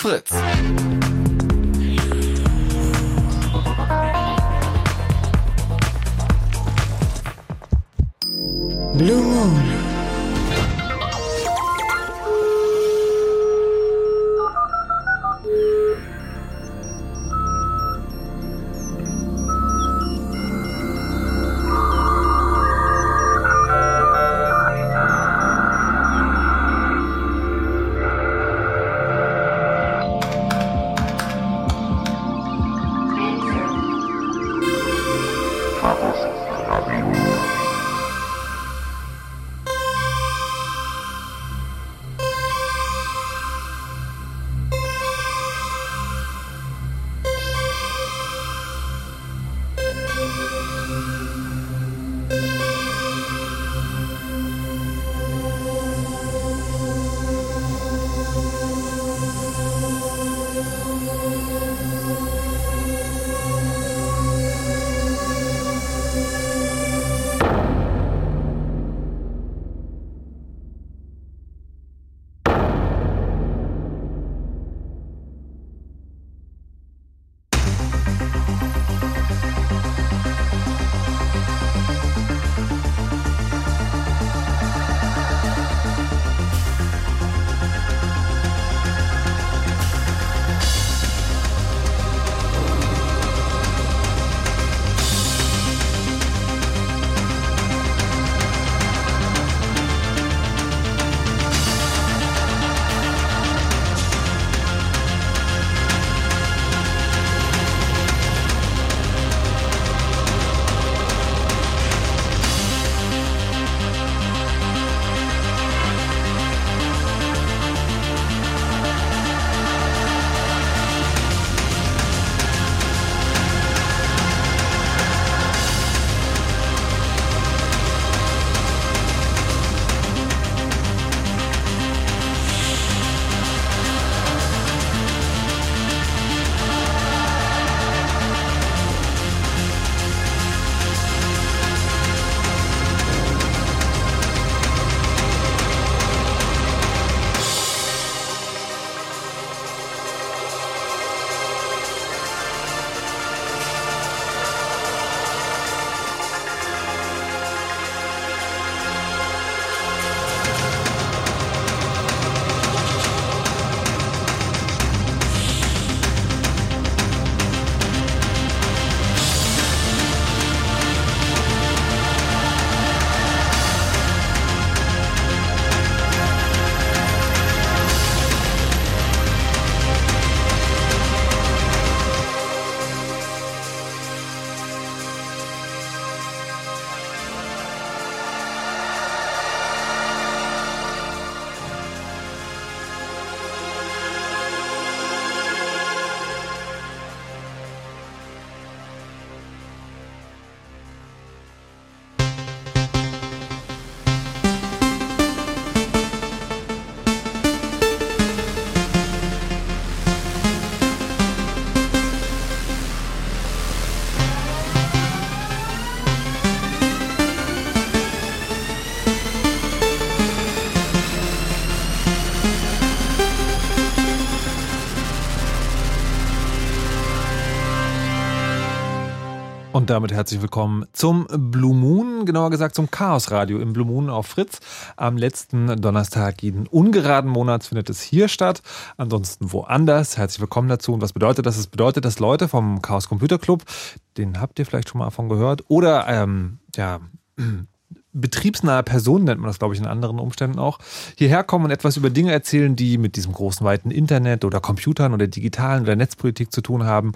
Fritz. Und damit herzlich willkommen zum Blue Moon, genauer gesagt zum Chaos Radio im Blue Moon auf Fritz. Am letzten Donnerstag jeden ungeraden Monats findet es hier statt, ansonsten woanders. Herzlich willkommen dazu. Und was bedeutet das? Es bedeutet, dass Leute vom Chaos Computer Club, den habt ihr vielleicht schon mal davon gehört, oder ähm, ja, betriebsnahe Person, nennt man das, glaube ich, in anderen Umständen auch, hierher kommen und etwas über Dinge erzählen, die mit diesem großen, weiten Internet oder Computern oder digitalen oder Netzpolitik zu tun haben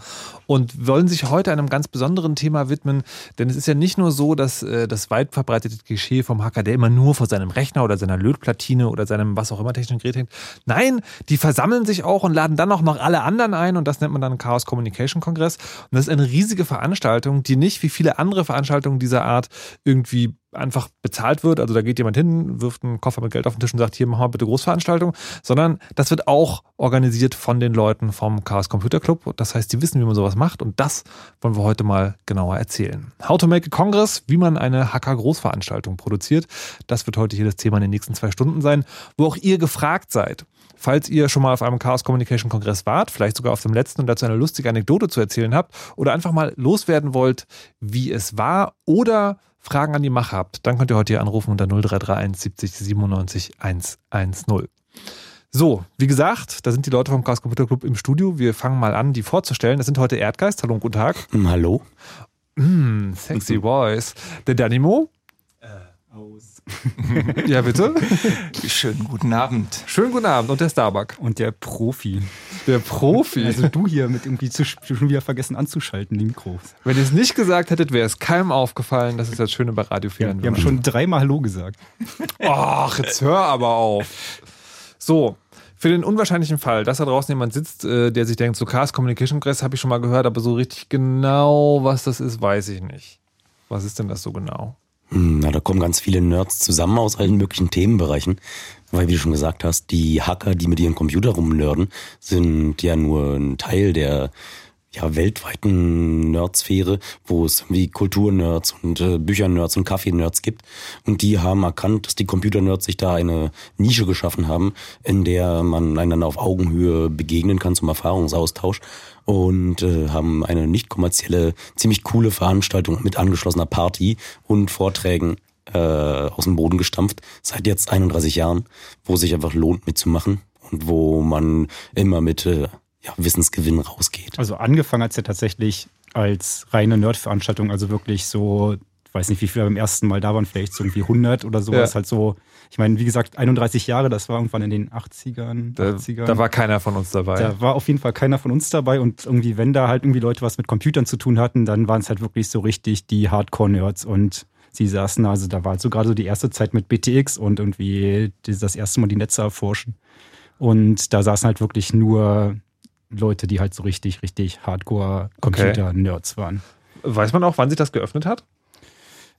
und wollen sich heute einem ganz besonderen Thema widmen, denn es ist ja nicht nur so, dass äh, das weit verbreitete Klischee vom Hacker, der immer nur vor seinem Rechner oder seiner Lötplatine oder seinem was auch immer technischen Gerät hängt. Nein, die versammeln sich auch und laden dann auch noch alle anderen ein und das nennt man dann Chaos Communication Kongress und das ist eine riesige Veranstaltung, die nicht wie viele andere Veranstaltungen dieser Art irgendwie einfach bezahlt wird. Also da geht jemand hin, wirft einen Koffer mit Geld auf den Tisch und sagt, hier machen wir bitte Großveranstaltung, sondern das wird auch organisiert von den Leuten vom Chaos Computer Club. Das heißt, die wissen, wie man sowas macht und das wollen wir heute mal genauer erzählen. How to make a Congress, wie man eine Hacker-Großveranstaltung produziert. Das wird heute hier das Thema in den nächsten zwei Stunden sein, wo auch ihr gefragt seid. Falls ihr schon mal auf einem Chaos Communication Kongress wart, vielleicht sogar auf dem letzten und dazu eine lustige Anekdote zu erzählen habt oder einfach mal loswerden wollt, wie es war oder Fragen an die Mache habt, dann könnt ihr heute hier anrufen unter 0331 70 97 110. So, wie gesagt, da sind die Leute vom Chaos Computer Club im Studio. Wir fangen mal an, die vorzustellen. Das sind heute Erdgeist. Hallo und guten Tag. Hm, hallo. Mm, sexy voice. Der Danimo. Ja, bitte. Schönen guten Abend. Schönen guten Abend. Und der Starbuck. Und der Profi. Der Profi. Also du hier mit irgendwie zu, schon wieder vergessen anzuschalten, die Mikros. Wenn ihr es nicht gesagt hättet, wäre es keinem aufgefallen. Das ist das Schöne bei Radio 4. Ja, wir haben schon dreimal Hallo gesagt. Ach, jetzt hör aber auf. So, für den unwahrscheinlichen Fall, dass da draußen jemand sitzt, äh, der sich denkt, so Cars Communication Congress habe ich schon mal gehört, aber so richtig genau, was das ist, weiß ich nicht. Was ist denn das so genau? Na, da kommen ganz viele Nerds zusammen aus allen möglichen Themenbereichen. Weil, wie du schon gesagt hast, die Hacker, die mit ihren Computer rumnörden, sind ja nur ein Teil der ja, weltweiten Nerdsphäre, wo es wie Kulturnerds und äh, Büchernerds und Kaffee-Nerds gibt. Und die haben erkannt, dass die Computernerds sich da eine Nische geschaffen haben, in der man einander auf Augenhöhe begegnen kann zum Erfahrungsaustausch und äh, haben eine nicht kommerzielle, ziemlich coole Veranstaltung mit angeschlossener Party und Vorträgen äh, aus dem Boden gestampft, seit jetzt 31 Jahren, wo sich einfach lohnt mitzumachen und wo man immer mit äh, ja, Wissensgewinn rausgeht. Also angefangen hat es ja tatsächlich als reine Nerd-Veranstaltung, also wirklich so, ich weiß nicht, wie viele beim ersten Mal da waren, vielleicht so irgendwie 100 oder sowas, ja. halt so, ich meine, wie gesagt, 31 Jahre, das war irgendwann in den 80ern, da, 80ern. Da war keiner von uns dabei. Da war auf jeden Fall keiner von uns dabei und irgendwie, wenn da halt irgendwie Leute was mit Computern zu tun hatten, dann waren es halt wirklich so richtig die Hardcore-Nerds und sie saßen, also da war halt so gerade so die erste Zeit mit BTX und irgendwie das erste Mal die Netze erforschen. Und da saßen halt wirklich nur Leute, die halt so richtig, richtig Hardcore-Computer-Nerds okay. waren. Weiß man auch, wann sich das geöffnet hat?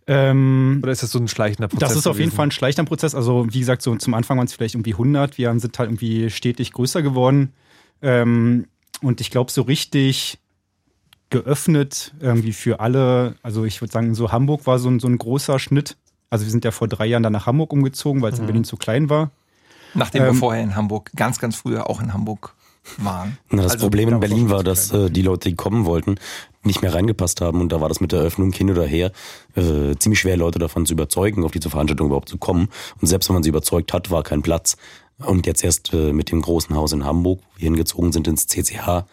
Ähm, Oder ist das so ein schleichender Prozess? Das ist auf jeden Fall ein schleichender Prozess. Also, wie gesagt, so zum Anfang waren es vielleicht irgendwie 100. Wir sind halt irgendwie stetig größer geworden. Ähm, und ich glaube, so richtig geöffnet irgendwie für alle. Also, ich würde sagen, so Hamburg war so ein, so ein großer Schnitt. Also, wir sind ja vor drei Jahren dann nach Hamburg umgezogen, weil es mhm. in Berlin zu klein war. Nachdem ähm, wir vorher in Hamburg, ganz, ganz früher auch in Hamburg waren. Na, das also, Problem in Berlin war, dass äh, die Leute, die kommen wollten, nicht mehr reingepasst haben und da war das mit der Eröffnung hin oder her äh, ziemlich schwer, Leute davon zu überzeugen, auf diese Veranstaltung überhaupt zu kommen. Und selbst wenn man sie überzeugt hat, war kein Platz. Und jetzt erst äh, mit dem großen Haus in Hamburg, wo wir hingezogen sind ins CCH,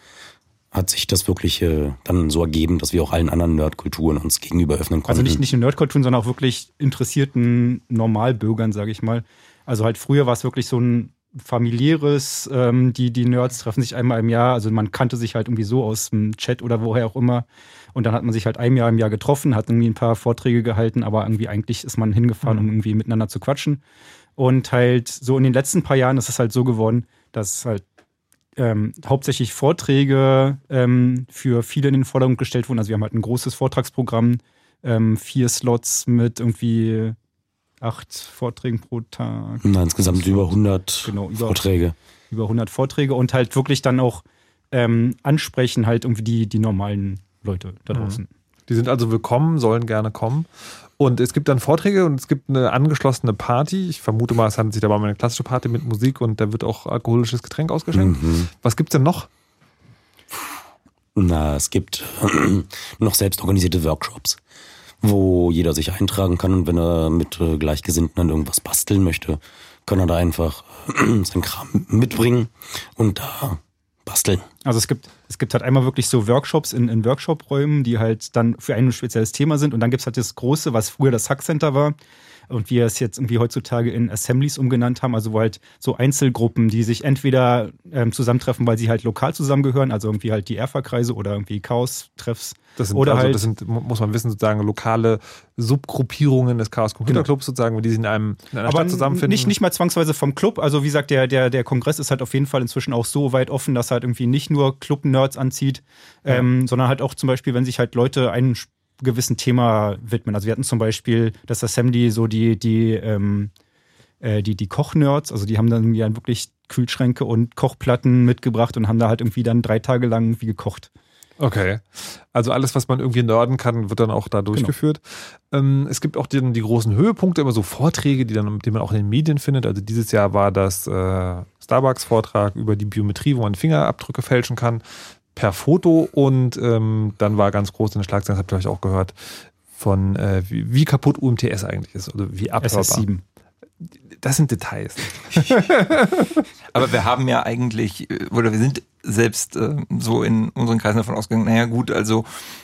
hat sich das wirklich äh, dann so ergeben, dass wir auch allen anderen Nerdkulturen uns gegenüber öffnen konnten. Also nicht, nicht nur Nerdkulturen, sondern auch wirklich interessierten Normalbürgern, sage ich mal. Also halt früher war es wirklich so ein familiäres. Ähm, die, die Nerds treffen sich einmal im Jahr. Also man kannte sich halt irgendwie so aus dem Chat oder woher auch immer. Und dann hat man sich halt ein Jahr im Jahr getroffen, hat irgendwie ein paar Vorträge gehalten, aber irgendwie eigentlich ist man hingefahren, um mhm. irgendwie miteinander zu quatschen. Und halt so in den letzten paar Jahren ist es halt so geworden, dass halt ähm, hauptsächlich Vorträge ähm, für viele in den Vordergrund gestellt wurden. Also wir haben halt ein großes Vortragsprogramm, ähm, vier Slots mit irgendwie acht Vorträgen pro Tag. Na, insgesamt über 100 genau, über, Vorträge. Über 100 Vorträge und halt wirklich dann auch ähm, ansprechen halt irgendwie die, die normalen Leute da mhm. draußen. Die sind also willkommen, sollen gerne kommen. Und es gibt dann Vorträge und es gibt eine angeschlossene Party. Ich vermute mal, es handelt sich dabei um eine klassische Party mit Musik und da wird auch alkoholisches Getränk ausgeschenkt. Mhm. Was gibt es denn noch? Na, es gibt noch selbst organisierte Workshops wo jeder sich eintragen kann und wenn er mit äh, Gleichgesinnten an irgendwas basteln möchte, kann er da einfach äh, sein Kram mitbringen und da basteln. Also es gibt, es gibt halt einmal wirklich so Workshops in, in Workshop-Räumen, die halt dann für ein spezielles Thema sind und dann gibt es halt das große, was früher das Hack Center war, und wir es jetzt irgendwie heutzutage in Assemblies umgenannt haben, also wo halt so Einzelgruppen, die sich entweder ähm, zusammentreffen, weil sie halt lokal zusammengehören, also irgendwie halt die Erfa-Kreise oder irgendwie Chaos-Treffs. Das sind, oder also, halt, das sind, muss man wissen, sozusagen lokale Subgruppierungen des Chaos Computer genau. Clubs, sozusagen, die sich in einem in einer Aber Stadt zusammenfinden. Nicht, nicht mal zwangsweise vom Club. Also wie gesagt, der, der, der Kongress ist halt auf jeden Fall inzwischen auch so weit offen, dass er halt irgendwie nicht nur Club-Nerds anzieht, ja. ähm, sondern halt auch zum Beispiel, wenn sich halt Leute einen gewissen Thema widmen. Also wir hatten zum Beispiel das Assembly so die, die, ähm, äh, die, die Kochnerds, also die haben dann irgendwie dann wirklich Kühlschränke und Kochplatten mitgebracht und haben da halt irgendwie dann drei Tage lang irgendwie gekocht. Okay. Also alles, was man irgendwie nörden kann, wird dann auch da durchgeführt. Ähm, es gibt auch die, die großen Höhepunkte, immer so Vorträge, die, dann, die man auch in den Medien findet. Also dieses Jahr war das äh, Starbucks-Vortrag über die Biometrie, wo man Fingerabdrücke fälschen kann, per Foto. Und ähm, dann war ganz groß in der Schlagzeile, das habt ihr euch auch gehört, von äh, wie, wie kaputt UMTS eigentlich ist oder wie abhörbar. SS7. Das sind Details. Aber wir haben ja eigentlich, äh, oder wir sind selbst äh, so in unseren Kreisen davon ausgegangen, naja gut, also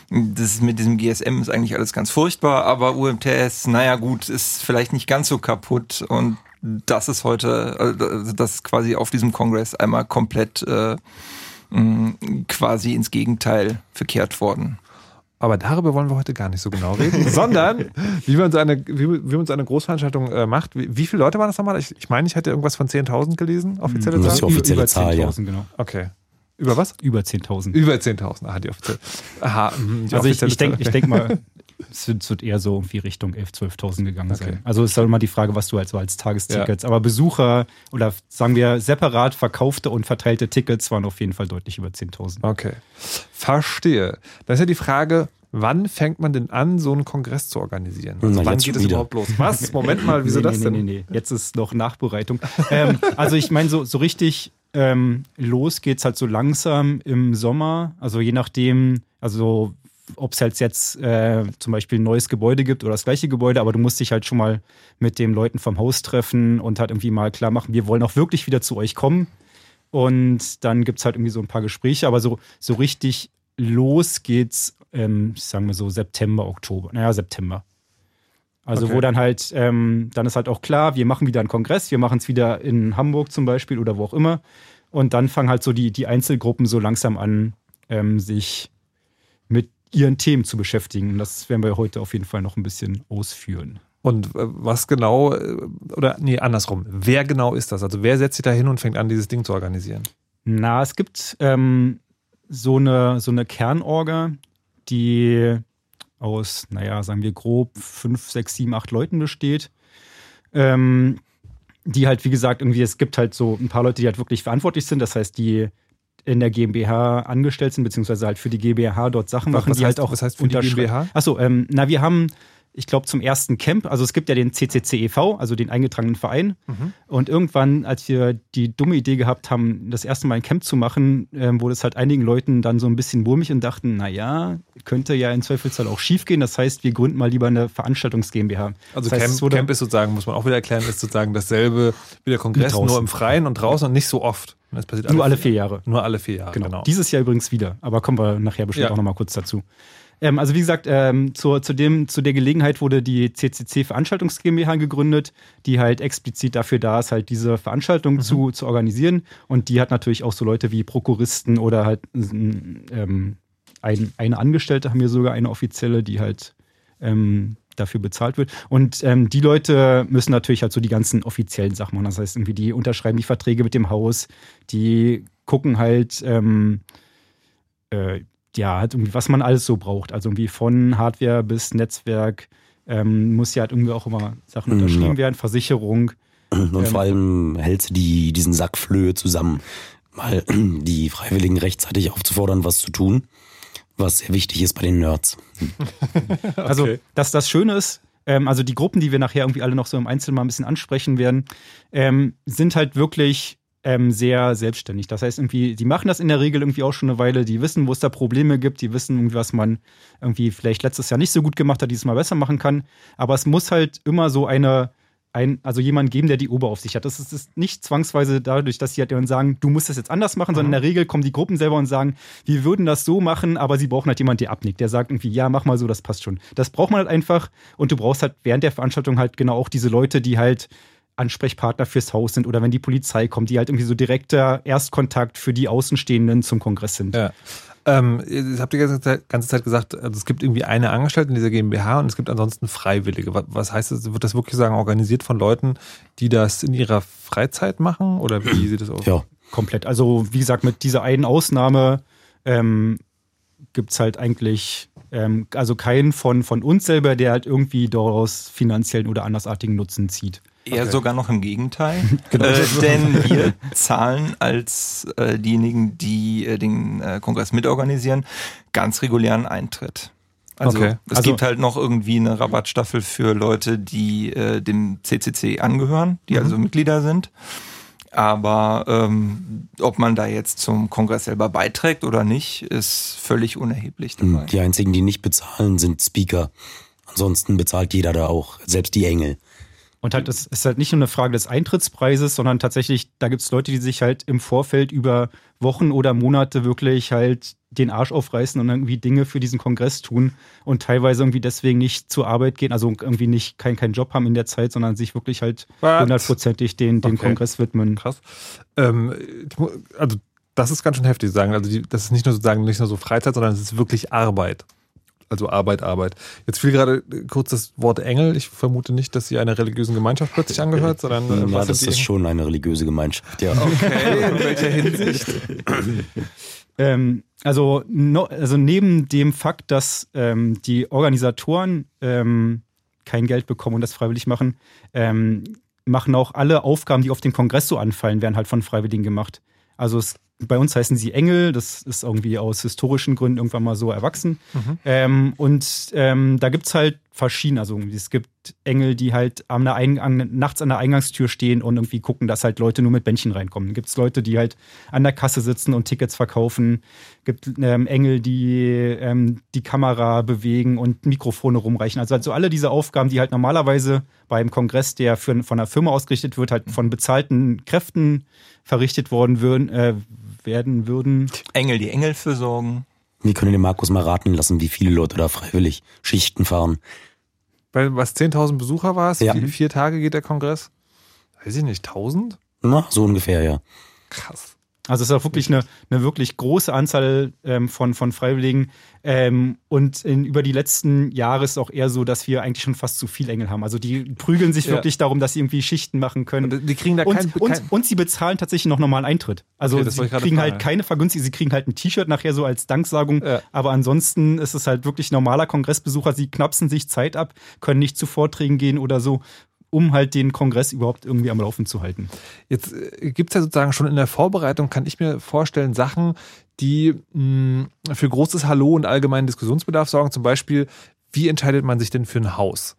das mit diesem GSM ist eigentlich alles ganz furchtbar, aber UMTS, naja gut, ist vielleicht nicht ganz so kaputt und das ist heute, also das ist quasi auf diesem Kongress einmal komplett äh, quasi ins Gegenteil verkehrt worden. Aber darüber wollen wir heute gar nicht so genau reden, sondern wie man so eine, wie, wie man so eine Großveranstaltung äh, macht. Wie, wie viele Leute waren das nochmal? Ich, ich meine, ich hätte irgendwas von 10.000 gelesen, offizielle Das ist die Zahl. offizielle Über Zahl, ja. 10.000, genau. Okay. Über was? Über 10.000. Über 10.000. Aha, die offizielle. Aha, die Also ich, offizielle ich denke Zahl. ich denk mal, es wird, eher so irgendwie Richtung 11.000, 12.000 gegangen Okay. sein. Also es ist halt immer die Frage, was du so als Tagestickets, aber Besucher oder sagen wir separat verkaufte und verteilte Tickets waren auf jeden Fall deutlich über 10.000. Okay. Verstehe. Das ist ja die Frage, wann fängt man denn an, so einen Kongress zu organisieren? Also wann geht es überhaupt los? Was? Moment mal, wieso nee, das nee, denn? Nee, nee, nee. Jetzt ist noch Nachbereitung. ähm, also ich meine, so, so richtig ähm, los geht's halt so langsam im Sommer. Also je nachdem, also ob es halt jetzt äh, zum Beispiel ein neues Gebäude gibt oder das gleiche Gebäude, aber du musst dich halt schon mal mit den Leuten vom Haus treffen und halt irgendwie mal klar machen, wir wollen auch wirklich wieder zu euch kommen. Und dann gibt's halt irgendwie so ein paar Gespräche, aber so, so richtig los geht's, ähm, sagen wir so September, Oktober. Naja, September. Also Okay. wo dann halt, ähm, dann ist halt auch klar, wir machen wieder einen Kongress, wir machen es wieder in Hamburg zum Beispiel oder wo auch immer. Und dann fangen halt so die, die Einzelgruppen so langsam an, ähm, sich mit ihren Themen zu beschäftigen. Und das werden wir heute auf jeden Fall noch ein bisschen ausführen. Und äh, was genau, äh, oder nee, andersrum. Wer genau ist das? Also wer setzt sich da hin und fängt an, dieses Ding zu organisieren? Na, es gibt ähm, so, eine, so eine Kernorga, die aus, naja, sagen wir grob fünf, sechs, sieben, acht Leuten besteht. Ähm, die halt, wie gesagt, irgendwie, es gibt halt so ein paar Leute, die halt wirklich verantwortlich sind. Das heißt, die in der GmbH angestellt sind, beziehungsweise halt für die GmbH dort Sachen machen, was die heißt, halt auch was heißt für die GmbH? Achso, ähm, na, wir haben, ich glaube, zum ersten Camp, also es gibt ja den CCCEV, also den eingetragenen Verein. Mhm. Und irgendwann, als wir die dumme Idee gehabt haben, das erste Mal ein Camp zu machen, ähm, wurde es halt einigen Leuten dann so ein bisschen wurmig und dachten, naja, könnte ja in Zweifelsfall auch schief gehen. Das heißt, wir gründen mal lieber eine Veranstaltungs GmbH. Also das heißt, Camp, Camp ist sozusagen, muss man auch wieder erklären, ist sozusagen dasselbe wie der Kongress, nur im Freien und draußen und nicht so oft. Das passiert nur alle vier Jahre. Nur alle vier Jahre, Genau. genau. Dieses Jahr übrigens wieder, aber kommen wir nachher bestimmt Ja. auch nochmal kurz dazu. Ähm, also wie gesagt, ähm, zur, zu, dem, zu der Gelegenheit wurde die CCC Veranstaltungs GmbH gegründet, die halt explizit dafür da ist, halt diese Veranstaltung Mhm. zu, zu organisieren. Und die hat natürlich auch so Leute wie Prokuristen oder halt ähm, ein, eine Angestellte haben wir sogar, eine offizielle, die halt ähm, dafür bezahlt wird. Und ähm, die Leute müssen natürlich halt so die ganzen offiziellen Sachen machen. Das heißt, irgendwie die unterschreiben die Verträge mit dem Haus, die gucken halt, ähm, äh, ja, halt irgendwie, was man alles so braucht. Also irgendwie von Hardware bis Netzwerk ähm, muss ja halt irgendwie auch immer Sachen Mhm, unterschrieben ja. werden, Versicherung. Und Ähm, vor allem hältst du die, diesen Sack Flöhe zusammen, mal die Freiwilligen rechtzeitig aufzufordern, was zu tun, was sehr wichtig ist bei den Nerds. Also, Okay. dass das Schöne ist, ähm, also die Gruppen, die wir nachher irgendwie alle noch so im Einzelnen mal ein bisschen ansprechen werden, ähm, sind halt wirklich ähm, sehr selbstständig. Das heißt, irgendwie, die machen das in der Regel irgendwie auch schon eine Weile, die wissen, wo es da Probleme gibt, die wissen irgendwie, was man irgendwie vielleicht letztes Jahr nicht so gut gemacht hat, dieses Mal besser machen kann. Aber es muss halt immer so eine, ein, also jemand geben, der die Oberaufsicht hat. Das ist, ist nicht zwangsweise dadurch, dass sie halt dann sagen, du musst das jetzt anders machen, sondern in der Regel kommen die Gruppen selber und sagen, wir würden das so machen, aber sie brauchen halt jemanden, der abnickt, der sagt irgendwie, ja, mach mal so, das passt schon. Das braucht man halt einfach und du brauchst halt während der Veranstaltung halt genau auch diese Leute, die halt Ansprechpartner fürs Haus sind oder wenn die Polizei kommt, die halt irgendwie so direkter Erstkontakt für die Außenstehenden zum Kongress sind. Ja. Ähm, ihr habt die ganze Zeit, ganze Zeit gesagt, also es gibt irgendwie eine Angestellte in dieser GmbH und es gibt ansonsten Freiwillige. Was, was heißt das? Wird das wirklich sagen, organisiert von Leuten, die das in ihrer Freizeit machen? Oder wie sieht das aus? Ja, Komplett. Also, wie gesagt, mit dieser einen Ausnahme ähm, gibt es halt eigentlich, ähm, also keinen von, von uns selber, der halt irgendwie daraus finanziellen oder andersartigen Nutzen zieht. Eher okay. sogar noch im Gegenteil. genau. äh, denn wir zahlen als äh, diejenigen, die äh, den äh, Kongress mitorganisieren, ganz regulären Eintritt. Also okay. es also, gibt halt noch irgendwie eine Rabattstaffel für Leute, die äh, dem CCC angehören, die mhm. also Mitglieder sind. Aber ähm, ob man da jetzt zum Kongress selber beiträgt oder nicht, ist völlig unerheblich dabei. Die einzigen, die nicht bezahlen, sind Speaker. Ansonsten bezahlt jeder da auch, selbst die Engel. Und halt, es ist halt nicht nur eine Frage des Eintrittspreises, sondern tatsächlich, da gibt es Leute, die sich halt im Vorfeld über Wochen oder Monate wirklich halt den Arsch aufreißen und irgendwie Dinge für diesen Kongress tun und teilweise irgendwie deswegen nicht zur Arbeit gehen, also irgendwie nicht keinen kein Job haben in der Zeit, sondern sich wirklich halt hundertprozentig den, den okay. Kongress widmen. Krass. Ähm, also das ist ganz schön heftig zu sagen. Also die, das ist nicht nur sozusagen nicht nur so Freizeit, sondern es ist wirklich Arbeit also Arbeit, Arbeit. Jetzt fiel gerade kurz das Wort Engel. Ich vermute nicht, dass sie einer religiösen Gemeinschaft plötzlich angehört, sondern. Äh, ja, das ist schon eine religiöse Gemeinschaft, ja. Okay, in welcher Hinsicht? ähm, also, no, also neben dem Fakt, dass ähm, die Organisatoren ähm, kein Geld bekommen und das freiwillig machen, ähm, machen auch alle Aufgaben, die auf den Kongress so anfallen, werden halt von Freiwilligen gemacht. Also es bei uns heißen sie Engel, das ist irgendwie aus historischen Gründen irgendwann mal so erwachsen. Mhm. Ähm, und ähm, da gibt's halt verschiedene, also es gibt Engel, die halt am Eingang, nachts an der Eingangstür stehen und irgendwie gucken, dass halt Leute nur mit Bändchen reinkommen. Gibt es Leute, die halt an der Kasse sitzen und Tickets verkaufen. Gibt ähm, Engel, die ähm, die Kamera bewegen und Mikrofone rumreichen. Also, also alle diese Aufgaben, die halt normalerweise beim Kongress, der für, von einer Firma ausgerichtet wird, halt von bezahlten Kräften verrichtet worden würden, äh, werden würden. Engel, die Engel versorgen. Wir können den Markus mal raten lassen, wie viele Leute da freiwillig Schichten fahren. Weil was 10.000 Besucher war es? Ja. Wie, vier Tage geht der Kongress? Weiß ich nicht, 1.000? Na, so ungefähr, ja. Krass. Also es ist auch wirklich eine, eine wirklich große Anzahl ähm, von, von Freiwilligen. Ähm, und in, über die letzten Jahre ist es auch eher so, dass wir eigentlich schon fast zu viel Engel haben. Also die prügeln sich ja. wirklich darum, dass sie irgendwie Schichten machen können. Und die kriegen da und, kein, und, kein und sie bezahlen tatsächlich noch normalen Eintritt. Also okay, sie kriegen halt keine Vergünstigung, sie kriegen halt ein T-Shirt nachher so als Danksagung. Ja. Aber ansonsten ist es halt wirklich normaler Kongressbesucher. Sie knapsen sich Zeit ab, können nicht zu Vorträgen gehen oder so um halt den Kongress überhaupt irgendwie am Laufen zu halten. Jetzt äh, gibt es ja sozusagen schon in der Vorbereitung, kann ich mir vorstellen, Sachen, die mh, mm, für großes Hallo und allgemeinen Diskussionsbedarf sorgen. Zum Beispiel, wie entscheidet man sich denn für ein Haus?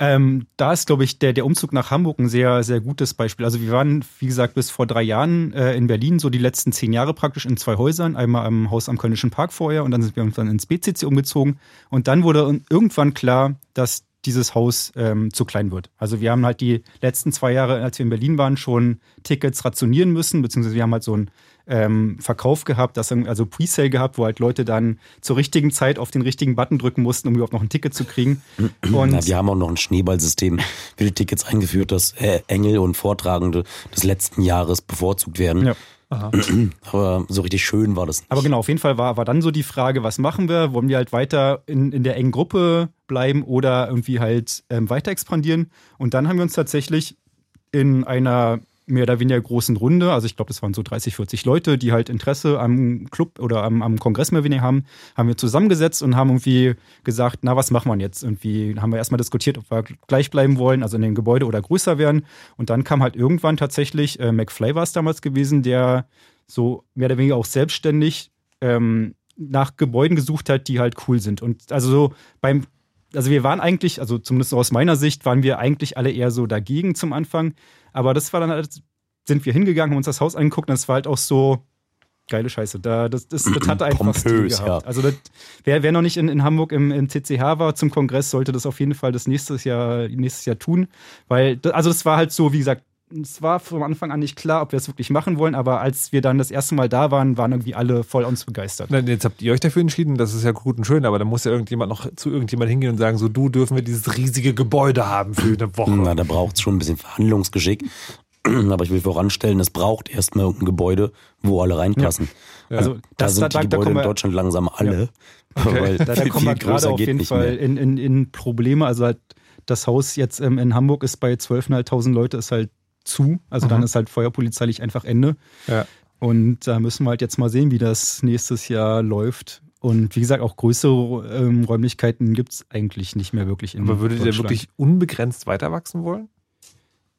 Ähm, da ist, glaube ich, der, der Umzug nach Hamburg ein sehr, sehr gutes Beispiel. Also wir waren, wie gesagt, bis vor drei Jahren äh, in Berlin, so die letzten zehn Jahre praktisch in zwei Häusern. Einmal am Haus am Kölnischen Park vorher und dann sind wir irgendwann ins BCC umgezogen. Und dann wurde irgendwann klar, dass dieses Haus ähm, zu klein wird. Also wir haben halt die letzten zwei Jahre, als wir in Berlin waren, schon Tickets rationieren müssen, beziehungsweise wir haben halt so einen ähm, Verkauf gehabt, das, also Presale gehabt, wo halt Leute dann zur richtigen Zeit auf den richtigen Button drücken mussten, um überhaupt noch ein Ticket zu kriegen. Und Na, wir haben auch noch ein Schneeballsystem für die Tickets eingeführt, dass äh, Engel und Vortragende des letzten Jahres bevorzugt werden. Ja. Aha. Aber so richtig schön war das nicht. Aber genau, auf jeden Fall war, war dann so die Frage, was machen wir? Wollen wir halt weiter in, in der engen Gruppe bleiben oder irgendwie halt ähm, weiter expandieren? Und dann haben wir uns tatsächlich in einer mehr oder weniger großen Runde, also ich glaube, das waren so 30, 40 Leute, die halt Interesse am Club oder am, am Kongress mehr oder weniger haben, haben wir zusammengesetzt und haben irgendwie gesagt, na, was machen wir jetzt? Irgendwie haben wir erstmal diskutiert, ob wir gleich bleiben wollen, also in dem Gebäude oder größer werden. Und dann kam halt irgendwann tatsächlich, äh, McFly war es damals gewesen, der so mehr oder weniger auch selbstständig ähm, nach Gebäuden gesucht hat, die halt cool sind. Und also so beim also wir waren eigentlich, also zumindest aus meiner Sicht, waren wir eigentlich alle eher so dagegen zum Anfang. Aber das war dann halt, sind wir hingegangen, haben uns das Haus angeguckt und es war halt auch so geile Scheiße. Da, das, das, das hatte einfach Pompös, Stil gehabt. Ja. Also das, wer, wer noch nicht in, in Hamburg im, im CCH war zum Kongress, sollte das auf jeden Fall das nächstes Jahr, nächstes Jahr tun. Weil, also das war halt so, wie gesagt, es war von Anfang an nicht klar, ob wir es wirklich machen wollen, aber als wir dann das erste Mal da waren, waren irgendwie alle voll uns begeistert. Jetzt habt ihr euch dafür entschieden, das ist ja gut und schön, aber dann muss ja irgendjemand noch zu irgendjemand hingehen und sagen, so du dürfen wir dieses riesige Gebäude haben für eine Woche. Na, da braucht es schon ein bisschen Verhandlungsgeschick. Aber ich will voranstellen, es braucht erstmal ein Gebäude, wo alle reinpassen. Ja. Also da sind da, die da, Gebäude da in Deutschland langsam alle. Ja. Okay. da, da kommen wir gerade auf jeden Fall in, in, in Probleme. Also halt das Haus jetzt ähm, in Hamburg ist bei 12.500 Leute, ist halt zu. Also mhm. dann ist halt feuerpolizeilich einfach Ende. Ja. Und da müssen wir halt jetzt mal sehen, wie das nächstes Jahr läuft. Und wie gesagt, auch größere ähm, Räumlichkeiten gibt es eigentlich nicht mehr wirklich in Aber würdet ihr wirklich unbegrenzt weiter wachsen wollen?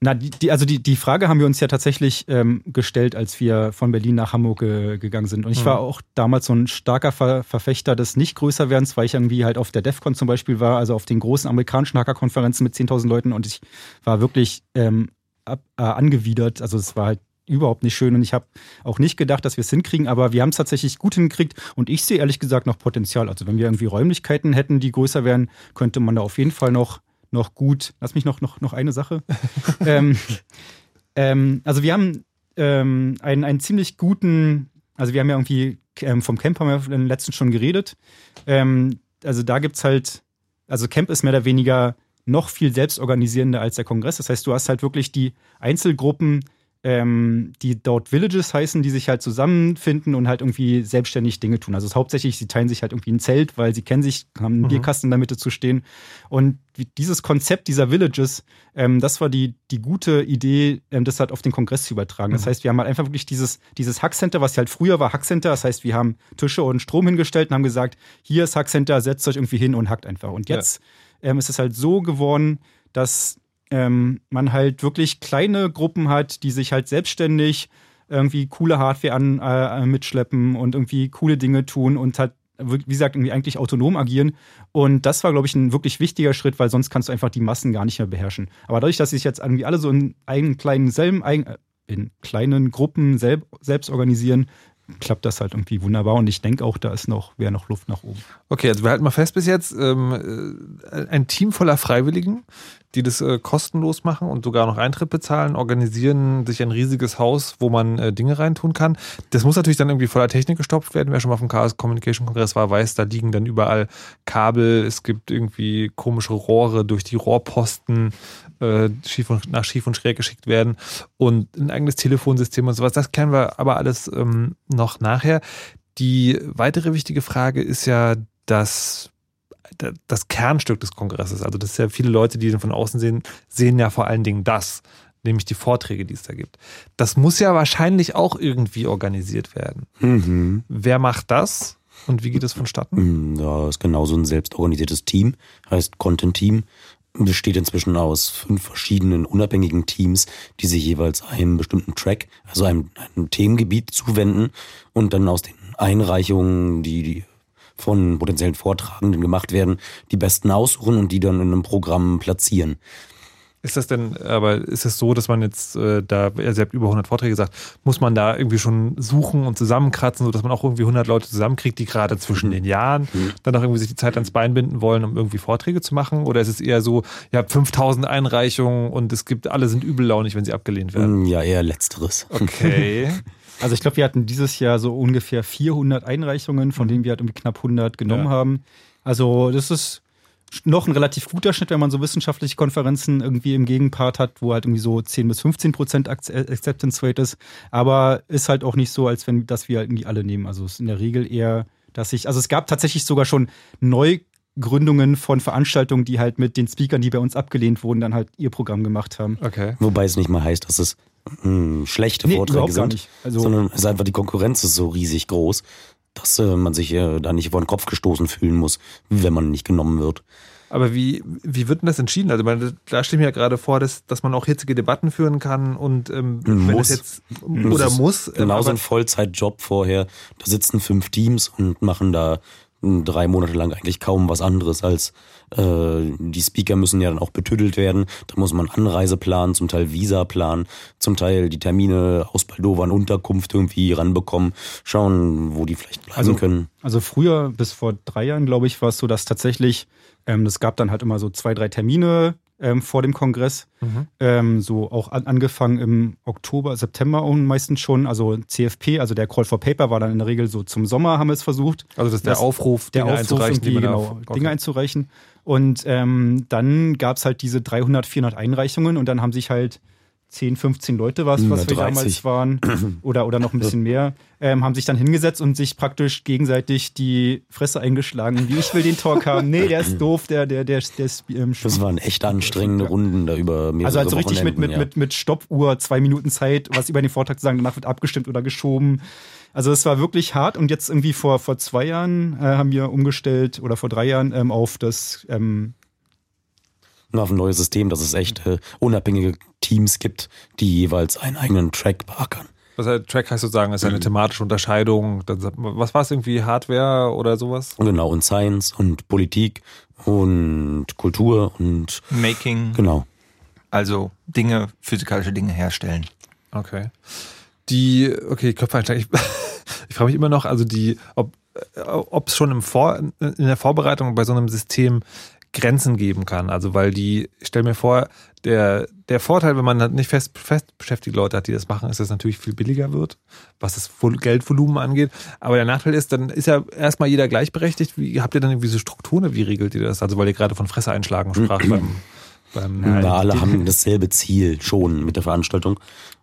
Na, die, die, also die, die Frage haben wir uns ja tatsächlich ähm, gestellt, als wir von Berlin nach Hamburg ge gegangen sind. Und ich Mhm. war auch damals so ein starker Ver Verfechter des Nicht-Größerwerdens, weil ich irgendwie halt auf der DEFCON zum Beispiel war, also auf den großen amerikanischen Hackerkonferenzen mit 10.000 Leuten und ich war wirklich ähm, ab, äh, angewidert. Also es war halt überhaupt nicht schön und ich habe auch nicht gedacht, dass wir es hinkriegen, aber wir haben es tatsächlich gut hingekriegt und ich sehe ehrlich gesagt noch Potenzial. Also wenn wir irgendwie Räumlichkeiten hätten, die größer wären, könnte man da auf jeden Fall noch, noch gut, lass mich noch, noch, noch eine Sache. ähm, ähm, also wir haben ähm, einen, einen ziemlich guten, also wir haben ja irgendwie ähm, vom Camp haben wir in den letzten schon geredet. Ähm, also da gibt's halt, also Camp ist mehr oder weniger noch viel selbstorganisierender als der Kongress. Das heißt, du hast halt wirklich die Einzelgruppen, ähm, die dort Villages heißen, die sich halt zusammenfinden und halt irgendwie selbstständig Dinge tun. Also es ist hauptsächlich, sie teilen sich halt irgendwie ein Zelt, weil sie kennen sich, haben einen Mhm. Bierkasten in der Mitte zu stehen. Und dieses Konzept dieser Villages, ähm, das war die, die gute Idee, ähm, das halt auf den Kongress zu übertragen. Das Mhm. heißt, wir haben halt einfach wirklich dieses, dieses Hackcenter, was halt früher war Hackcenter. Das heißt, wir haben Tische und Strom hingestellt und haben gesagt, hier ist Hackcenter, setzt euch irgendwie hin und hackt einfach. Und Ja. Ähm, ist es halt so geworden, dass ähm, man halt wirklich kleine Gruppen hat, die sich halt selbstständig irgendwie coole Hardware an, äh, mitschleppen und irgendwie coole Dinge tun und halt, wie gesagt, irgendwie eigentlich autonom agieren. Und das war, glaube ich, ein wirklich wichtiger Schritt, weil sonst kannst du einfach die Massen gar nicht mehr beherrschen. Aber dadurch, dass sich jetzt irgendwie alle so in eigenen kleinen, selben, äh, in kleinen Gruppen selb, selbst organisieren, klappt das halt irgendwie wunderbar. Und ich denke auch, da ist noch, wäre noch Luft nach oben. Okay, also wir halten mal fest bis jetzt, ähm, äh, ein Team voller Freiwilligen, die das äh, kostenlos machen und sogar noch Eintritt bezahlen, organisieren sich ein riesiges Haus, wo man äh, Dinge reintun kann. Das muss natürlich dann irgendwie voller Technik gestopft werden. Wer schon mal auf dem Chaos Communication Kongress war, weiß, da liegen dann überall Kabel, es gibt irgendwie komische Rohre durch die Rohrposten, äh, schief und, nach schief und schräg geschickt werden und ein eigenes Telefonsystem und sowas. Das kennen wir aber alles ähm, noch nachher. Die weitere wichtige Frage ist ja das, das Kernstück des Kongresses. Also das ist ja viele Leute, die den von außen sehen, sehen ja vor allen Dingen das, nämlich die Vorträge, die es da gibt. Das muss ja wahrscheinlich auch irgendwie organisiert werden. Mhm. Wer macht das und wie geht es vonstatten? Hm, Da ist genauso ein selbstorganisiertes Team, heißt Content Team. Besteht inzwischen aus fünf verschiedenen unabhängigen Teams, die sich jeweils einem bestimmten Track, also einem, einem Themengebiet zuwenden und dann aus den Einreichungen, die, die von potenziellen Vortragenden gemacht werden, die besten aussuchen und die dann in einem Programm platzieren. Ist das denn, aber ist es so, dass man jetzt, äh, da, ihr habt über 100 Vorträge gesagt, muss man da irgendwie schon suchen und zusammenkratzen, sodass man auch irgendwie 100 Leute zusammenkriegt, die gerade zwischen den Jahren dann auch irgendwie sich die Zeit ans Bein binden wollen, um irgendwie Vorträge zu machen? Oder ist es eher so, ihr habt 5000 Einreichungen und es gibt, alle sind übellaunig, wenn sie abgelehnt werden? Hm, Ja, eher letzteres. Okay. Also ich glaube, wir hatten dieses Jahr so ungefähr 400 Einreichungen, von denen wir halt irgendwie knapp 100 genommen Ja. haben. Also das ist noch ein relativ guter Schnitt, wenn man so wissenschaftliche Konferenzen irgendwie im Gegenpart hat, wo halt irgendwie so 10 bis 15 Prozent Ac- Acceptance Rate ist. Aber ist halt auch nicht so, als wenn das wir halt irgendwie alle nehmen. Also es ist in der Regel eher, dass ich, also es gab tatsächlich sogar schon Neugründungen von Veranstaltungen, die halt mit den Speakern, die bei uns abgelehnt wurden, dann halt ihr Programm gemacht haben. Okay. Wobei es nicht mal heißt, dass es hm, schlechte Nee, Vorträge überhaupt gar sind, nicht. Also- sondern es ist einfach die Konkurrenz ist so riesig groß, dass äh, man sich äh, da nicht vor den Kopf gestoßen fühlen muss, wenn man nicht genommen wird. Aber wie, wie wird denn das entschieden? Also, man, da steht mir ja gerade vor, dass, dass man auch hitzige Debatten führen kann und ähm, wenn Muss. das jetzt Das oder muss. ähm, Genauso aber- ein Vollzeitjob vorher. Da sitzen fünf Teams und machen da drei Monate lang eigentlich kaum was anderes als äh, die Speaker müssen ja dann auch betüdelt werden. Da muss man Anreise planen, zum Teil Visa planen, zum Teil die Termine aus Baldova in Unterkunft irgendwie ranbekommen, schauen, wo die vielleicht bleiben Also- können. Also früher, bis vor drei Jahren, glaube ich, war es so, dass tatsächlich, ähm, es gab dann halt immer so zwei, drei Termine ähm, vor dem Kongress. Mhm. Ähm, so auch an, angefangen im Oktober, September auch meistens schon. Also CFP, also der Call for Paper war dann in der Regel so zum Sommer, haben wir es versucht. Also das ist der Aufruf, Der Dinge Aufruf, einzureichen, die genau, auf, Dinge einzureichen. Und ähm, dann gab es halt diese 300, 400 Einreichungen und dann haben sich halt 10, 15 Leute was, was Na, wir 30. damals waren oder, oder noch ein bisschen mehr, ähm, haben sich dann hingesetzt und sich praktisch gegenseitig die Fresse eingeschlagen. Wie ich will den Talk haben. Nee, der ist doof, der, der, der, der ist ähm, Das waren echt anstrengende Runden da über mehrere also halt so richtig mit, mit, ja. mit, mit Stoppuhr, zwei Minuten Zeit, was über den Vortrag zu sagen, danach wird abgestimmt oder geschoben. Also es war wirklich hart und jetzt irgendwie vor, vor zwei Jahren äh, haben wir umgestellt oder vor drei Jahren ähm, auf das ähm, auf ein neues System, dass es echt äh, unabhängige Teams gibt, die jeweils einen eigenen Track beackern. Was halt Track heißt sozusagen, ist eine thematische Unterscheidung. Was war es irgendwie, Hardware oder sowas? Genau, und Science und Politik und Kultur und Making, genau. also Dinge, physikalische Dinge herstellen. Okay. Die, okay, Köpfeinschlag. Ich, ich frage mich immer noch, also die, ob ob es schon im Vor, in der Vorbereitung bei so einem System Grenzen geben kann. Also weil die, ich stelle mir vor, der, der Vorteil, wenn man halt nicht fest, fest beschäftigte Leute hat, die das machen, ist, dass es natürlich viel billiger wird, was das Vol- Geldvolumen angeht. Aber der Nachteil ist, dann ist ja erstmal jeder gleichberechtigt. Wie, habt ihr dann irgendwie so Strukturen? Wie regelt ihr das? Also weil ihr gerade von Fresse einschlagen sprach beim, beim Na, alle haben dasselbe Ziel schon mit der Veranstaltung.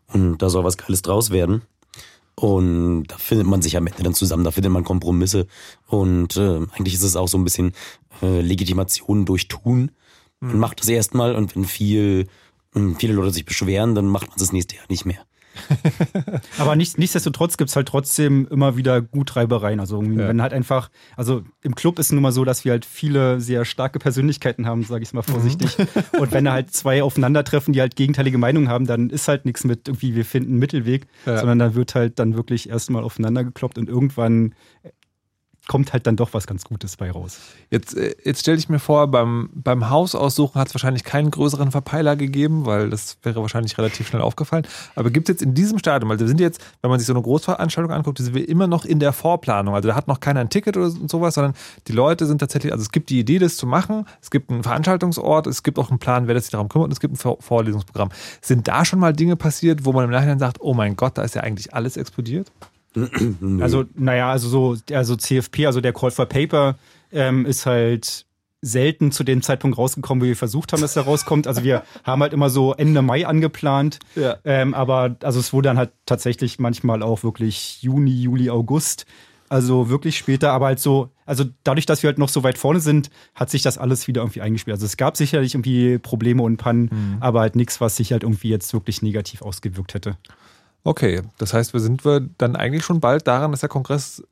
Und da soll was Geiles draus werden. Und da findet man sich am Ende dann zusammen, da findet man Kompromisse. Und äh, eigentlich ist es auch so ein bisschen äh, Legitimation durch Tun. Man macht das erstmal und wenn viel, mh, viele Leute sich beschweren, dann macht man es das nächste Jahr nicht mehr. Aber nicht, nichtsdestotrotz gibt's halt trotzdem immer wieder Gutreibereien. Also Ja. wenn halt einfach, also im Club ist nun mal so, dass wir halt viele sehr starke Persönlichkeiten haben, sage ich mal vorsichtig. Und wenn da halt zwei aufeinandertreffen, die halt gegenteilige Meinungen haben, dann ist halt nichts mit irgendwie, wir finden einen Mittelweg, Ja. sondern da wird halt dann wirklich erstmal aufeinander gekloppt und irgendwann kommt halt dann doch was ganz Gutes bei raus. Jetzt, äh, jetzt stelle ich mir vor, beim, beim Hausaussuchen hat es wahrscheinlich keinen größeren Verpeiler gegeben, weil das wäre wahrscheinlich relativ schnell aufgefallen. Aber gibt es jetzt in diesem Stadium, also wir sind jetzt, wenn man sich so eine Großveranstaltung anguckt, sind wir immer noch in der Vorplanung. Also da hat noch keiner ein Ticket oder so- sowas, sondern die Leute sind tatsächlich, also es gibt die Idee, das zu machen, es gibt einen Veranstaltungsort, es gibt auch einen Plan, wer das sich darum kümmert und es gibt ein Vor Vorlesungsprogramm. Sind da schon mal Dinge passiert, wo man im Nachhinein sagt, oh mein Gott, da ist ja eigentlich alles explodiert? Also, naja, also so, also CFP, also der Call for Paper, ähm, ist halt selten zu dem Zeitpunkt rausgekommen, wie wir versucht haben, dass er rauskommt. Also wir haben halt immer so Ende Mai angeplant. Ja. Ähm, aber also es wurde dann halt tatsächlich manchmal auch wirklich Juni, Juli, August. Also wirklich später, aber halt so, also dadurch, dass wir halt noch so weit vorne sind, hat sich das alles wieder irgendwie eingespielt. Also es gab sicherlich irgendwie Probleme und Pannen, aber halt nichts, was sich halt irgendwie jetzt wirklich negativ ausgewirkt hätte. Okay, das heißt, wir sind wir dann eigentlich schon bald daran, dass der Kongress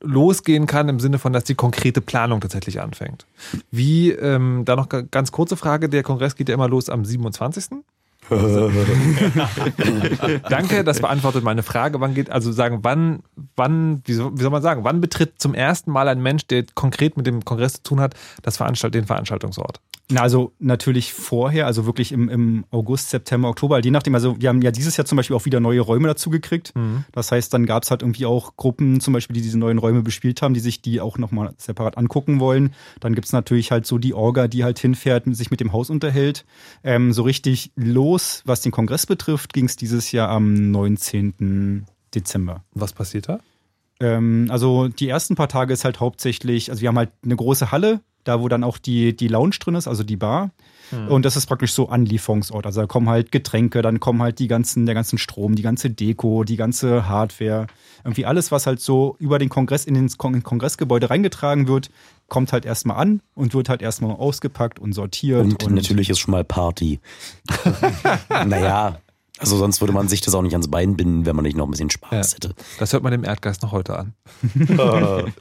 losgehen kann, im Sinne von, dass die konkrete Planung tatsächlich anfängt. Wie, ähm, da noch ga- ganz kurze Frage, der Kongress geht ja immer los am 27. Danke, das beantwortet meine Frage. Wann geht, also sagen, wann, wann, wie soll, wie soll man sagen, wann betritt zum ersten Mal ein Mensch, der konkret mit dem Kongress zu tun hat, das Veranstalt, den Veranstaltungsort? Na, also natürlich vorher, also wirklich im, im August, September, Oktober, je nachdem, also wir haben ja dieses Jahr zum Beispiel auch wieder neue Räume dazu gekriegt. Das heißt, dann gab es halt irgendwie auch Gruppen zum Beispiel, die diese neuen Räume bespielt haben, die sich die auch nochmal separat angucken wollen. Dann gibt's natürlich halt so die Orga, die halt hinfährt, sich mit dem Haus unterhält. Ähm, so richtig los, was den Kongress betrifft, ging's dieses Jahr am 19. Dezember. Was passiert da? Ähm, also die ersten paar Tage ist halt hauptsächlich, also wir haben halt eine große Halle, da wo dann auch die, die Lounge drin ist, also die Bar. Und das ist praktisch so Anlieferungsort. Also da kommen halt Getränke, dann kommen halt die ganzen, der ganzen Strom, die ganze Deko, die ganze Hardware. Irgendwie alles, was halt so über den Kongress in ins Kon Kongressgebäude reingetragen wird, kommt halt erstmal an und wird halt erstmal ausgepackt und sortiert. Und, natürlich ist schon mal Party. naja, also sonst würde man sich das auch nicht ans Bein binden, wenn man nicht noch ein bisschen Spaß Ja. hätte. Das hört man dem Erdgeist noch heute an.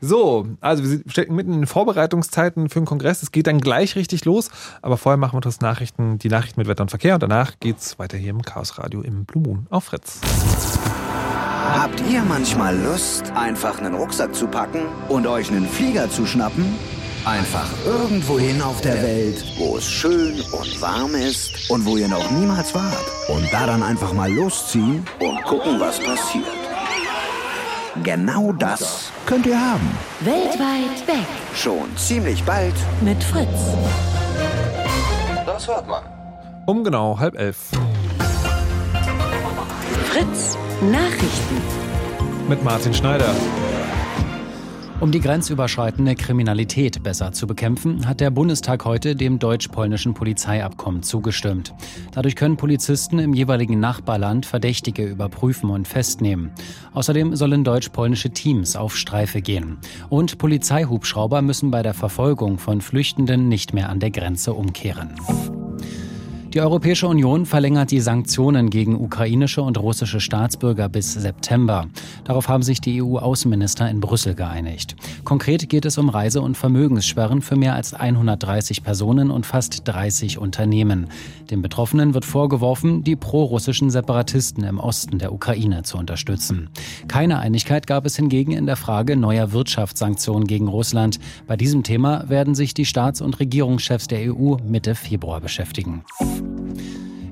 So, also wir stecken mitten in den Vorbereitungszeiten für den Kongress. Es geht dann gleich richtig los, aber vorher machen wir das Nachrichten, die Nachrichten mit Wetter und Verkehr und danach geht's weiter hier im Chaos Radio im Blue Moon auf Fritz. Habt ihr manchmal Lust, einfach einen Rucksack zu packen und euch einen Flieger zu schnappen? Einfach irgendwohin auf der Welt, wo es schön und warm ist und wo ihr noch niemals wart. Und da dann einfach mal losziehen und gucken, was passiert. Genau das könnt ihr haben. Weltweit weg Schon ziemlich bald mit Fritz. Das hört man. Um genau halb elf Fritz Nachrichten. mit Martin Schneider. Um die grenzüberschreitende Kriminalität besser zu bekämpfen, hat der Bundestag heute dem deutsch-polnischen Polizeiabkommen zugestimmt. Dadurch können Polizisten im jeweiligen Nachbarland Verdächtige überprüfen und festnehmen. Außerdem sollen deutsch-polnische Teams auf Streife gehen. Und Polizeihubschrauber müssen bei der Verfolgung von Flüchtenden nicht mehr an der Grenze umkehren. Die Europäische Union verlängert die Sanktionen gegen ukrainische und russische Staatsbürger bis September. Darauf haben sich die EU-Außenminister in Brüssel geeinigt. Konkret geht es um Reise- und Vermögenssperren für mehr als 130 Personen und fast 30 Unternehmen. Den Betroffenen wird vorgeworfen, die pro-russischen Separatisten im Osten der Ukraine zu unterstützen. Keine Einigkeit gab es hingegen in der Frage neuer Wirtschaftssanktionen gegen Russland. Bei diesem Thema werden sich die Staats- und Regierungschefs der EU Mitte Februar beschäftigen.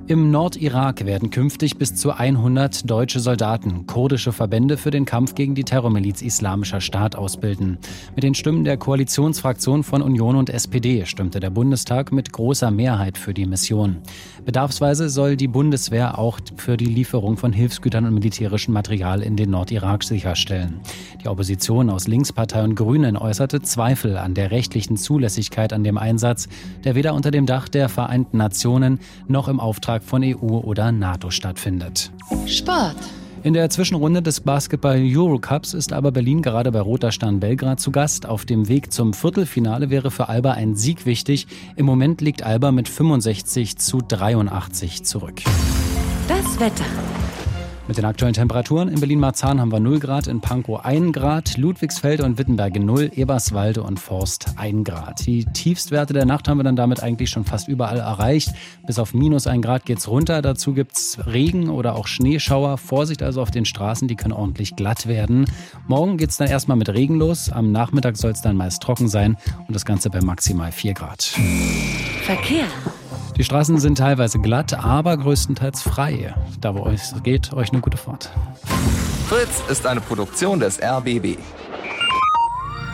Im Nordirak werden künftig bis zu 100 deutsche Soldaten kurdische Verbände für den Kampf gegen die Terrormiliz Islamischer Staat ausbilden. Mit den Stimmen der Koalitionsfraktion von Union und SPD stimmte der Bundestag mit großer Mehrheit für die Mission. Bedarfsweise soll die Bundeswehr auch für die Lieferung von Hilfsgütern und militärischem Material in den Nordirak sicherstellen. Die Opposition aus Linkspartei und Grünen äußerte Zweifel an der rechtlichen Zulässigkeit an dem Einsatz, der weder unter dem Dach der Vereinten Nationen noch im Auftrag von EU oder NATO stattfindet. Sport. In der Zwischenrunde des Basketball Eurocups ist aber Berlin gerade bei Roter Stern Belgrad zu Gast. Auf dem Weg zum Viertelfinale wäre für Alba ein Sieg wichtig. Im Moment liegt Alba mit 65 zu 83 zurück. Das Wetter. Mit den aktuellen Temperaturen in Berlin-Marzahn haben wir 0 Grad, in Pankow 1 Grad, Ludwigsfeld und Wittenberge 0, Eberswalde und Forst 1 Grad. Die Tiefstwerte der Nacht haben wir dann damit eigentlich schon fast überall erreicht. Bis auf minus 1 Grad geht's runter. Dazu gibt's Regen oder auch Schneeschauer. Vorsicht also auf den Straßen, die können ordentlich glatt werden. Morgen geht's dann erstmal mit Regen los. Am Nachmittag soll es dann meist trocken sein und das Ganze bei maximal 4 Grad. Verkehr. Die Straßen sind teilweise glatt, aber größtenteils frei. Da wo es geht, euch eine gute Fahrt. Fritz ist eine Produktion des RBB.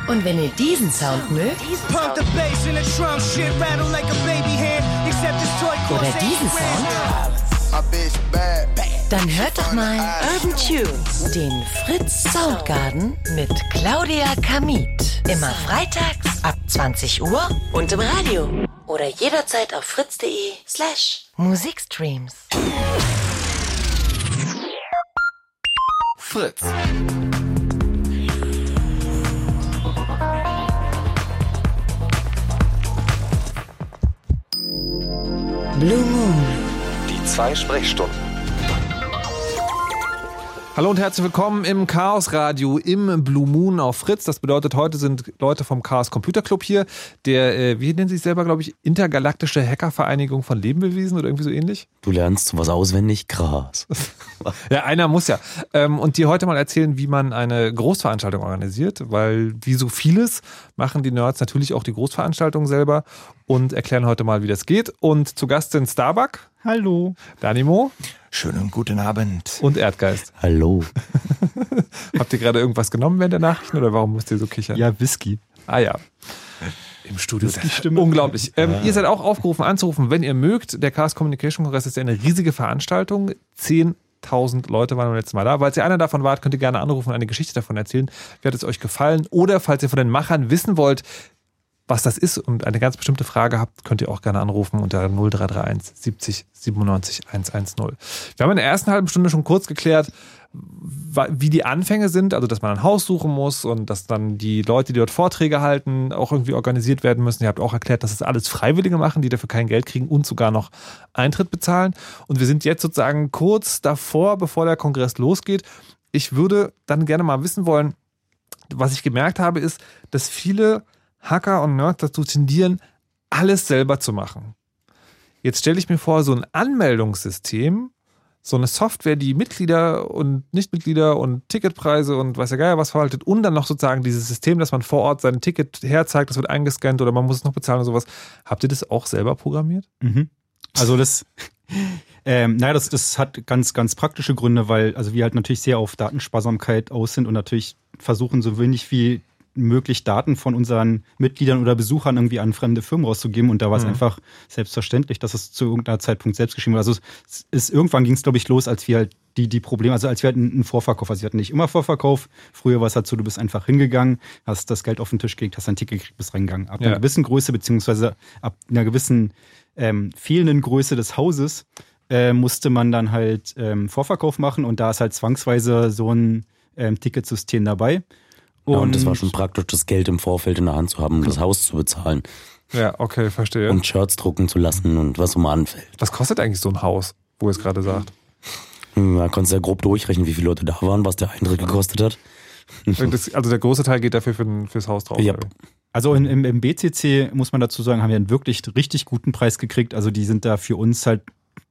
Und wenn ihr diesen Sound mögt Pump the bass and the drum shit rattle like a baby hand. Except this toy oder diesen 80 Sound, dann hört doch mal Urban Tunes, den Fritz Soundgarden mit Claudia Kamit. Immer freitags ab 20 Uhr und im Radio. Oder jederzeit auf fritz.de slash Musikstreams. Fritz. Blue Moon. Die zwei Sprechstunden. Hallo und herzlich willkommen im Chaos Radio im Blue Moon auf Fritz. Das bedeutet, heute sind Leute vom Chaos Computer Club hier, der, äh, wie nennen sie sich selber, glaube ich, Intergalaktische Hackervereinigung von Lebewesen oder irgendwie so ähnlich. Du lernst sowas auswendig, krass. Ja, einer muss ja. Ähm, und dir heute mal erzählen, wie man eine Großveranstaltung organisiert, weil wie so vieles machen die Nerds natürlich auch die Großveranstaltung selber und erklären heute mal, wie das geht. Und zu Gast sind Starbuck, Hallo. Danimo Schönen guten Abend. und Erdgeist. Hallo. Habt ihr gerade irgendwas genommen während der Nachrichten oder warum müsst ihr so kichern? Ja, Whisky. Ah ja. Im Studio. Whisky-Stimme. Unglaublich. Ähm, Ihr seid auch aufgerufen anzurufen, wenn ihr mögt. Der Chaos Communication Kongress ist ja eine riesige Veranstaltung. 10.000 Leute waren beim letzten Mal da. Falls ihr einer davon wart, könnt ihr gerne anrufen und eine Geschichte davon erzählen. Wie hat es euch gefallen? Oder falls ihr von den Machern wissen wollt, was das ist und eine ganz bestimmte Frage habt, könnt ihr auch gerne anrufen unter 0331 70 97 110. Wir haben in der ersten halben Stunde schon kurz geklärt, wie die Anfänge sind, also dass man ein Haus suchen muss und dass dann die Leute, die dort Vorträge halten, auch irgendwie organisiert werden müssen. Ihr habt auch erklärt, dass es alles Freiwillige machen, die dafür kein Geld kriegen und sogar noch Eintritt bezahlen. Und wir sind jetzt sozusagen kurz davor, bevor der Kongress losgeht. Ich würde dann gerne mal wissen wollen, was ich gemerkt habe, ist, dass viele Hacker und Nerds dazu tendieren, alles selber zu machen. Jetzt stelle ich mir vor, so ein Anmeldungssystem, so eine Software, die Mitglieder und Nichtmitglieder und Ticketpreise und weiß ja geil was verwaltet und dann noch sozusagen dieses System, dass man vor Ort sein Ticket herzeigt, das wird eingescannt oder man muss es noch bezahlen oder sowas. Habt ihr das auch selber programmiert? Mhm. Also das, ähm, naja, das, das hat ganz, ganz praktische Gründe, weil also wir halt natürlich sehr auf Datensparsamkeit aus sind und natürlich versuchen, so wenig wie möglich Daten von unseren Mitgliedern oder Besuchern irgendwie an fremde Firmen rauszugeben. Und da war es Mhm. einfach selbstverständlich, dass es zu irgendeiner Zeitpunkt selbst geschrieben wurde. Also es ist irgendwann ging es, glaube ich, los, als wir halt die, die Probleme, also als wir hatten einen Vorverkauf, also wir hatten nicht immer Vorverkauf. Früher war es halt so, du bist einfach hingegangen, hast das Geld auf den Tisch gelegt, hast ein Ticket gekriegt, bist reingegangen. Ab Ja. einer gewissen Größe, beziehungsweise ab einer gewissen ähm, fehlenden Größe des Hauses, äh, musste man dann halt ähm, Vorverkauf machen und da ist halt zwangsweise so ein ähm, Ticketsystem dabei. Ja, und das war schon praktisch, das Geld im Vorfeld in der Hand zu haben, um das Haus zu bezahlen Ja, okay, verstehe. und Shirts drucken zu lassen und was mal anfällt. was kostet eigentlich so ein Haus, wo ihr es gerade sagt? Da konntest du ja grob durchrechnen, wie viele Leute da waren, was der Eintritt gekostet hat. Das, also der große Teil geht dafür für, fürs Haus drauf. Ja. Also in, im, im BCC muss man dazu sagen, haben wir einen wirklich richtig guten Preis gekriegt. Also die sind da für uns halt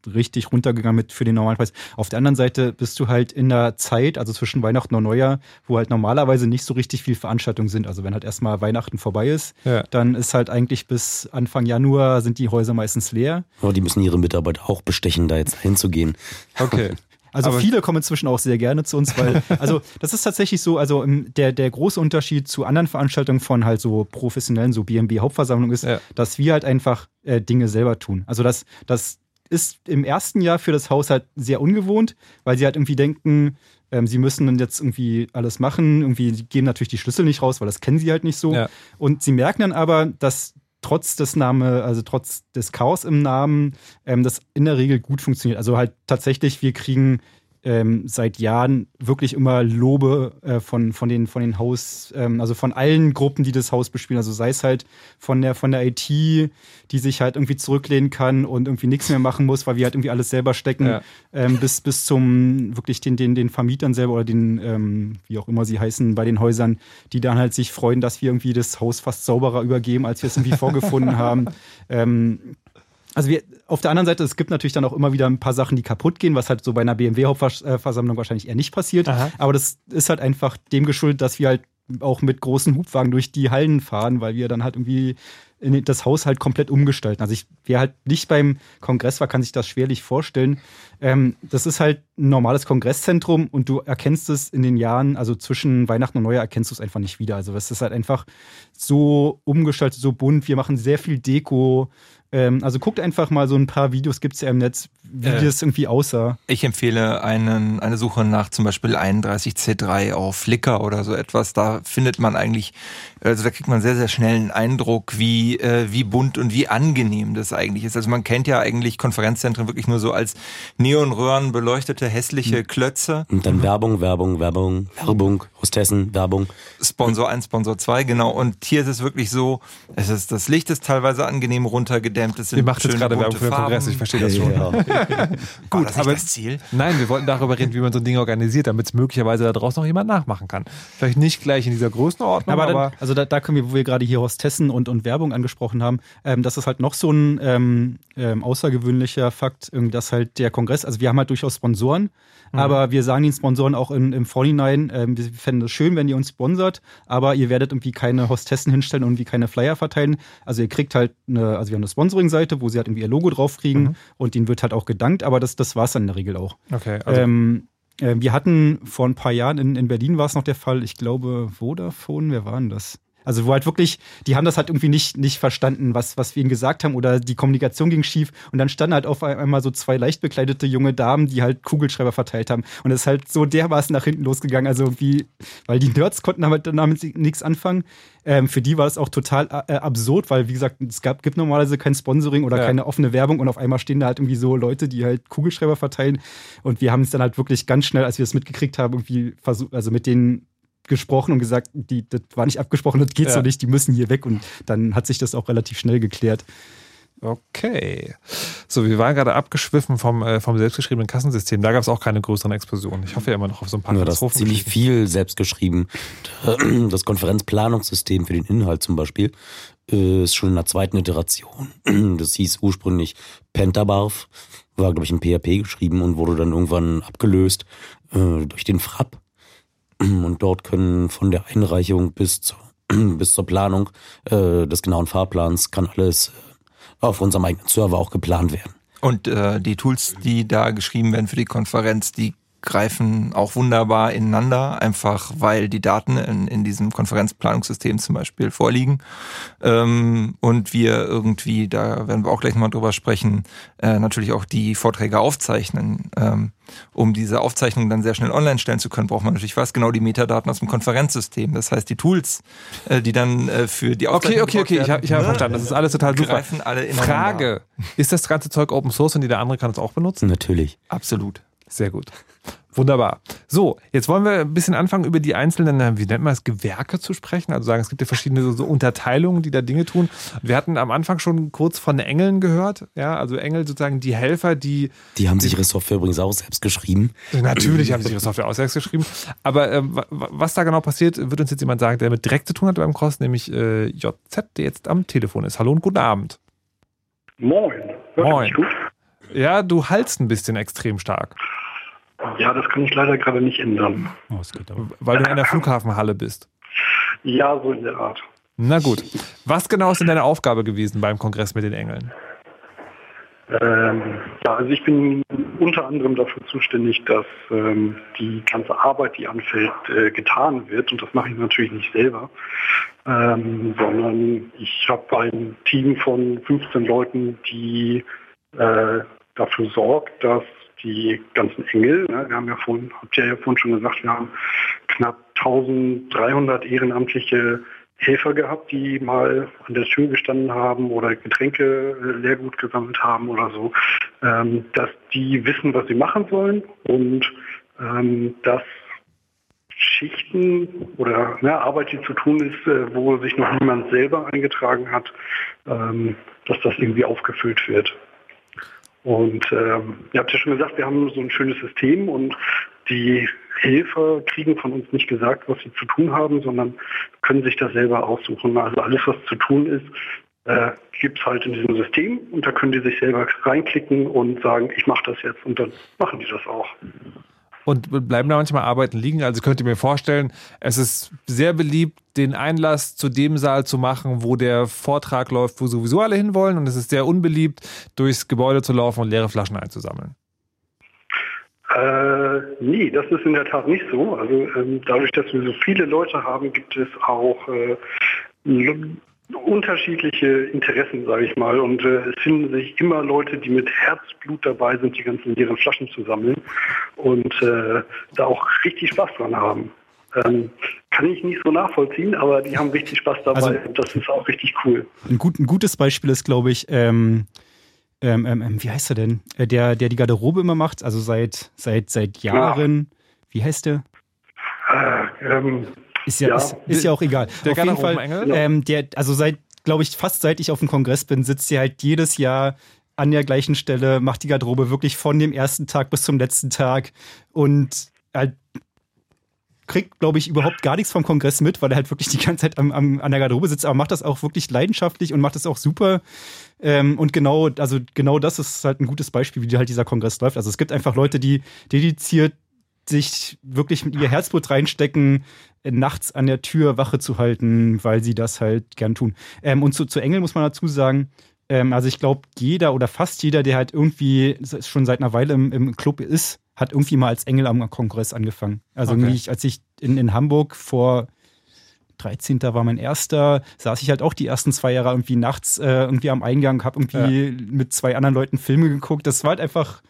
richtig runtergegangen mit für den normalen Preis. Auf der anderen Seite bist du halt in der Zeit, also zwischen Weihnachten und Neujahr, wo halt normalerweise nicht so richtig viel Veranstaltungen sind. Also wenn halt erstmal Weihnachten vorbei ist, Ja. dann ist halt eigentlich bis Anfang Januar sind die Häuser meistens leer. Aber die müssen ihre Mitarbeiter auch bestechen, da jetzt hinzugehen. Okay. Also Aber- viele kommen inzwischen auch sehr gerne zu uns, weil, also das ist tatsächlich so, also ähm, der, der große Unterschied zu anderen Veranstaltungen von halt so professionellen, so BMB Hauptversammlung ist, Ja. dass wir halt einfach äh, Dinge selber tun. Also das, das ist im ersten Jahr für das Haus halt sehr ungewohnt, weil sie halt irgendwie denken, ähm, sie müssen dann jetzt irgendwie alles machen, irgendwie geben natürlich die Schlüssel nicht raus, weil das kennen sie halt nicht so. Ja. Und sie merken dann aber, dass trotz des Name, also trotz des Chaos im Namen, ähm, das in der Regel gut funktioniert. Also halt tatsächlich, wir kriegen ähm, seit Jahren wirklich immer Lobe äh, von, von den, von den Haus, ähm, also von allen Gruppen, die das Haus bespielen. Also sei es halt von der, von der IT, die sich halt irgendwie zurücklehnen kann und irgendwie nichts mehr machen muss, weil wir halt irgendwie alles selber stecken, Ja. ähm, bis, bis zum wirklich den, den, den Vermietern selber oder den, ähm, wie auch immer sie heißen, bei den Häusern, die dann halt sich freuen, dass wir irgendwie das Haus fast sauberer übergeben, als wir es irgendwie vorgefunden haben. Ähm, also wir, auf der anderen Seite, es gibt natürlich dann auch immer wieder ein paar Sachen, die kaputt gehen, was halt so bei einer BMW-Hauptversammlung wahrscheinlich eher nicht passiert. Aha. Aber das ist halt einfach dem geschuldet, dass wir halt auch mit großen Hubwagen durch die Hallen fahren, weil wir dann halt irgendwie das Haus halt komplett umgestalten. Also ich, wer halt nicht beim Kongress war, kann sich das schwerlich vorstellen. Ähm, das ist halt ein normales Kongresszentrum und du erkennst es in den Jahren, also zwischen Weihnachten und Neujahr erkennst du es einfach nicht wieder. Also es ist halt einfach so umgestaltet, so bunt. Wir machen sehr viel Deko. Ähm, also guckt einfach mal so ein paar Videos, gibt es ja im Netz, wie Äh. das irgendwie aussah. Ich empfehle einen, eine Suche nach zum Beispiel 31C3 auf Flickr oder so etwas. Da findet man eigentlich, also da kriegt man sehr, sehr schnell einen Eindruck, wie, äh, wie bunt und wie angenehm das eigentlich ist. Also man kennt ja eigentlich Konferenzzentren wirklich nur so als Neonröhren beleuchtete hässliche Klötze. Und dann Werbung, Werbung, Werbung, Werbung, Hostessen, Werbung. Sponsor 1, Sponsor 2, genau. Und hier ist es wirklich so, es ist, das Licht ist teilweise angenehm runtergedämmt. Es sind Ihr macht jetzt gerade Werbung für den. Kongress, ich verstehe das schon. Ja. War das nicht aber- das Ziel? Nein, wir wollten darüber reden, wie man so ein Ding organisiert, damit es möglicherweise da draußen noch jemand nachmachen kann. Vielleicht nicht gleich in dieser Größenordnung, Aber, aber, dann, also da, da können wir, wo wir gerade hier Hostessen und, und Werbung angesprochen haben, ähm, das ist halt noch so ein ähm, ähm, außergewöhnlicher Fakt, dass halt der Kongress, also wir haben halt durchaus Sponsoren, aber wir sagen den Sponsoren auch in, im Vorhinein, ähm, wir fänden es schön, wenn ihr uns sponsert, aber ihr werdet irgendwie keine Hostessen hinstellen und irgendwie keine Flyer verteilen. Also ihr kriegt halt eine, also wir haben eine Sponsoring-Seite, wo sie halt irgendwie ihr Logo drauf kriegen und ihnen wird halt auch gedankt, aber das, das war es dann in der Regel auch. okay. Also, Ähm, äh, wir hatten vor ein paar Jahren in, in Berlin war es noch der Fall, ich glaube Vodafone, wer war denn das? Also wo halt wirklich, die haben das halt irgendwie nicht, nicht verstanden, was, was wir ihnen gesagt haben oder die Kommunikation ging schief und dann standen halt auf einmal so zwei leicht bekleidete junge Damen, die halt Kugelschreiber verteilt haben und es ist halt so dermaßen nach hinten losgegangen, also irgendwie, weil die Nerds konnten damit, damit nichts anfangen. Ähm, für die war das auch total äh, absurd, weil wie gesagt, es gab, gibt normalerweise kein Sponsoring oder Ja. keine offene Werbung und auf einmal stehen da halt irgendwie so Leute, die halt Kugelschreiber verteilen und wir haben es dann halt wirklich ganz schnell, als wir es mitgekriegt haben, irgendwie versucht, also mit denen gesprochen und gesagt, die, das war nicht abgesprochen, das geht Ja. so nicht, die müssen hier weg und dann hat sich das auch relativ schnell geklärt. okay. So, wir waren gerade abgeschwiffen vom, äh, vom selbstgeschriebenen Kassensystem. Da gab es auch keine größeren Explosionen. Ich hoffe ja immer noch auf so ein paar Ja, das ziemlich viel selbst geschrieben. Das Konferenzplanungssystem für den Inhalt zum Beispiel äh, ist schon in der zweiten Iteration. Das hieß ursprünglich Pentabarf, war glaube ich in PHP geschrieben und wurde dann irgendwann abgelöst äh, durch den Frapp. Und dort können von der Einreichung bis zur, bis zur Planung äh, des genauen Fahrplans kann alles äh, auf unserem eigenen Server auch geplant werden. Und äh, die Tools, die da geschrieben werden für die Konferenz, die greifen auch wunderbar ineinander, einfach weil die Daten in, in diesem Konferenzplanungssystem zum Beispiel vorliegen. Ähm, und wir irgendwie, da werden wir auch gleich nochmal drüber sprechen, äh, natürlich auch die Vorträge aufzeichnen. Ähm, um diese Aufzeichnung dann sehr schnell online stellen zu können, braucht man natürlich was? Genau die Metadaten aus dem Konferenzsystem. Das heißt, die Tools, äh, die dann äh, für die Aufzeichnung Okay, okay, okay, ich habe ich hab verstanden. Das ist alles total super. Greifen alle Frage, ist das ganze Zeug Open Source und jeder andere kann es auch benutzen? Natürlich. Absolut. Sehr gut. Wunderbar. So, jetzt wollen wir ein bisschen anfangen, über die einzelnen, wie nennt man es, Gewerke zu sprechen. Also sagen, es gibt ja verschiedene so, so Unterteilungen, die da Dinge tun. Wir hatten am Anfang schon kurz von Engeln gehört. Ja, also Engel sozusagen die Helfer, die. Die haben sich ihre Software übrigens auch selbst geschrieben. Natürlich haben sie ihre Software auch selbst geschrieben. Aber äh, was da genau passiert, wird uns jetzt jemand sagen, der mit direkt zu tun hat beim Cross, nämlich äh, JZ, der jetzt am Telefon ist. Hallo und guten Abend. Moin. Hört Moin. Gut? Ja, du haltst ein bisschen extrem stark. Ja, das kann ich leider gerade nicht ändern. Oh, Weil du in einer Flughafenhalle bist. Ja, so in der Art. Na gut. Was genau ist denn deine Aufgabe gewesen beim Kongress mit den Engeln? Ähm, ja, also ich bin unter anderem dafür zuständig, dass ähm, die ganze Arbeit, die anfällt, äh, getan wird. Und das mache ich natürlich nicht selber, ähm, sondern ich habe ein Team von 15 Leuten, die äh, dafür sorgt, dass die ganzen Engel. Ne? Wir haben ja vorhin, habt ihr ja vorhin schon gesagt, wir haben knapp 1300 ehrenamtliche Helfer gehabt, die mal an der Tür gestanden haben oder Getränke äh, Leergut gesammelt haben oder so, ähm, dass die wissen, was sie machen sollen und ähm, dass Schichten oder ne, Arbeit, die zu tun ist, äh, wo sich noch niemand selber eingetragen hat, ähm, dass das irgendwie aufgefüllt wird. Und ähm, ihr habt ja schon gesagt, wir haben so ein schönes System und die Helfer kriegen von uns nicht gesagt, was sie zu tun haben, sondern können sich das selber aussuchen. Also alles, was zu tun ist, äh, gibt es halt in diesem System und da können die sich selber reinklicken und sagen, ich mache das jetzt und dann machen die das auch und bleiben da manchmal Arbeiten liegen. Also könnt ihr mir vorstellen, es ist sehr beliebt, den Einlass zu dem Saal zu machen, wo der Vortrag läuft, wo sowieso alle hinwollen. Und es ist sehr unbeliebt, durchs Gebäude zu laufen und leere Flaschen einzusammeln. Äh, nee, das ist in der Tat nicht so. Also ähm, dadurch, dass wir so viele Leute haben, gibt es auch äh, unterschiedliche Interessen, sage ich mal. Und äh, es finden sich immer Leute, die mit Herzblut dabei sind, die ganzen leeren Flaschen zu sammeln und äh, da auch richtig Spaß dran haben. Ähm, kann ich nicht so nachvollziehen, aber die haben richtig Spaß dabei also, und das ist auch richtig cool. Ein, gut, ein gutes Beispiel ist, glaube ich, ähm, ähm, ähm, ähm wie heißt er denn? Äh, der, der die Garderobe immer macht, also seit, seit, seit Jahren. Ja. Wie heißt der? Äh, ähm, ist ja, ja. Ist, ist, ja auch egal. Der Auf jeden Fall, ähm, der, also seit, glaube ich, fast seit ich auf dem Kongress bin, sitzt er halt jedes Jahr an der gleichen Stelle, macht die Garderobe wirklich von dem ersten Tag bis zum letzten Tag und halt kriegt, glaube ich, überhaupt gar nichts vom Kongress mit, weil er halt wirklich die ganze Zeit am, am, an der Garderobe sitzt, aber macht das auch wirklich leidenschaftlich und macht das auch super. Ähm, und genau, also genau das ist halt ein gutes Beispiel, wie halt dieser Kongress läuft. Also es gibt einfach Leute, die dediziert sich wirklich mit ihr Herzblut reinstecken, nachts an der Tür Wache zu halten, weil sie das halt gern tun. Ähm, und zu, zu Engel muss man dazu sagen, ähm, also ich glaube, jeder oder fast jeder, der halt irgendwie schon seit einer Weile im, im Club ist, hat irgendwie mal als Engel am Kongress angefangen. Also okay. ich, als ich in, in Hamburg vor 13. war mein erster, saß ich halt auch die ersten zwei Jahre irgendwie nachts äh, irgendwie am Eingang, habe irgendwie ja. mit zwei anderen Leuten Filme geguckt. Das war halt einfach,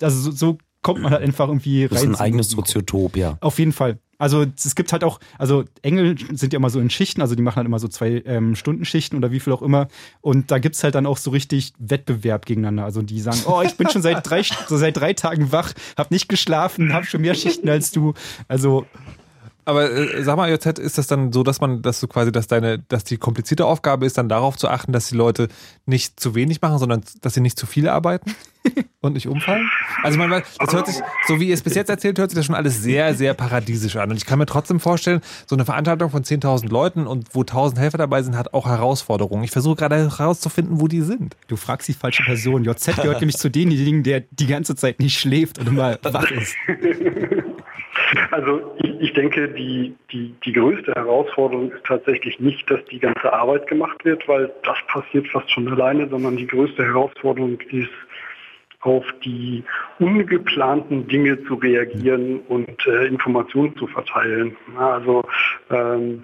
also so, so kommt man halt einfach irgendwie rein. Das ist ein eigenes Soziotop, ja. Auf jeden Fall. Also es gibt halt auch, also Engel sind ja immer so in Schichten, also die machen halt immer so zwei ähm, Stundenschichten oder wie viel auch immer. Und da gibt es halt dann auch so richtig Wettbewerb gegeneinander. Also die sagen, oh, ich bin schon seit drei, so seit drei Tagen wach, hab nicht geschlafen, hab schon mehr Schichten als du. Also aber äh, sag mal, JZ, ist das dann so, dass man, dass du quasi, dass deine, dass die komplizierte Aufgabe ist, dann darauf zu achten, dass die Leute nicht zu wenig machen, sondern dass sie nicht zu viel arbeiten und nicht umfallen? Also man, das hört sich, so wie ihr es bis jetzt erzählt, hört sich das schon alles sehr, sehr paradiesisch an. Und ich kann mir trotzdem vorstellen, so eine Veranstaltung von 10.000 Leuten und wo 1.000 Helfer dabei sind, hat auch Herausforderungen. Ich versuche gerade herauszufinden, wo die sind. Du fragst die falsche Person. JZ gehört nämlich zu denjenigen, der die ganze Zeit nicht schläft und immer wach ist. Also ich, ich denke, die, die, die größte Herausforderung ist tatsächlich nicht, dass die ganze Arbeit gemacht wird, weil das passiert fast schon alleine, sondern die größte Herausforderung ist, auf die ungeplanten Dinge zu reagieren und äh, Informationen zu verteilen. Also ähm,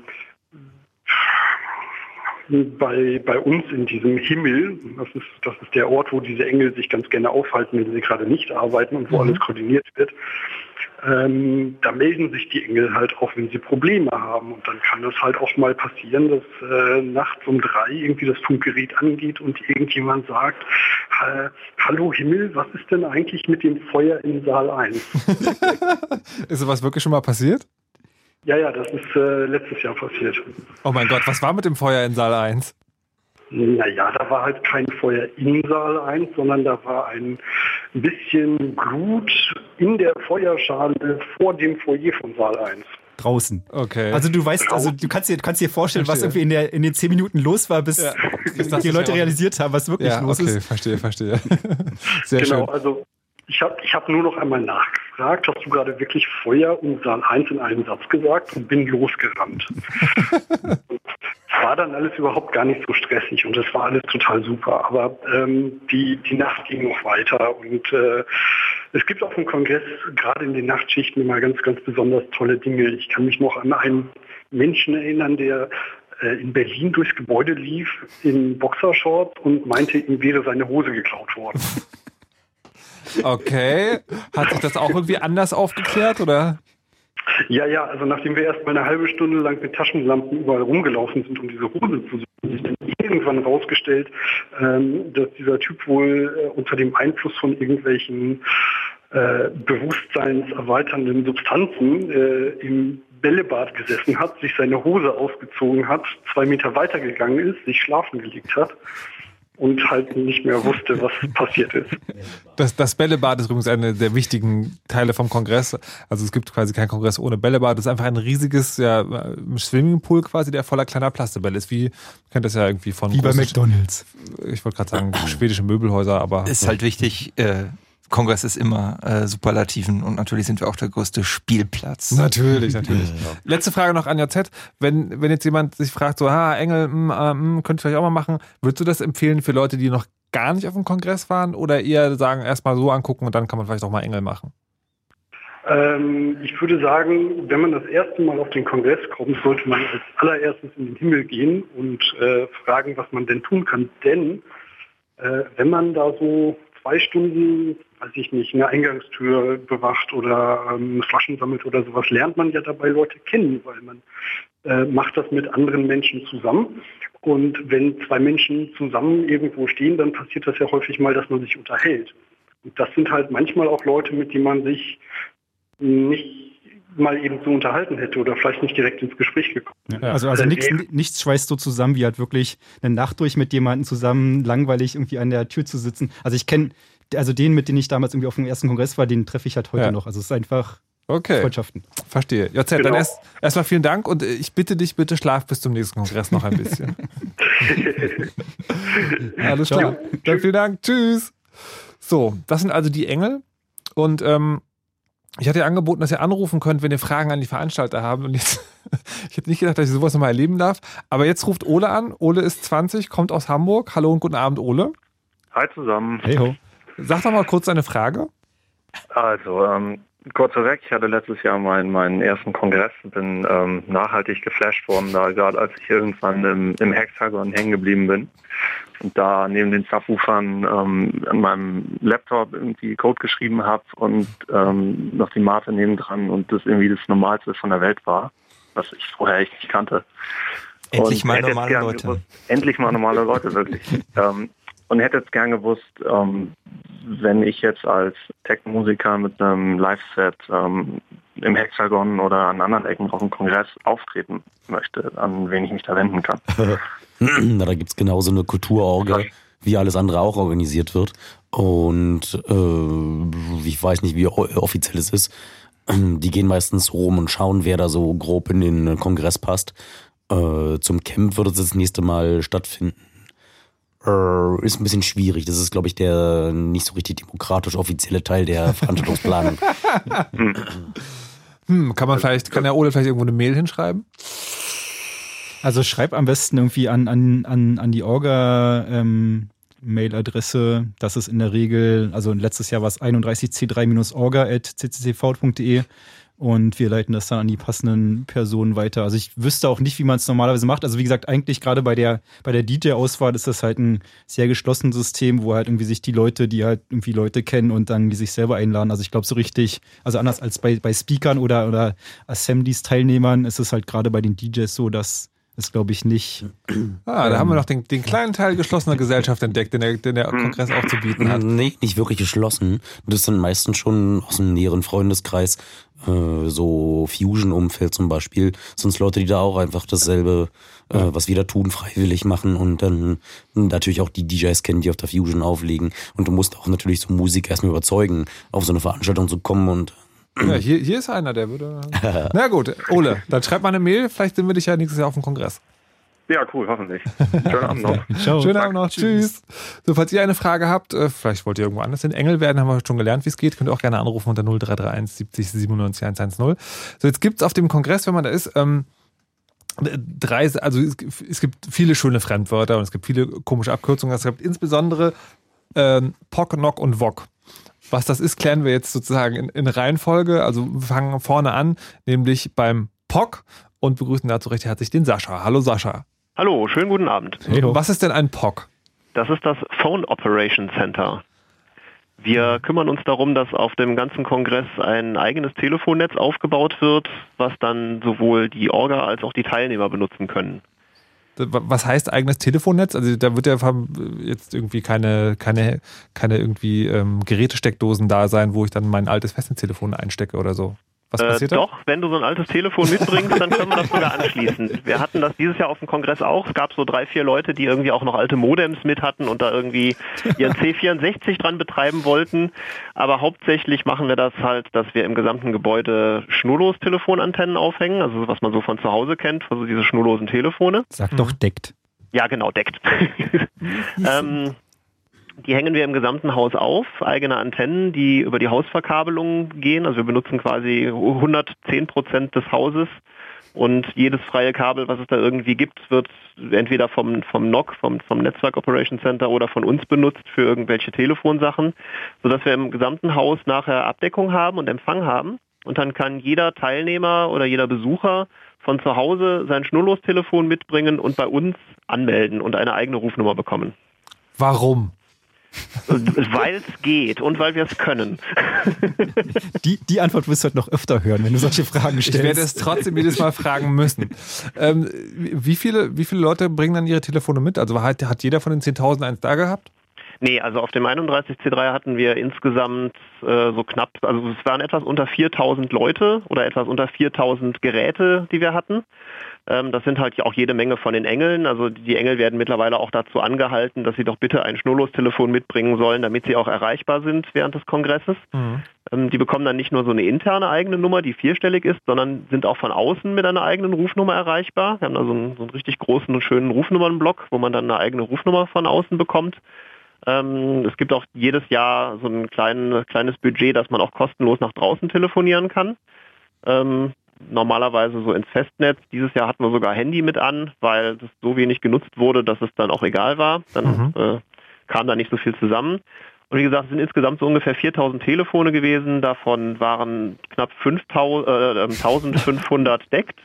bei, bei uns in diesem Himmel, das ist, das ist der Ort, wo diese Engel sich ganz gerne aufhalten, wenn sie gerade nicht arbeiten und wo mhm. alles koordiniert wird, ähm, da melden sich die Engel halt auch, wenn sie Probleme haben. Und dann kann es halt auch mal passieren, dass äh, nachts um drei irgendwie das Funkgerät angeht und irgendjemand sagt, Hallo Himmel, was ist denn eigentlich mit dem Feuer in Saal 1? ist sowas wirklich schon mal passiert? Ja, ja, das ist äh, letztes Jahr passiert. Oh mein Gott, was war mit dem Feuer in Saal 1? Naja, da war halt kein Feuer in Saal 1, sondern da war ein bisschen Glut in der Feuerschale vor dem Foyer von Saal 1 draußen. Okay. Also du weißt, also du kannst dir, kannst dir vorstellen, verstehe. was irgendwie in, der, in den zehn Minuten los war, bis, ja. bis die Leute realisiert haben, was wirklich ja, los okay, ist. Okay, verstehe, verstehe. Sehr genau, schön. also ich habe ich hab nur noch einmal nachgefragt, hast du gerade wirklich Feuer und Saal 1 in einem Satz gesagt und bin losgerannt. war dann alles überhaupt gar nicht so stressig und es war alles total super. Aber ähm, die, die Nacht ging noch weiter und äh, es gibt auf dem Kongress gerade in den Nachtschichten immer ganz, ganz besonders tolle Dinge. Ich kann mich noch an einen Menschen erinnern, der äh, in Berlin durchs Gebäude lief in Boxershorts und meinte, ihm wäre seine Hose geklaut worden. Okay. Hat sich das auch irgendwie anders aufgeklärt oder? Ja, ja, also nachdem wir erst mal eine halbe Stunde lang mit Taschenlampen überall rumgelaufen sind, um diese Hose zu suchen, sich dann irgendwann rausgestellt, ähm, dass dieser Typ wohl äh, unter dem Einfluss von irgendwelchen äh, bewusstseinserweiternden Substanzen äh, im Bällebad gesessen hat, sich seine Hose ausgezogen hat, zwei Meter weitergegangen ist, sich schlafen gelegt hat und halt nicht mehr wusste, was passiert ist. Das, das Bällebad ist übrigens einer der wichtigen Teile vom Kongress. Also es gibt quasi keinen Kongress ohne Bällebad. Das ist einfach ein riesiges ja, Swimmingpool quasi, der voller kleiner Plastebälle ist. Wie, kennt das ja irgendwie von... Wie bei McDonalds. Ich wollte gerade sagen, schwedische Möbelhäuser, aber... Ist halt wichtig, äh, Kongress ist immer äh, Superlativen und natürlich sind wir auch der größte Spielplatz. Natürlich, natürlich. Ja. Letzte Frage noch an JZ. Wenn, wenn jetzt jemand sich fragt, so, ha, Engel, mh, hm, mh, könnt ihr vielleicht auch mal machen, würdest du das empfehlen für Leute, die noch gar nicht auf dem Kongress waren oder eher sagen, erstmal so angucken und dann kann man vielleicht auch mal Engel machen? Ähm, ich würde sagen, wenn man das erste Mal auf den Kongress kommt, sollte man als allererstes in den Himmel gehen und äh, fragen, was man denn tun kann. Denn äh, wenn man da so zwei Stunden, weiß ich nicht, eine Eingangstür bewacht oder ähm, Flaschen sammelt oder sowas, lernt man ja dabei Leute kennen, weil man äh, macht das mit anderen Menschen zusammen. Und wenn zwei Menschen zusammen irgendwo stehen, dann passiert das ja häufig mal, dass man sich unterhält. Und das sind halt manchmal auch Leute, mit denen man sich nicht mal eben so unterhalten hätte oder vielleicht nicht direkt ins Gespräch gekommen. Ja, also also nichts, nichts schweißt so zusammen, wie halt wirklich eine Nacht durch mit jemandem zusammen langweilig irgendwie an der Tür zu sitzen. Also ich kenne, also den, mit dem ich damals irgendwie auf dem ersten Kongress war, den treffe ich halt heute ja. noch. Also es ist einfach Okay. Freundschaften. Verstehe. JZ, genau. dann erst erstmal vielen Dank und ich bitte dich, bitte schlaf bis zum nächsten Kongress noch ein bisschen. Alles klar. Dann vielen Dank. Tschüss. So, das sind also die Engel. Und ähm, ich hatte ja angeboten, dass ihr anrufen könnt, wenn ihr Fragen an die Veranstalter habt. Und jetzt, ich hätte nicht gedacht, dass ich sowas nochmal erleben darf. Aber jetzt ruft Ole an. Ole ist 20, kommt aus Hamburg. Hallo und guten Abend, Ole. Hi zusammen. Hey ho. Sag doch mal kurz deine Frage. Also, ähm, kurz vorweg, ich hatte letztes Jahr meinen, meinen ersten Kongress und bin ähm, nachhaltig geflasht worden, da gerade als ich irgendwann im, im Hexagon hängen geblieben bin da neben den Subwoofern ähm, an meinem Laptop irgendwie Code geschrieben habe und ähm, noch die Mate neben dran und das irgendwie das Normalste von der Welt war, was ich vorher echt nicht kannte. Endlich und mal normale Leute. Gewusst, endlich mal normale Leute, wirklich. ähm, und hätte jetzt gern gewusst, ähm, wenn ich jetzt als Tech-Musiker mit einem Live-Set ähm, im Hexagon oder an anderen Ecken auf dem Kongress auftreten möchte, an wen ich mich da wenden kann. Na, da gibt es genauso eine Kulturorga, wie alles andere auch organisiert wird. Und äh, ich weiß nicht, wie offiziell es ist. Die gehen meistens rum und schauen, wer da so grob in den Kongress passt. Äh, zum Camp wird es das nächste Mal stattfinden. Äh, ist ein bisschen schwierig. Das ist, glaube ich, der nicht so richtig demokratisch offizielle Teil der Veranstaltungsplanung. hm, kann man vielleicht, kann der Ole vielleicht irgendwo eine Mail hinschreiben? Also schreib am besten irgendwie an, an, an, an die Orga, ähm, Mailadresse. Das ist in der Regel, also letztes Jahr war es 31c3-orga.cccv.de und wir leiten das dann an die passenden Personen weiter. Also ich wüsste auch nicht, wie man es normalerweise macht. Also wie gesagt, eigentlich gerade bei der, bei der DJ-Auswahl ist das halt ein sehr geschlossenes System, wo halt irgendwie sich die Leute, die halt irgendwie Leute kennen und dann die sich selber einladen. Also ich glaube so richtig, also anders als bei, bei Speakern oder, oder Assemblies-Teilnehmern ist es halt gerade bei den DJs so, dass ist, glaube ich, nicht. Ah, da haben wir noch den, den kleinen Teil geschlossener Gesellschaft entdeckt, den der, den der Kongress auch zu bieten hat. Nee, nicht wirklich geschlossen. Das sind meistens schon aus einem näheren Freundeskreis, äh, so Fusion-Umfeld zum Beispiel, sonst Leute, die da auch einfach dasselbe, äh, was wir da tun, freiwillig machen und dann natürlich auch die DJs kennen, die auf der Fusion auflegen. Und du musst auch natürlich so Musik erstmal überzeugen, auf so eine Veranstaltung zu kommen und Ja, hier, hier ist einer, der würde. Na gut, Ole, dann schreib mal eine Mail, vielleicht sehen wir dich ja nächstes Jahr auf dem Kongress. Ja, cool, hoffentlich. Schönen Abend noch. Ciao. Schönen Abend noch. Tschüss. So, falls ihr eine Frage habt, äh, vielleicht wollt ihr irgendwo anders in Engel werden, haben wir schon gelernt, wie es geht, könnt ihr auch gerne anrufen unter 0331 70 97 110. So, jetzt gibt's auf dem Kongress, wenn man da ist, ähm, drei, also es, es gibt viele schöne Fremdwörter und es gibt viele komische Abkürzungen. Es gibt insbesondere ähm, POC, NOC und VOC. Was das ist, klären wir jetzt sozusagen in, in Reihenfolge. Also wir fangen vorne an, nämlich beim POC und begrüßen dazu recht herzlich den Sascha. Hallo Sascha. Hallo, schönen guten Abend. Was ist denn ein POC? Das ist das Phone Operation Center. Wir kümmern uns darum, dass auf dem ganzen Kongress ein eigenes Telefonnetz aufgebaut wird, was dann sowohl die Orga als auch die Teilnehmer benutzen können. Was heißt eigenes Telefonnetz? Also da wird ja jetzt irgendwie keine, keine, keine irgendwie ähm, Gerätesteckdosen da sein, wo ich dann mein altes Festnetztelefon einstecke oder so. Was Äh, passiert da? doch, wenn du so ein altes Telefon mitbringst, dann können wir das sogar anschließen. Wir hatten das dieses Jahr auf dem Kongress auch. Es gab so drei, vier Leute, die irgendwie auch noch alte Modems mit hatten und da irgendwie ihren C64 dran betreiben wollten. Aber hauptsächlich machen wir das halt, dass wir im gesamten Gebäude Schnurlos-Telefonantennen aufhängen, also was man so von zu Hause kennt, also diese schnurlosen Telefone. Sag doch deckt. Ja, genau, deckt. ähm, die hängen wir im gesamten Haus auf, eigene Antennen, die über die Hausverkabelung gehen. Also wir benutzen quasi 110 Prozent des Hauses und jedes freie Kabel, was es da irgendwie gibt, wird entweder vom, vom NOC, vom, vom Netzwerk Operation Center oder von uns benutzt für irgendwelche Telefonsachen, sodass wir im gesamten Haus nachher Abdeckung haben und Empfang haben. Und dann kann jeder Teilnehmer oder jeder Besucher von zu Hause sein Schnurlostelefon mitbringen und bei uns anmelden und eine eigene Rufnummer bekommen. Warum? Weil es geht und weil wir es können. Die, die Antwort wirst du halt noch öfter hören, wenn du solche Fragen stellst. Ich werde es trotzdem jedes Mal fragen müssen. Ähm, wie, viele, wie viele Leute bringen dann ihre Telefone mit? Also hat, hat jeder von den 10.000 eins da gehabt? Nee, also auf dem 31C3 hatten wir insgesamt äh, so knapp, also es waren etwas unter 4000 Leute oder etwas unter 4000 Geräte, die wir hatten. Ähm, das sind halt auch jede Menge von den Engeln. Also die Engel werden mittlerweile auch dazu angehalten, dass sie doch bitte ein Schnurlostelefon mitbringen sollen, damit sie auch erreichbar sind während des Kongresses. Ähm, die bekommen dann nicht nur so eine interne eigene Nummer, die vierstellig ist, sondern sind auch von außen mit einer eigenen Rufnummer erreichbar. Wir haben da so einen, so einen richtig großen und schönen Rufnummernblock, wo man dann eine eigene Rufnummer von außen bekommt. Ähm, es gibt auch jedes Jahr so ein klein, kleines Budget, dass man auch kostenlos nach draußen telefonieren kann. Ähm, normalerweise so ins Festnetz. Dieses Jahr hatten wir sogar Handy mit an, weil das so wenig genutzt wurde, dass es dann auch egal war. Dann äh, kam da nicht so viel zusammen. Und wie gesagt, es sind insgesamt so ungefähr 4000 Telefone gewesen. Davon waren knapp 5000, äh, 1500 deckt.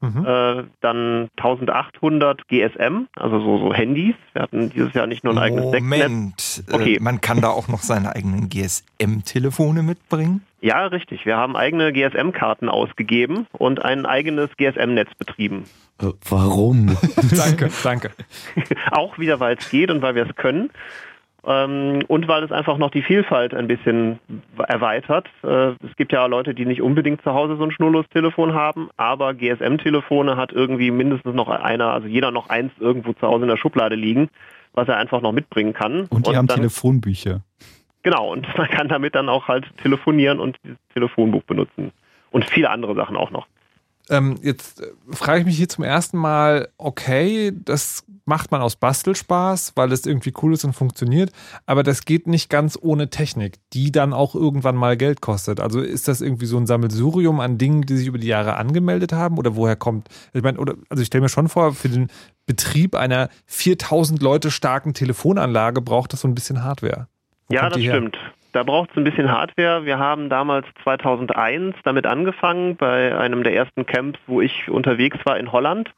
Äh, dann 1800 GSM, also so, so Handys. Wir hatten dieses Jahr nicht nur ein eigenes Moment, Decknetz. okay. äh, man kann da auch noch seine eigenen GSM-Telefone mitbringen? Ja, richtig. Wir haben eigene GSM-Karten ausgegeben und ein eigenes GSM-Netz betrieben. Äh, warum? danke, danke. Auch wieder, weil es geht und weil wir es können. Ähm, und weil es einfach noch die Vielfalt ein bisschen erweitert. Äh, es gibt ja Leute, die nicht unbedingt zu Hause so ein Schnurlostelefon haben, aber GSM-Telefone hat irgendwie mindestens noch einer, also jeder noch eins irgendwo zu Hause in der Schublade liegen, was er einfach noch mitbringen kann. Und die haben dann, Telefonbücher. Genau, und man kann damit dann auch halt telefonieren und dieses Telefonbuch benutzen. Und viele andere Sachen auch noch. Ähm, jetzt äh, frage ich mich hier zum ersten Mal, okay, das macht man aus Bastelspaß, weil es irgendwie cool ist und funktioniert, aber das geht nicht ganz ohne Technik, die dann auch irgendwann mal Geld kostet. Also ist das irgendwie so ein Sammelsurium an Dingen, die sich über die Jahre angemeldet haben oder woher kommt? Ich meine, oder, also ich stelle mir schon vor, für den Betrieb einer 4000 Leute starken Telefonanlage braucht das so ein bisschen Hardware. Wo Ja, das stimmt. Da braucht es ein bisschen Hardware. Wir haben damals 2001 damit angefangen, bei einem der ersten Camps, wo ich unterwegs war in Holland.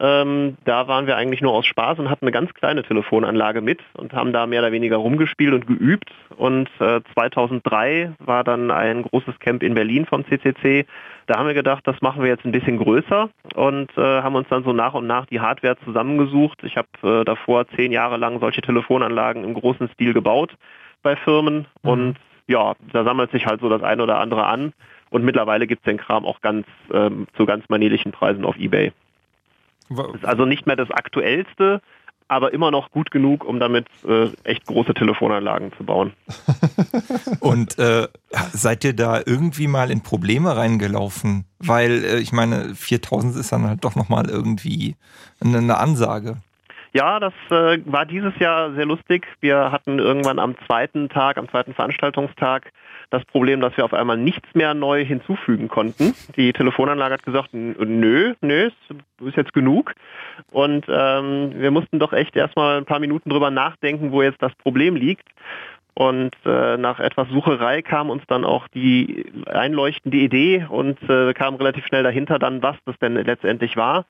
Ähm, da waren wir eigentlich nur aus Spaß und hatten eine ganz kleine Telefonanlage mit und haben da mehr oder weniger rumgespielt und geübt. Und äh, 2003 war dann ein großes Camp in Berlin vom CCC. Da haben wir gedacht, das machen wir jetzt ein bisschen größer und äh, haben uns dann so nach und nach die Hardware zusammengesucht. Ich habe äh, davor zehn Jahre lang solche Telefonanlagen im großen Stil gebaut bei Firmen und ja, da sammelt sich halt so das eine oder andere an. Und mittlerweile gibt es den Kram auch ganz ähm, zu ganz manierlichen Preisen auf Ebay. Ist also nicht mehr das aktuellste, aber immer noch gut genug, um damit äh, echt große Telefonanlagen zu bauen. Und äh, seid ihr da irgendwie mal in Probleme reingelaufen? Weil äh, ich meine, 4000 ist dann halt doch nochmal irgendwie eine, eine Ansage. Ja, das äh, war dieses Jahr sehr lustig. Wir hatten irgendwann am zweiten Tag, am zweiten Veranstaltungstag, das Problem, dass wir auf einmal nichts mehr neu hinzufügen konnten. Die Telefonanlage hat gesagt, "N- nö, nö, ist jetzt genug. Und ähm, wir mussten doch echt erstmal ein paar Minuten drüber nachdenken, wo jetzt das Problem liegt. Und äh, nach etwas Sucherei kam uns dann auch die einleuchtende Idee und äh, kam relativ schnell dahinter dann, was das denn letztendlich war.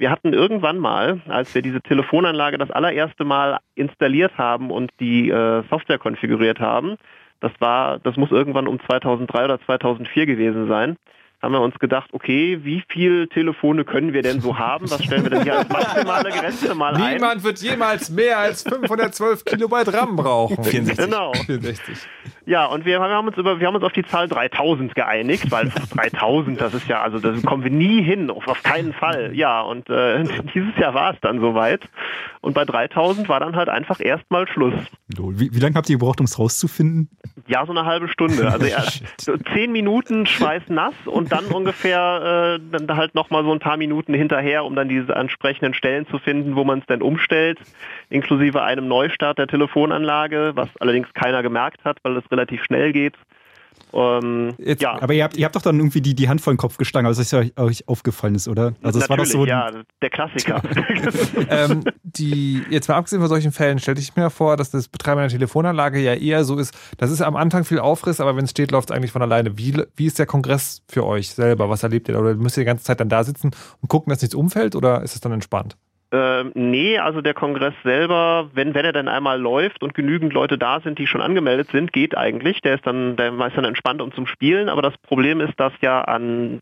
Wir hatten irgendwann mal, als wir diese Telefonanlage das allererste Mal installiert haben und die äh, Software konfiguriert haben, das war, das muss irgendwann um 2003 oder 2004 gewesen sein, haben wir uns gedacht, okay, wie viel Telefone können wir denn so haben? Was stellen wir denn hier als maximale Grenze mal ein? Niemand wird jemals mehr als 512 Kilobyte RAM brauchen. 64. Genau. 64. Ja, und wir haben uns über, wir haben uns auf die Zahl 3000 geeinigt, weil 3000, das ist ja, also da kommen wir nie hin, auf, auf keinen Fall. Ja, und äh, dieses Jahr war es dann soweit. Und bei 3000 war dann halt einfach erstmal Schluss. Lol. Wie, wie lange habt ihr gebraucht, um es rauszufinden? Ja, so eine halbe Stunde. Also ja, zehn Minuten schweißnass und dann ungefähr äh, dann halt nochmal so ein paar Minuten hinterher, um dann diese entsprechenden Stellen zu finden, wo man es denn umstellt, inklusive einem Neustart der Telefonanlage, was allerdings keiner gemerkt hat, weil es relativ schnell geht. Ähm, ja, Aber ihr habt, ihr habt doch dann irgendwie die, die Hand vor den Kopf das ist ja euch, euch aufgefallen ist, oder? Also es war doch natürlich, so. ja, der Klassiker. ähm, die, jetzt mal abgesehen von solchen Fällen, stelle ich mir vor, dass das Betreiben einer Telefonanlage ja eher so ist, das ist am Anfang viel Aufriss, aber wenn es steht, läuft es eigentlich von alleine. Wie, wie ist der Kongress für euch selber? Was erlebt ihr da? Oder müsst ihr die ganze Zeit dann da sitzen und gucken, dass nichts umfällt oder ist es dann entspannt? Ähm, nee, also der Kongress selber, wenn, wenn er dann einmal läuft und genügend Leute da sind, die schon angemeldet sind, geht eigentlich. Der ist dann, der ist dann entspannt und zum Spielen. Aber das Problem ist, dass ja an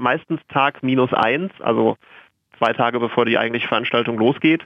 meistens Tag minus eins, also zwei Tage bevor die eigentliche Veranstaltung losgeht,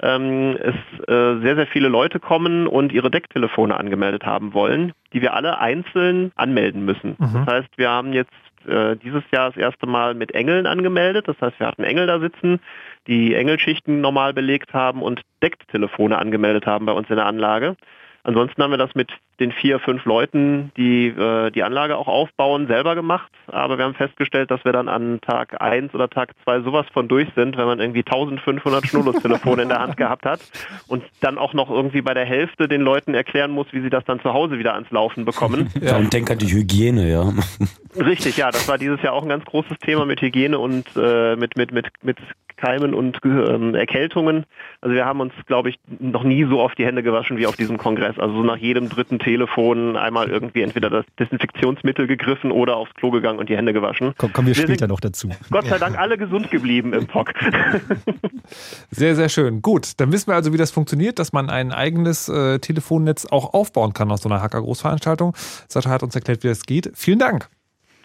ähm, es äh, sehr, sehr viele Leute kommen und ihre Decktelefone angemeldet haben wollen, die wir alle einzeln anmelden müssen. Mhm. Das heißt, wir haben jetzt äh, dieses Jahr das erste Mal mit Engeln angemeldet. Das heißt, wir hatten Engel da sitzen, die Engelschichten normal belegt haben und Decktelefone angemeldet haben bei uns in der Anlage. Ansonsten haben wir das mit den vier, fünf Leuten, die äh, die Anlage auch aufbauen, selber gemacht. Aber wir haben festgestellt, dass wir dann an Tag 1 oder Tag 2 sowas von durch sind, wenn man irgendwie 1500 Schnurlustelefone in der Hand gehabt hat und dann auch noch irgendwie bei der Hälfte den Leuten erklären muss, wie sie das dann zu Hause wieder ans Laufen bekommen. Ja, und denk an die Hygiene, ja. Richtig, ja, das war dieses Jahr auch ein ganz großes Thema mit Hygiene und äh, mit, mit, mit, mit Keimen und ähm, Erkältungen. Also wir haben uns, glaube ich, noch nie so auf die Hände gewaschen wie auf diesem Kongress. Also so nach jedem dritten Telefon einmal irgendwie entweder das Desinfektionsmittel gegriffen oder aufs Klo gegangen und die Hände gewaschen. Komm, kommen wir, Wir später noch dazu. Gott sei Dank alle gesund geblieben im POC. Sehr, sehr schön. Gut, dann wissen wir also, wie das funktioniert, dass man ein eigenes äh, Telefonnetz auch aufbauen kann aus so einer Hacker-Großveranstaltung. Sascha hat uns erklärt, wie das geht. Vielen Dank.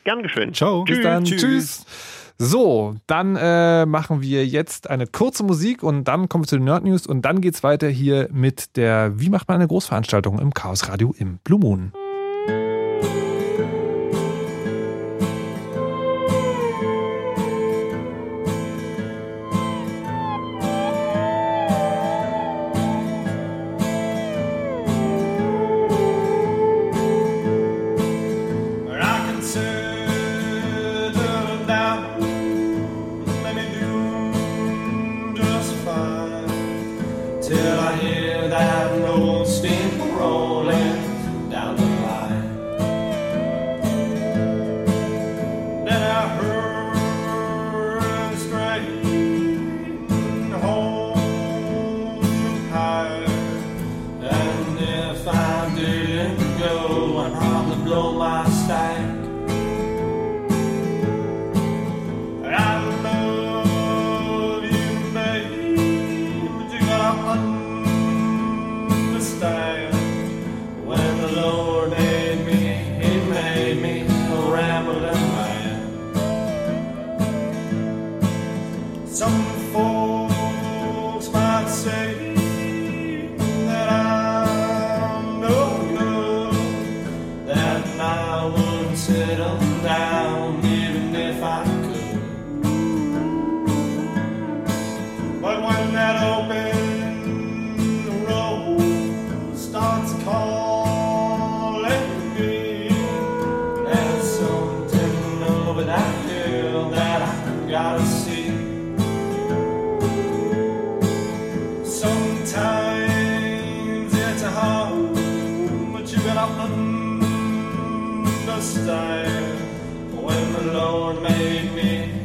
Gern geschehen. Ciao. Bis dann. Tschüss. So, dann äh, machen wir jetzt eine kurze Musik und dann kommen wir zu den Nerd News und dann geht's weiter hier mit der Wie macht man eine Großveranstaltung im Chaos Radio im Blue Moon. When the Lord made me,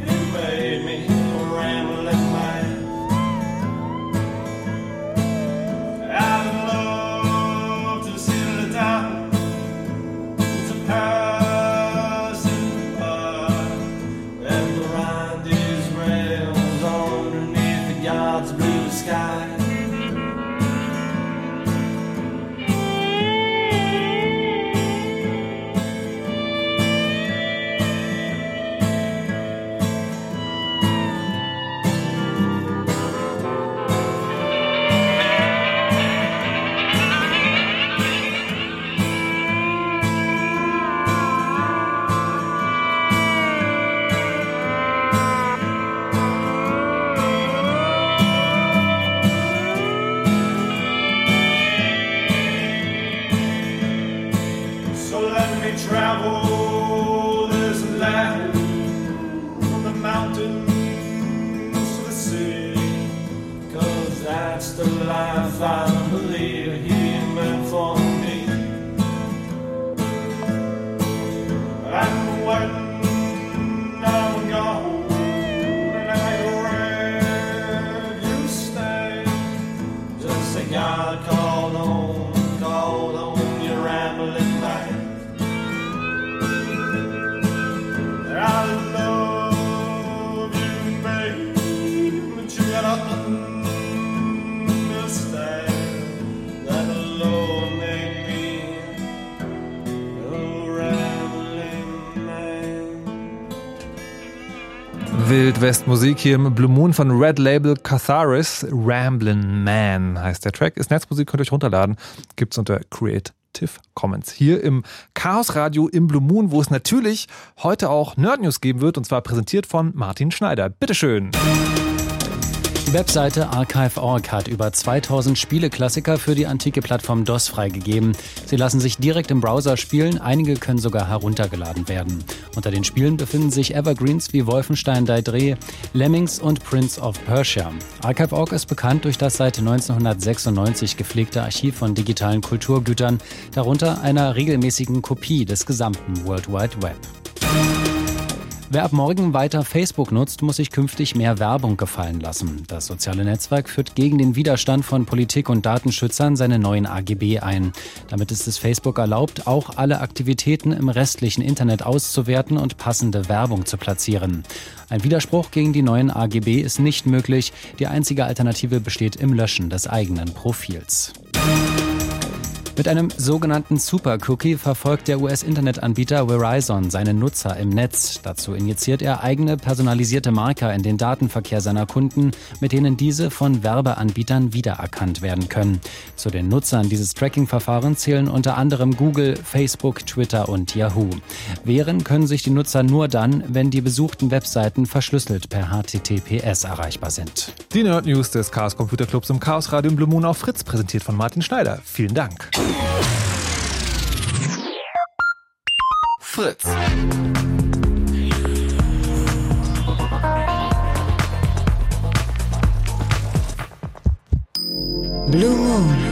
Wildwest-Musik hier im Blue Moon von Red Label Catharis. Ramblin' Man heißt der Track. Ist Netzmusik, könnt ihr euch runterladen. Gibt's unter Creative Commons. Hier im Chaos Radio im Blue Moon, wo es natürlich heute auch Nerd News geben wird und zwar präsentiert von Martin Schneider. Bitteschön. Die Webseite Archive.org hat über 2000 Spieleklassiker für die antike Plattform DOS freigegeben. Sie lassen sich direkt im Browser spielen, einige können sogar heruntergeladen werden. Unter den Spielen befinden sich Evergreens wie Wolfenstein Daedre, Lemmings und Prince of Persia. Archive.org ist bekannt durch das seit 1996 gepflegte Archiv von digitalen Kulturgütern, darunter einer regelmäßigen Kopie des gesamten World Wide Web. Wer ab morgen weiter Facebook nutzt, muss sich künftig mehr Werbung gefallen lassen. Das soziale Netzwerk führt gegen den Widerstand von Politik und Datenschützern seine neuen AGB ein. Damit ist es Facebook erlaubt, auch alle Aktivitäten im restlichen Internet auszuwerten und passende Werbung zu platzieren. Ein Widerspruch gegen die neuen AGB ist nicht möglich. Die einzige Alternative besteht im Löschen des eigenen Profils. Mit einem sogenannten Super Cookie verfolgt der US-Internetanbieter Verizon seine Nutzer im Netz. Dazu injiziert er eigene personalisierte Marker in den Datenverkehr seiner Kunden, mit denen diese von Werbeanbietern wiedererkannt werden können. Zu den Nutzern dieses Tracking-Verfahrens zählen unter anderem Google, Facebook, Twitter und Yahoo. Wehren können sich die Nutzer nur dann, wenn die besuchten Webseiten verschlüsselt per HTTPS erreichbar sind. Die Nerd News des Chaos Computer Clubs im Chaos Radio im Blue Moon auf Fritz, präsentiert von Martin Schneider. Vielen Dank. Fritz. Blue Moon.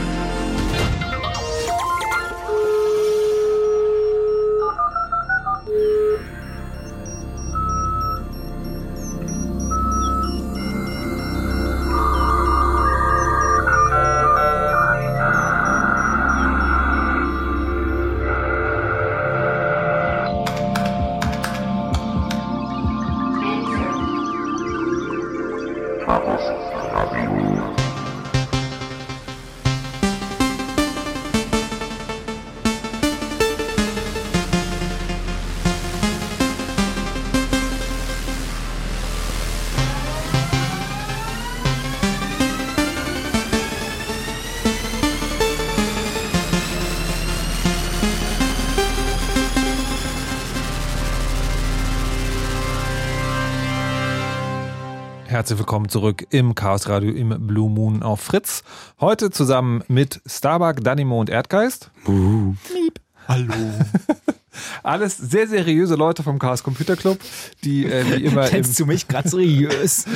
Herzlich willkommen zurück im Chaos Radio im Blue Moon auf Fritz. Heute zusammen mit Starbuck, Danimo und Erdgeist. Miep. Hallo. Alles sehr seriöse Leute vom Chaos Computer Club, die äh, wie immer. Kennst du mich gerade seriös?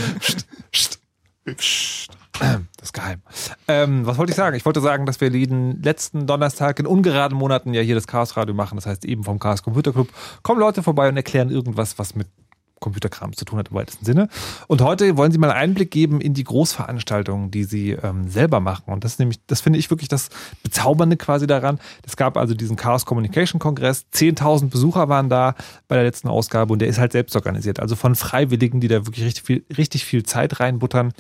Das ist geheim. Ähm, was wollte ich sagen? Ich wollte sagen, dass wir jeden letzten Donnerstag in ungeraden Monaten ja hier das Chaos Radio machen. Das heißt eben vom Chaos Computer Club kommen Leute vorbei und erklären irgendwas, was mit Computerkram zu tun hat im weitesten Sinne. Und heute wollen Sie mal einen Einblick geben in die Großveranstaltungen, die Sie ähm, selber machen. Und das ist nämlich, das finde ich wirklich das Bezaubernde quasi daran. Es gab also diesen Chaos Communication Kongress. 10.000 Besucher waren da bei der letzten Ausgabe und der ist halt selbst organisiert. Also von Freiwilligen, die da wirklich richtig viel, richtig viel Zeit reinbuttern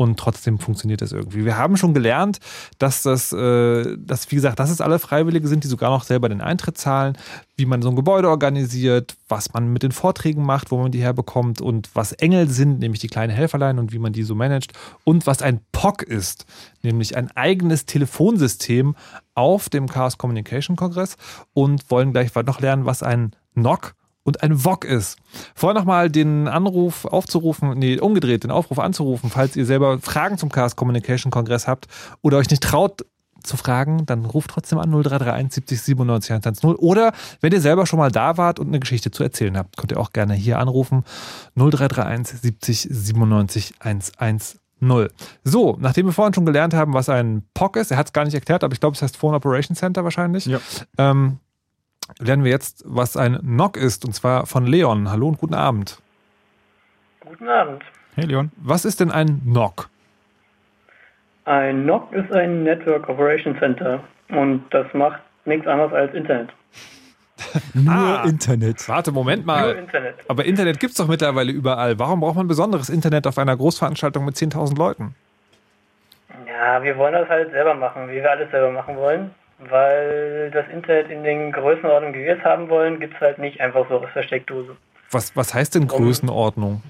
und trotzdem funktioniert das irgendwie. Wir haben schon gelernt, dass das, äh, dass, wie gesagt, dass es alle Freiwillige sind, die sogar noch selber den Eintritt zahlen, wie man so ein Gebäude organisiert, was man mit den Vorträgen macht, wo man die herbekommt und was Engel sind, nämlich die kleinen Helferlein und wie man die so managt und was ein POC ist, nämlich ein eigenes Telefonsystem auf dem Chaos Communication Kongress und wollen gleich noch lernen, was ein NOC und ein VOG ist. Vorher nochmal den Anruf aufzurufen, nee, umgedreht, den Aufruf anzurufen, falls ihr selber Fragen zum Chaos Communication Kongress habt oder euch nicht traut zu fragen, dann ruft trotzdem an 0331 70 97 110. Oder wenn ihr selber schon mal da wart und eine Geschichte zu erzählen habt, könnt ihr auch gerne hier anrufen 0331 70 97 110. So, nachdem wir vorhin schon gelernt haben, was ein POC ist, er hat es gar nicht erklärt, aber ich glaube, es heißt Phone Operation Center wahrscheinlich. Ja. Ähm, lernen wir jetzt, was ein NOC ist, und zwar von Leon. Hallo und guten Abend. Guten Abend. Hey Leon. Was ist denn ein NOC? Ein NOC ist ein Network Operation Center und das macht nichts anderes als Internet. Nur Internet. Warte, Moment mal. Nur Internet. Aber Internet gibt es doch mittlerweile überall. Warum braucht man besonderes Internet auf einer Großveranstaltung mit 10.000 Leuten? Ja, wir wollen das halt selber machen, wie wir alles selber machen wollen. Weil das Internet in den Größenordnungen, wie wir es haben wollen, gibt es halt nicht einfach so aus der Steckdose. Was, was heißt denn Größenordnung?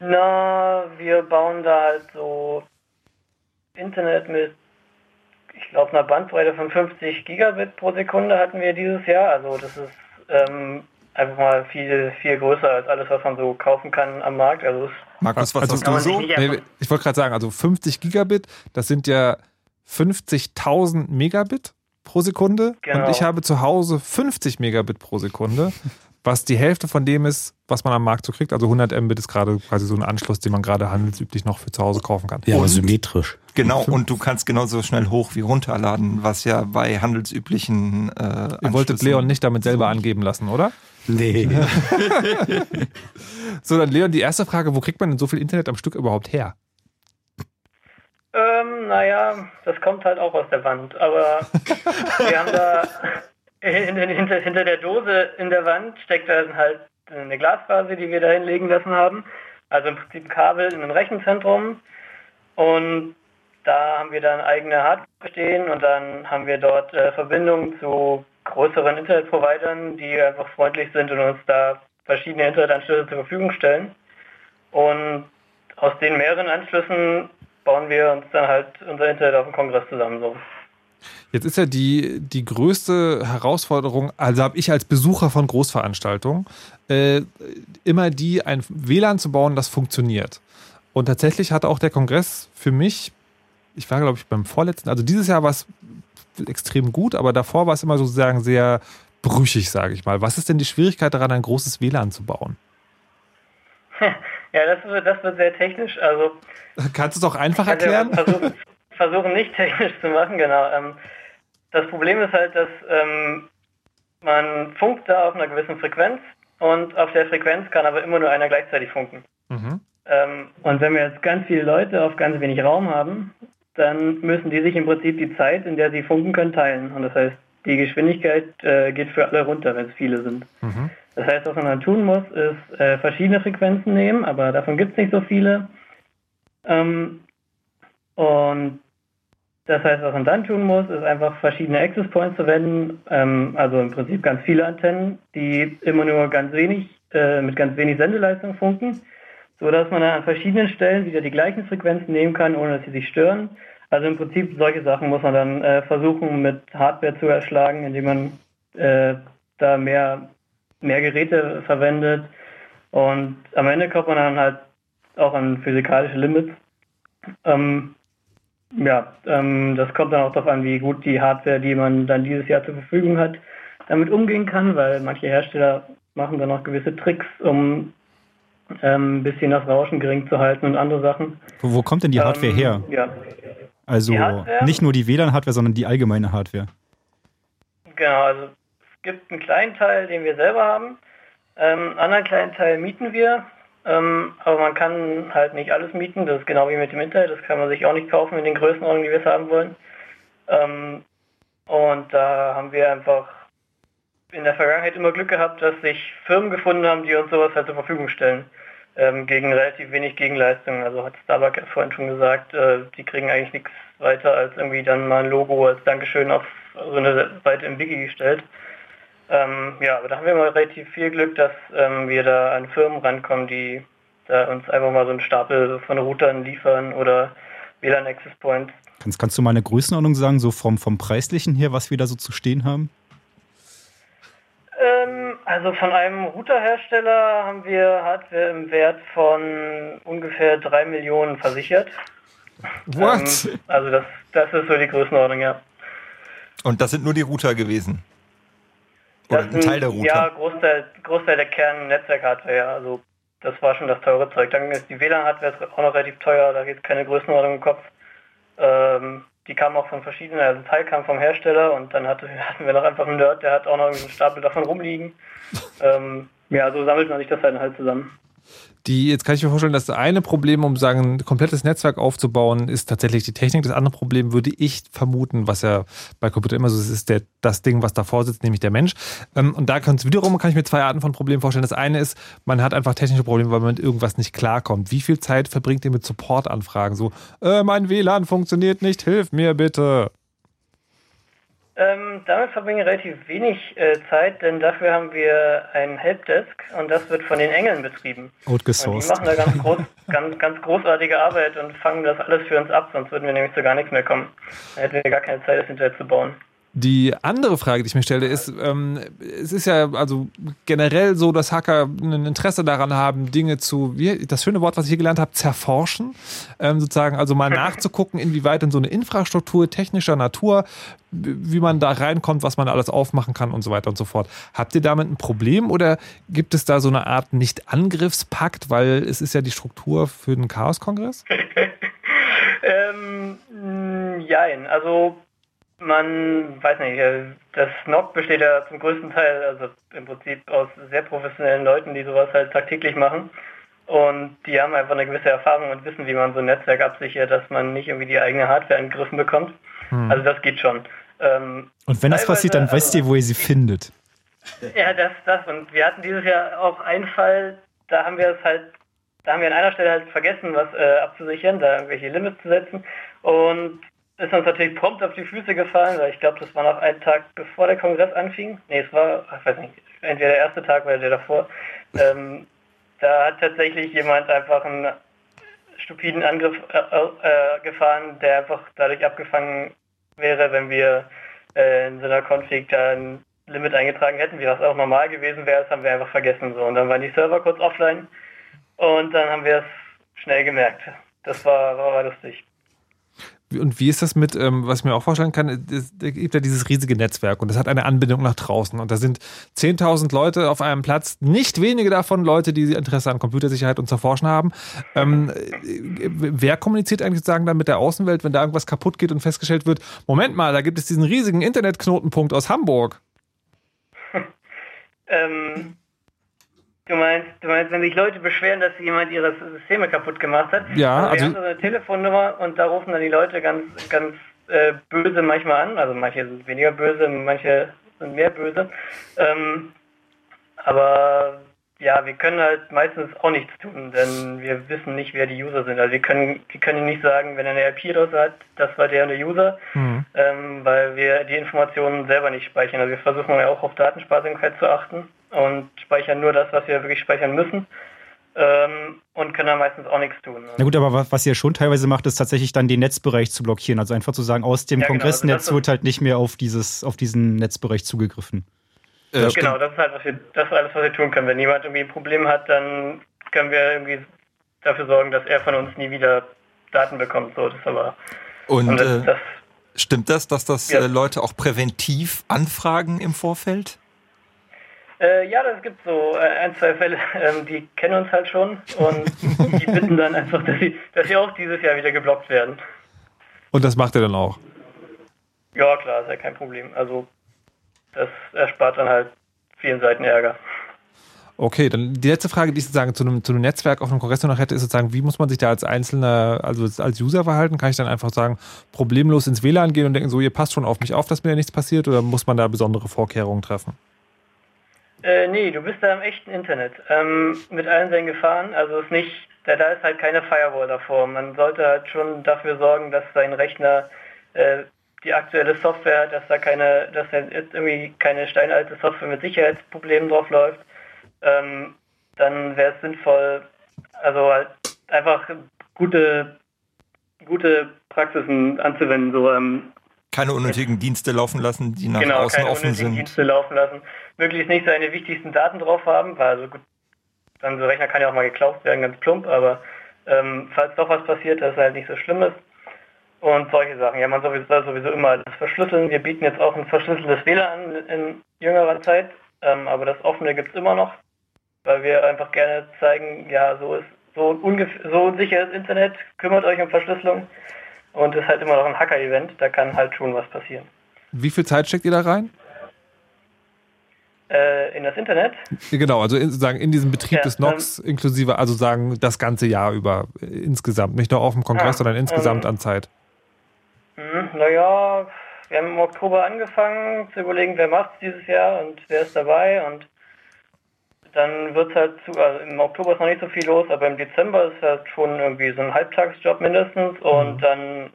Na, wir bauen da halt so Internet mit, ich glaube, einer Bandbreite von 50 Gigabit pro Sekunde hatten wir dieses Jahr. Also das ist ähm, einfach mal viel, viel größer als alles, was man so kaufen kann am Markt. Also es Markus, was also, hast du so? Nee, ich wollte gerade sagen, also 50 Gigabit, das sind ja 50.000 Megabit pro Sekunde. Genau. Und ich habe zu Hause 50 Megabit pro Sekunde, was die Hälfte von dem ist, was man am Markt so kriegt. Also 100 Mbit ist gerade quasi so ein Anschluss, den man gerade handelsüblich noch für zu Hause kaufen kann. Ja, aber Und- symmetrisch. Genau, und du kannst genauso schnell hoch wie runterladen, was ja bei handelsüblichen äh, Ihr wolltet Leon nicht damit selber angeben lassen, oder? Nee. So, dann Leon, die erste Frage, wo kriegt man denn so viel Internet am Stück überhaupt her? Ähm, naja, das kommt halt auch aus der Wand. Aber wir haben da in, in, hinter, hinter der Dose in der Wand steckt dann halt eine Glasfaser, die wir da hinlegen lassen haben. Also im Prinzip ein Kabel in ein Rechenzentrum. Und da haben wir dann eigene Hardware stehen und dann haben wir dort äh, Verbindungen zu größeren Internetprovidern, die einfach freundlich sind und uns da verschiedene Internetanschlüsse zur Verfügung stellen. Und aus den mehreren Anschlüssen bauen wir uns dann halt unser Internet auf dem Kongress zusammen so. Jetzt ist ja die, die größte Herausforderung, also habe ich als Besucher von Großveranstaltungen, äh, immer die, ein WLAN zu bauen, das funktioniert. Und tatsächlich hatte auch der Kongress für mich, ich war glaube ich beim vorletzten, also dieses Jahr war es extrem gut, aber davor war es immer sozusagen sehr brüchig, sage ich mal. Was ist denn die Schwierigkeit daran, ein großes WLAN zu bauen? Ja, das wird, das wird sehr technisch. Also Kannst du es auch einfach Also, erklären? Versuchen, versuchen nicht technisch zu machen, genau. Ähm, das Problem ist halt, dass ähm, man funkt da auf einer gewissen Frequenz und auf der Frequenz kann aber immer nur einer gleichzeitig funken. Mhm. Ähm, und wenn wir jetzt ganz viele Leute auf ganz wenig Raum haben, dann müssen die sich im Prinzip die Zeit, in der sie funken können, teilen. Und das heißt, die Geschwindigkeit äh, geht für alle runter, wenn es viele sind. Mhm. Das heißt, was man dann tun muss, ist äh, verschiedene Frequenzen nehmen, aber davon gibt es nicht so viele. Ähm, und das heißt, was man dann tun muss, ist einfach verschiedene Access Points verwenden, ähm, also im Prinzip ganz viele Antennen, die immer nur ganz wenig, äh, mit ganz wenig Sendeleistung funken, so dass man dann an verschiedenen Stellen wieder die gleichen Frequenzen nehmen kann, ohne dass sie sich stören. Also im Prinzip solche Sachen muss man dann äh, versuchen mit Hardware zu erschlagen, indem man äh, da mehr, mehr Geräte verwendet. Und am Ende kommt man dann halt auch an physikalische Limits. Ähm, ja, ähm, das kommt dann auch darauf an, wie gut die Hardware, die man dann dieses Jahr zur Verfügung hat, damit umgehen kann, weil manche Hersteller machen dann auch gewisse Tricks, um ähm, ein bisschen das Rauschen gering zu halten und andere Sachen. Wo, wo kommt denn die Hardware Ähm, her? Ja, Also Hardware? nicht nur die WLAN-Hardware, sondern die allgemeine Hardware. genau. Also gibt einen kleinen Teil, den wir selber haben. Ähm, anderen kleinen Teil mieten wir. Ähm, aber man kann halt nicht alles mieten. Das ist genau wie mit dem Internet. Das kann man sich auch nicht kaufen in den Größenordnungen, die wir es haben wollen. Ähm, und da haben wir einfach in der Vergangenheit immer Glück gehabt, dass sich Firmen gefunden haben, die uns sowas halt zur Verfügung stellen. Ähm, gegen relativ wenig Gegenleistung. Also hat Starbucks vorhin schon gesagt, äh, die kriegen eigentlich nichts weiter als irgendwie dann mal ein Logo als Dankeschön auf so eine Seite im Wiki gestellt. Ähm, ja, aber da haben wir mal relativ viel Glück, dass ähm, wir da an Firmen rankommen, die da uns einfach mal so einen Stapel von Routern liefern oder WLAN Access Points. Kannst, kannst du mal eine Größenordnung sagen, so vom, vom Preislichen her, was wir da so zu stehen haben? Ähm, also von einem Routerhersteller haben wir Hardware im Wert von ungefähr 3 Millionen versichert. What? Ähm, also das, das ist so die Größenordnung, ja. Und das sind nur die Router gewesen. Oder ein Teil der Router. Ja, Großteil, Großteil der Kern-Netzwerk-Hardware, ja. Also das war schon das teure Zeug. Dann ist die WLAN-Hardware auch noch relativ teuer, da geht keine Größenordnung im Kopf. Ähm, die kam auch von verschiedenen, also ein Teil kam vom Hersteller und dann hatte, hatten wir noch einfach einen Nerd, der hat auch noch einen Stapel davon rumliegen. ähm, ja, so sammelt man sich das dann halt zusammen. Die, jetzt kann ich mir vorstellen, dass das eine Problem, um sagen, ein komplettes Netzwerk aufzubauen, ist tatsächlich die Technik. Das andere Problem würde ich vermuten, was ja bei Computer immer so ist, ist der, das Ding, was davor sitzt, nämlich der Mensch. Ähm, Und da kann es wiederum, kann ich mir zwei Arten von Problemen vorstellen. Das eine ist, man hat einfach technische Probleme, weil man mit irgendwas nicht klarkommt. Wie viel Zeit verbringt ihr mit Supportanfragen? So, äh, mein WLAN funktioniert nicht, hilf mir bitte. Ähm, damit verbringen wir relativ wenig äh, Zeit, denn dafür haben wir ein Helpdesk und das wird von den Engeln betrieben. Und die Outgesourced. machen da ganz, groß, ganz, ganz großartige Arbeit und fangen das alles für uns ab, sonst würden wir nämlich zu gar nichts mehr kommen. Dann hätten wir gar keine Zeit, das hinterher zu bauen. Die andere Frage, die ich mir stelle, ist, ähm, es ist ja also generell so, dass Hacker ein Interesse daran haben, Dinge zu, wie, das schöne Wort, was ich hier gelernt habe, zerforschen, ähm, sozusagen, also mal nachzugucken, inwieweit in so eine Infrastruktur technischer Natur, wie man da reinkommt, was man alles aufmachen kann und so weiter und so fort. Habt ihr damit ein Problem oder gibt es da so eine Art Nicht-Angriffspakt, weil es ist ja die Struktur für den Chaos-Kongress? Ähm, mh, jein, also man weiß nicht, äh, das NOC besteht ja zum größten Teil, also im Prinzip aus sehr professionellen Leuten, die sowas halt tagtäglich machen. Und die haben einfach eine gewisse Erfahrung und wissen, wie man so ein Netzwerk absichert, dass man nicht irgendwie die eigene Hardware angegriffen bekommt. Hm. Also das geht schon. Ähm, Und wenn das passiert, dann wisst ihr, wo ihr sie findet. ja, das, das. Und wir hatten dieses Jahr auch einen Fall, da haben wir es halt, da haben wir an einer Stelle halt vergessen, was äh, abzusichern, da irgendwelche Limits zu setzen. Und ist uns natürlich prompt auf die Füße gefallen, weil ich glaube, das war noch ein Tag bevor der Kongress anfing. Nee, es war, ich weiß nicht, entweder der erste Tag oder der davor. Ähm, da hat tatsächlich jemand einfach einen stupiden Angriff äh, äh, gefahren, der einfach dadurch abgefangen wäre, wenn wir äh, in so einer Config da ein Limit eingetragen hätten, wie das auch normal gewesen wäre, das haben wir einfach vergessen. So. Und dann waren die Server kurz offline und dann haben wir es schnell gemerkt. Das war, war, war lustig. Und wie ist das mit, ähm, was ich mir auch vorstellen kann, es es gibt ja dieses riesige Netzwerk und das hat eine Anbindung nach draußen und da sind 10.000 Leute auf einem Platz, nicht wenige davon Leute, die Interesse an Computersicherheit und zu forschen haben. Ähm, äh, wer kommuniziert eigentlich sozusagen dann mit der Außenwelt, wenn da irgendwas kaputt geht und festgestellt wird, Moment mal, da gibt es diesen riesigen Internetknotenpunkt aus Hamburg. Ähm, du meinst, du meinst, wenn sich Leute beschweren, dass jemand ihre Systeme kaputt gemacht hat? Ja, also wir also- haben so eine Telefonnummer und da rufen dann die Leute ganz, ganz äh, böse manchmal an. Also manche sind weniger böse, manche sind mehr böse. Ähm, aber ja, wir können halt meistens auch nichts tun, denn wir wissen nicht, wer die User sind. Also wir können, wir können nicht sagen, wenn er eine IP raus hat, das war der und der User, ähm, weil wir die Informationen selber nicht speichern. Also wir versuchen ja auch auf Datensparsamkeit zu achten und speichern nur das, was wir wirklich speichern müssen ähm, und können da meistens auch nichts tun. Na gut, aber was, was ihr schon teilweise macht, ist tatsächlich dann den Netzbereich zu blockieren. Also einfach zu sagen, aus dem Ja, genau, Kongressnetz also das ist- wird halt nicht mehr auf dieses, auf diesen Netzbereich zugegriffen. genau, das ist halt was wir, das ist alles, was wir tun können. Wenn jemand irgendwie ein Problem hat, dann können wir irgendwie dafür sorgen, dass er von uns nie wieder Daten bekommt. So, das ist aber Und das, äh, das, stimmt das, dass das Ja. äh, Leute auch präventiv anfragen im Vorfeld? Äh, ja, das gibt so äh, ein, zwei Fälle, ähm, die kennen uns halt schon und die bitten dann einfach, dass sie, dass sie auch dieses Jahr wieder geblockt werden. Und das macht er dann auch. Ja, klar, ist ja kein Problem. Also das erspart dann halt vielen Seiten Ärger. Okay, dann die letzte Frage, die ich sozusagen zu einem, zu einem Netzwerk auf einem Kongress noch hätte, ist sozusagen, wie muss man sich da als Einzelner, also als User verhalten? Kann ich dann einfach sagen, problemlos ins WLAN gehen und denken, so, ihr passt schon auf mich auf, dass mir da nichts passiert oder muss man da besondere Vorkehrungen treffen? Äh, nee, du bist da im echten Internet. Ähm, mit allen seinen Gefahren. Also ist nicht, da, da ist halt keine Firewall davor. Man sollte halt schon dafür sorgen, dass sein Rechner äh, die aktuelle Software hat, dass da keine, dass da jetzt irgendwie keine steinalte Software mit Sicherheitsproblemen drauf läuft. Ähm, dann wäre es sinnvoll, also halt einfach gute, gute Praxisen anzuwenden, so ähm, Keine unnötigen Dienste laufen lassen, die nach genau, außen keine offen sind. Dienste laufen lassen. Möglichst nicht seine wichtigsten Daten drauf haben, weil also gut, dann so Rechner kann ja auch mal geklaut werden, ganz plump, aber ähm, falls doch was passiert, dass es halt nicht so schlimm ist. Und solche Sachen. Ja, man sowieso, soll sowieso immer alles verschlüsseln. Wir bieten jetzt auch ein verschlüsseltes WLAN an in jüngerer Zeit, ähm, aber das offene gibt es immer noch, weil wir einfach gerne zeigen, ja, so ist so ungefähr so sicheres Internet, kümmert euch um Verschlüsselung und ist halt immer noch ein Hacker-Event, da kann halt schon was passieren. Wie viel Zeit steckt ihr da rein? Äh, in das Internet Genau, also in, sozusagen in diesem Betrieb Ja, des NOx inklusive, also sagen das ganze Jahr über äh, insgesamt, nicht nur auf dem Kongress, Ah, sondern insgesamt ähm, an Zeit. Mhm, naja, wir haben im Oktober angefangen zu überlegen, wer macht dieses Jahr und wer ist dabei und dann wird es halt zu, also im Oktober ist noch nicht so viel los, aber im Dezember ist halt schon irgendwie so ein Halbtagsjob mindestens und dann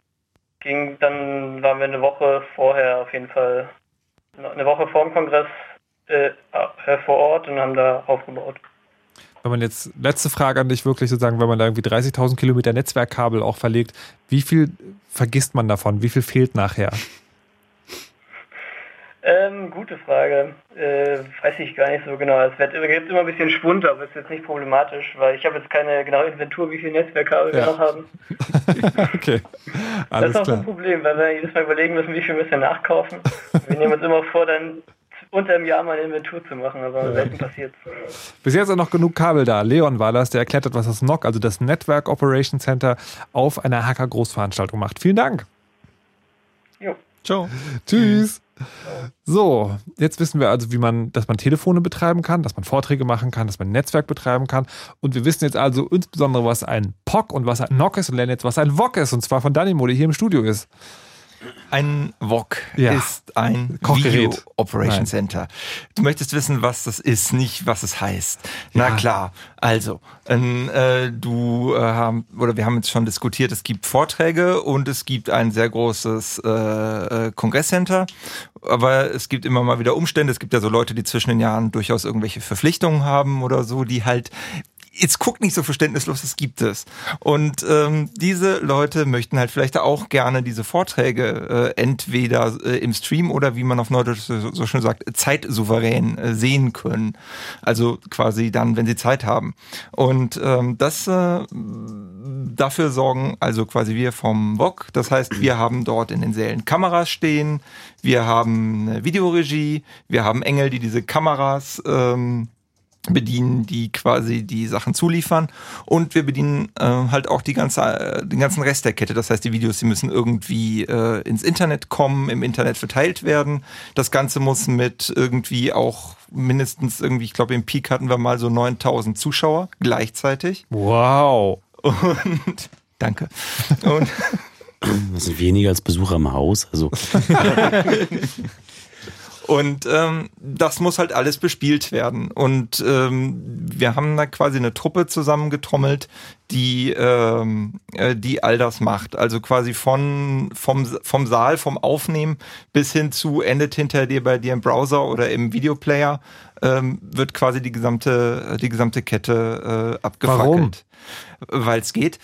ging, dann waren wir eine Woche vorher auf jeden Fall, eine Woche vor dem Kongress äh, äh, vor Ort und haben da aufgebaut. Wenn man jetzt, letzte Frage an dich wirklich sozusagen, wenn man da irgendwie 30.000 Kilometer Netzwerkkabel auch verlegt, wie viel vergisst man davon? Wie viel fehlt nachher? Ähm, gute Frage. Äh, weiß ich gar nicht so genau. Es wird, gibt immer ein bisschen Schwund, aber ist jetzt nicht problematisch, weil ich habe jetzt keine genaue Inventur, wie viel Netzwerkkabel wir Ja. noch haben. Okay, das alles ist auch ein Problem, weil wir jedes Mal überlegen müssen, wie viel müssen wir nachkaufen. wir nehmen uns immer vor, dann unter einem Jahr mal eine Inventur zu machen, aber selten passiert Bis jetzt auch noch genug Kabel da. Leon war das, der erklärt hat, was das NOC, also das Network Operation Center, auf einer Hacker-Großveranstaltung macht. Vielen Dank. Jo. Ciao. Tschüss. So, jetzt wissen wir also, wie man, dass man Telefone betreiben kann, dass man Vorträge machen kann, dass man Netzwerk betreiben kann. Und wir wissen jetzt also insbesondere, was ein POC und was ein NOC ist und lernen jetzt, was ein VOC ist. Und zwar von Danimo, der hier im Studio ist. Ein VOC Ja. ist ein Kochgerät. Video Operation Nein. Center. Du möchtest wissen, was das ist, nicht was es heißt. Na Ja. klar. Also, ähm, äh, du äh, haben, oder wir haben jetzt schon diskutiert, es gibt Vorträge und es gibt ein sehr großes äh, äh, Kongresscenter. Aber es gibt immer mal wieder Umstände. Es gibt ja so Leute, die zwischen den Jahren durchaus irgendwelche Verpflichtungen haben oder so, die halt jetzt guckt nicht so verständnislos, es gibt es. Und ähm, diese Leute möchten halt vielleicht auch gerne diese Vorträge äh, entweder äh, im Stream oder wie man auf Neudeutsch so, so schön sagt, zeitsouverän äh, sehen können. Also quasi dann, wenn sie Zeit haben. Und ähm, das äh, dafür sorgen also quasi wir vom VOG. Das heißt, wir haben dort in den Sälen Kameras stehen, wir haben eine Videoregie, wir haben Engel, die diese Kameras ähm, bedienen, die quasi die Sachen zuliefern und wir bedienen äh, halt auch die ganze, äh, den ganzen Rest der Kette. Das heißt, die Videos, die müssen irgendwie äh, ins Internet kommen, im Internet verteilt werden. Das Ganze muss mit irgendwie auch mindestens irgendwie, ich glaube im Peak hatten wir mal so 9000 Zuschauer gleichzeitig. Wow. Und danke. Und Das sind weniger als Besucher im Haus. Also Und ähm, das muss halt alles bespielt werden. Und ähm, wir haben da quasi eine Truppe zusammengetrommelt, die, ähm, äh, die all das macht. Also quasi von, vom, vom Saal, vom Aufnehmen bis hin zu endet hinter dir bei dir im Browser oder im Videoplayer, ähm, wird quasi die gesamte, die gesamte Kette äh, abgefackelt. Weil es geht.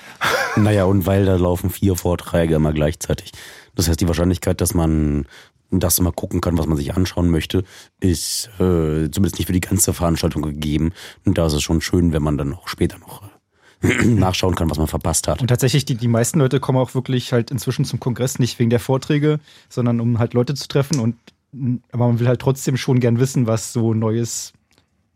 Naja, und weil da laufen vier Vorträge immer gleichzeitig. Das heißt, die Wahrscheinlichkeit, dass man das mal gucken kann, was man sich anschauen möchte, ist äh, zumindest nicht für die ganze Veranstaltung gegeben. Und da ist es schon schön, wenn man dann auch später noch äh, nachschauen kann, was man verpasst hat. Und tatsächlich, die, die meisten Leute kommen auch wirklich halt inzwischen zum Kongress nicht wegen der Vorträge, sondern um halt Leute zu treffen und aber man will halt trotzdem schon gern wissen, was so Neues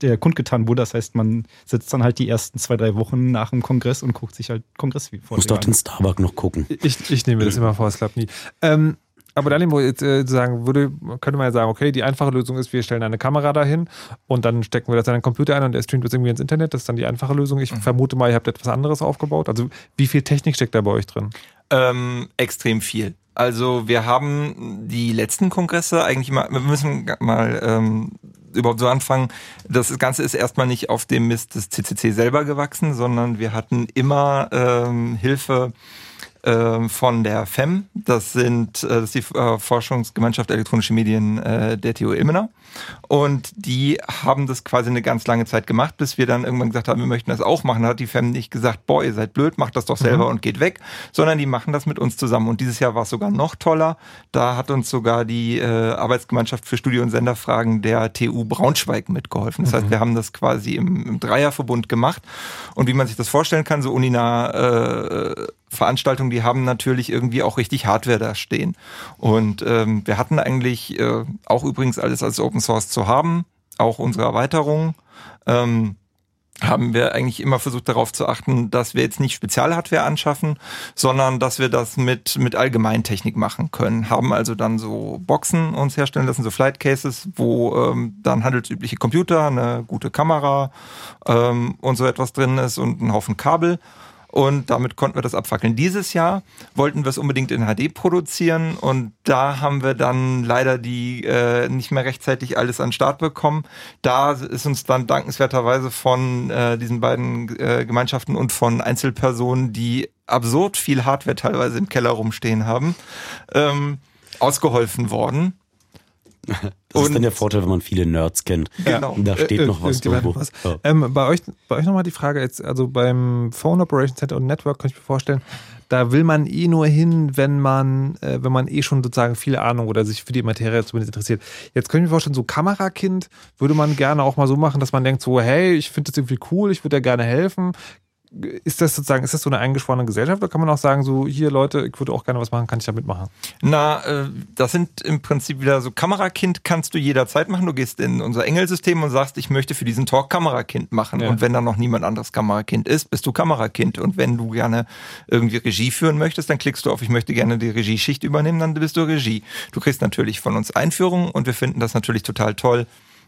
der kundgetan wurde. Das heißt, man sitzt dann halt die ersten zwei, drei Wochen nach dem Kongress und guckt sich halt Kongress Muss dort den Starbucks noch gucken. Ich, ich nehme das immer vor, es klappt nie. Ähm, aber dann äh, sagen würde, könnte man ja sagen, okay, die einfache Lösung ist, wir stellen eine Kamera dahin und dann stecken wir das in einen Computer ein und der streamt das irgendwie ins Internet. Das ist dann die einfache Lösung. Ich vermute mal, ihr habt etwas anderes aufgebaut. Also wie viel Technik steckt da bei euch drin? Ähm, extrem viel. Also wir haben die letzten Kongresse eigentlich mal, wir müssen mal ähm, überhaupt so anfangen. Das Ganze ist erstmal nicht auf dem Mist des CCC selber gewachsen, sondern wir hatten immer ähm, Hilfe von der FEM. Das sind äh, das ist die äh, Forschungsgemeinschaft Elektronische Medien äh, der TU Ilmenau. Und die haben das quasi eine ganz lange Zeit gemacht, bis wir dann irgendwann gesagt haben, wir möchten das auch machen. Da hat die FEM nicht gesagt, boah, ihr seid blöd, macht das doch selber Mhm. und geht weg, sondern die machen das mit uns zusammen. Und dieses Jahr war es sogar noch toller. Da hat uns sogar die Arbeitsgemeinschaft für Studio- und Senderfragen der TU Braunschweig mitgeholfen. Das heißt, Mhm. wir haben das quasi im, im Dreierverbund gemacht. Und wie man sich das vorstellen kann, so uninah äh, Veranstaltungen, die haben natürlich irgendwie auch richtig Hardware da stehen. Und ähm, wir hatten eigentlich äh, auch übrigens alles als Open Source zu haben, auch unsere Erweiterung. Ähm, haben wir eigentlich immer versucht darauf zu achten, dass wir jetzt nicht Spezialhardware anschaffen, sondern dass wir das mit, mit Allgemeintechnik machen können. Haben also dann so Boxen uns herstellen lassen, so Flight Cases, wo ähm, dann handelsübliche Computer, eine gute Kamera ähm, und so etwas drin ist und ein Haufen Kabel. Und damit konnten wir das abfackeln. Dieses Jahr wollten wir es unbedingt in HD produzieren und da haben wir dann leider die äh, nicht mehr rechtzeitig alles an Start bekommen. Da ist uns dann dankenswerterweise von äh, diesen beiden äh, Gemeinschaften und von Einzelpersonen, die absurd viel Hardware teilweise im Keller rumstehen haben, ähm, ausgeholfen worden. Das ist dann der Vorteil, wenn man viele Nerds kennt. Genau. Da steht Äh, noch was irgendwo. was. Ja. Ähm, bei euch, bei euch nochmal die Frage jetzt, also beim Phone Operation Center und Network kann ich mir vorstellen, da will man eh nur hin, wenn man, äh, wenn man eh schon sozusagen viel Ahnung oder sich für die Materie zumindest interessiert. Jetzt könnte ich mir vorstellen, so Kamerakind würde man gerne auch mal so machen, dass man denkt so, hey, ich finde das irgendwie cool, ich würde dir gerne helfen. Ist das sozusagen, ist das so eine eingeschworene Gesellschaft oder kann man auch sagen, so, hier Leute, ich würde auch gerne was machen, kann ich da mitmachen? Na, äh, das sind im Prinzip wieder so Kamerakind kannst du jederzeit machen. Du gehst in unser Engelsystem und sagst, ich möchte für diesen Talk Kamerakind machen. Ja. Und wenn dann noch niemand anderes Kamerakind ist, bist du Kamerakind. Und wenn du gerne irgendwie Regie führen möchtest, dann klickst du auf, ich möchte gerne die Regieschicht übernehmen, dann bist du Regie. Du kriegst natürlich von uns Einführungen und wir finden das natürlich total toll,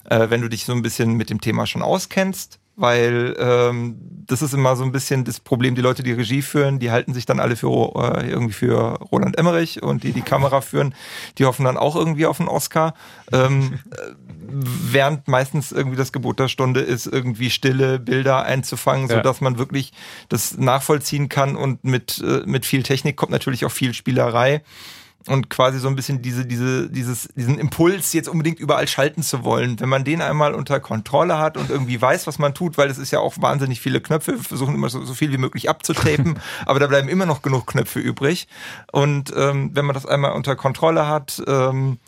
äh, wenn du dich so ein bisschen mit dem Thema schon auskennst. Weil ähm, das ist immer so ein bisschen das Problem, die Leute, die Regie führen, die halten sich dann alle für äh, irgendwie für Roland Emmerich und die die Kamera führen, die hoffen dann auch irgendwie auf einen Oscar. Ähm, äh, während meistens irgendwie das Gebot der Stunde ist, irgendwie stille Bilder einzufangen, Ja. sodass man wirklich das nachvollziehen kann und mit, äh, mit viel Technik kommt natürlich auch viel Spielerei und quasi so ein bisschen diese, diese, dieses, diesen Impuls, jetzt unbedingt überall schalten zu wollen. Wenn man den einmal unter Kontrolle hat und irgendwie weiß, was man tut, weil es ist ja auch wahnsinnig viele Knöpfe, wir versuchen immer so, so viel wie möglich abzutapen, aber da bleiben immer noch genug Knöpfe übrig. Und ähm, wenn man das einmal unter Kontrolle hat, ähm,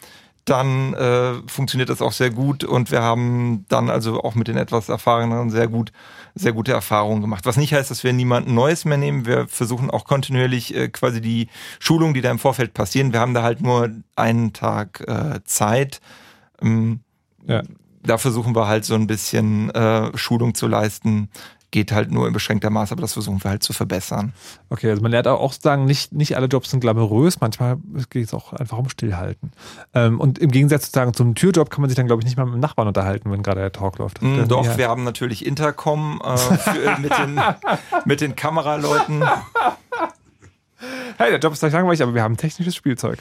dann äh, funktioniert das auch sehr gut und wir haben dann also auch mit den etwas erfahreneren sehr gut sehr gute Erfahrungen gemacht. Was nicht heißt, dass wir niemanden Neues mehr nehmen. Wir versuchen auch kontinuierlich äh, quasi die Schulungen, die da im Vorfeld passieren. Wir haben da halt nur einen Tag äh, Zeit. Ähm, Da versuchen wir halt so ein bisschen äh, Schulung zu leisten. Geht halt nur in beschränkter Maß, aber das versuchen wir halt zu verbessern. Okay, also man lernt auch sagen, nicht, nicht alle Jobs sind glamourös, manchmal geht es auch einfach um Stillhalten. Ähm, und im Gegensatz sozusagen zum Türjob kann man sich dann, glaube ich, nicht mal mit dem Nachbarn unterhalten, wenn gerade der Talk läuft. Mm, doch, ja- wir haben natürlich Intercom äh, für, mit, den, mit den Kameraleuten. Hey, der Job ist gleich langweilig, aber wir haben technisches Spielzeug.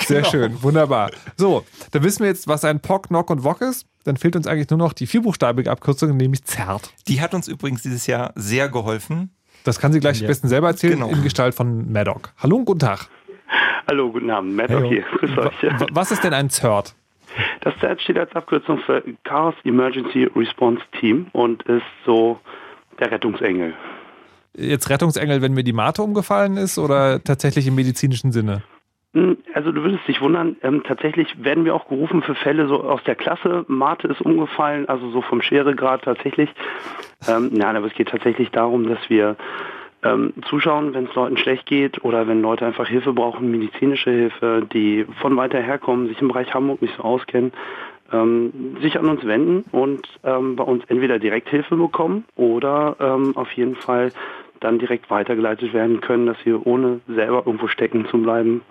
Sehr Genau. schön, wunderbar. So, dann wissen wir jetzt, was ein POC, NOC und WOC ist. Dann fehlt uns eigentlich nur noch die vierbuchstabige Abkürzung, nämlich ZERT. Die hat uns übrigens dieses Jahr sehr geholfen. Das kann sie gleich am Ja. besten selber erzählen, Genau. in Gestalt von Maddock. Hallo und guten Tag. Hallo, guten Abend. Heyo. hier. Grüß euch. Was ist denn ein ZERT? Das ZERT steht als Abkürzung für Chaos Emergency Response Team und ist so der Rettungsengel. Jetzt Rettungsengel, wenn mir die Mate umgefallen ist oder tatsächlich im medizinischen Sinne? Hm, Also du würdest dich wundern, ähm, tatsächlich werden wir auch gerufen für Fälle so aus der Klasse. Mate ist umgefallen, also so vom Scheregrad tatsächlich. Ähm, nein, aber es geht tatsächlich darum, dass wir ähm, zuschauen, wenn es Leuten schlecht geht oder wenn Leute einfach Hilfe brauchen, medizinische Hilfe, die von weiter herkommen, sich im Bereich Hamburg nicht so auskennen, ähm, sich an uns wenden und ähm, bei uns entweder direkt Hilfe bekommen oder ähm, auf jeden Fall dann direkt weitergeleitet werden können, dass sie ohne selber irgendwo stecken zu bleiben,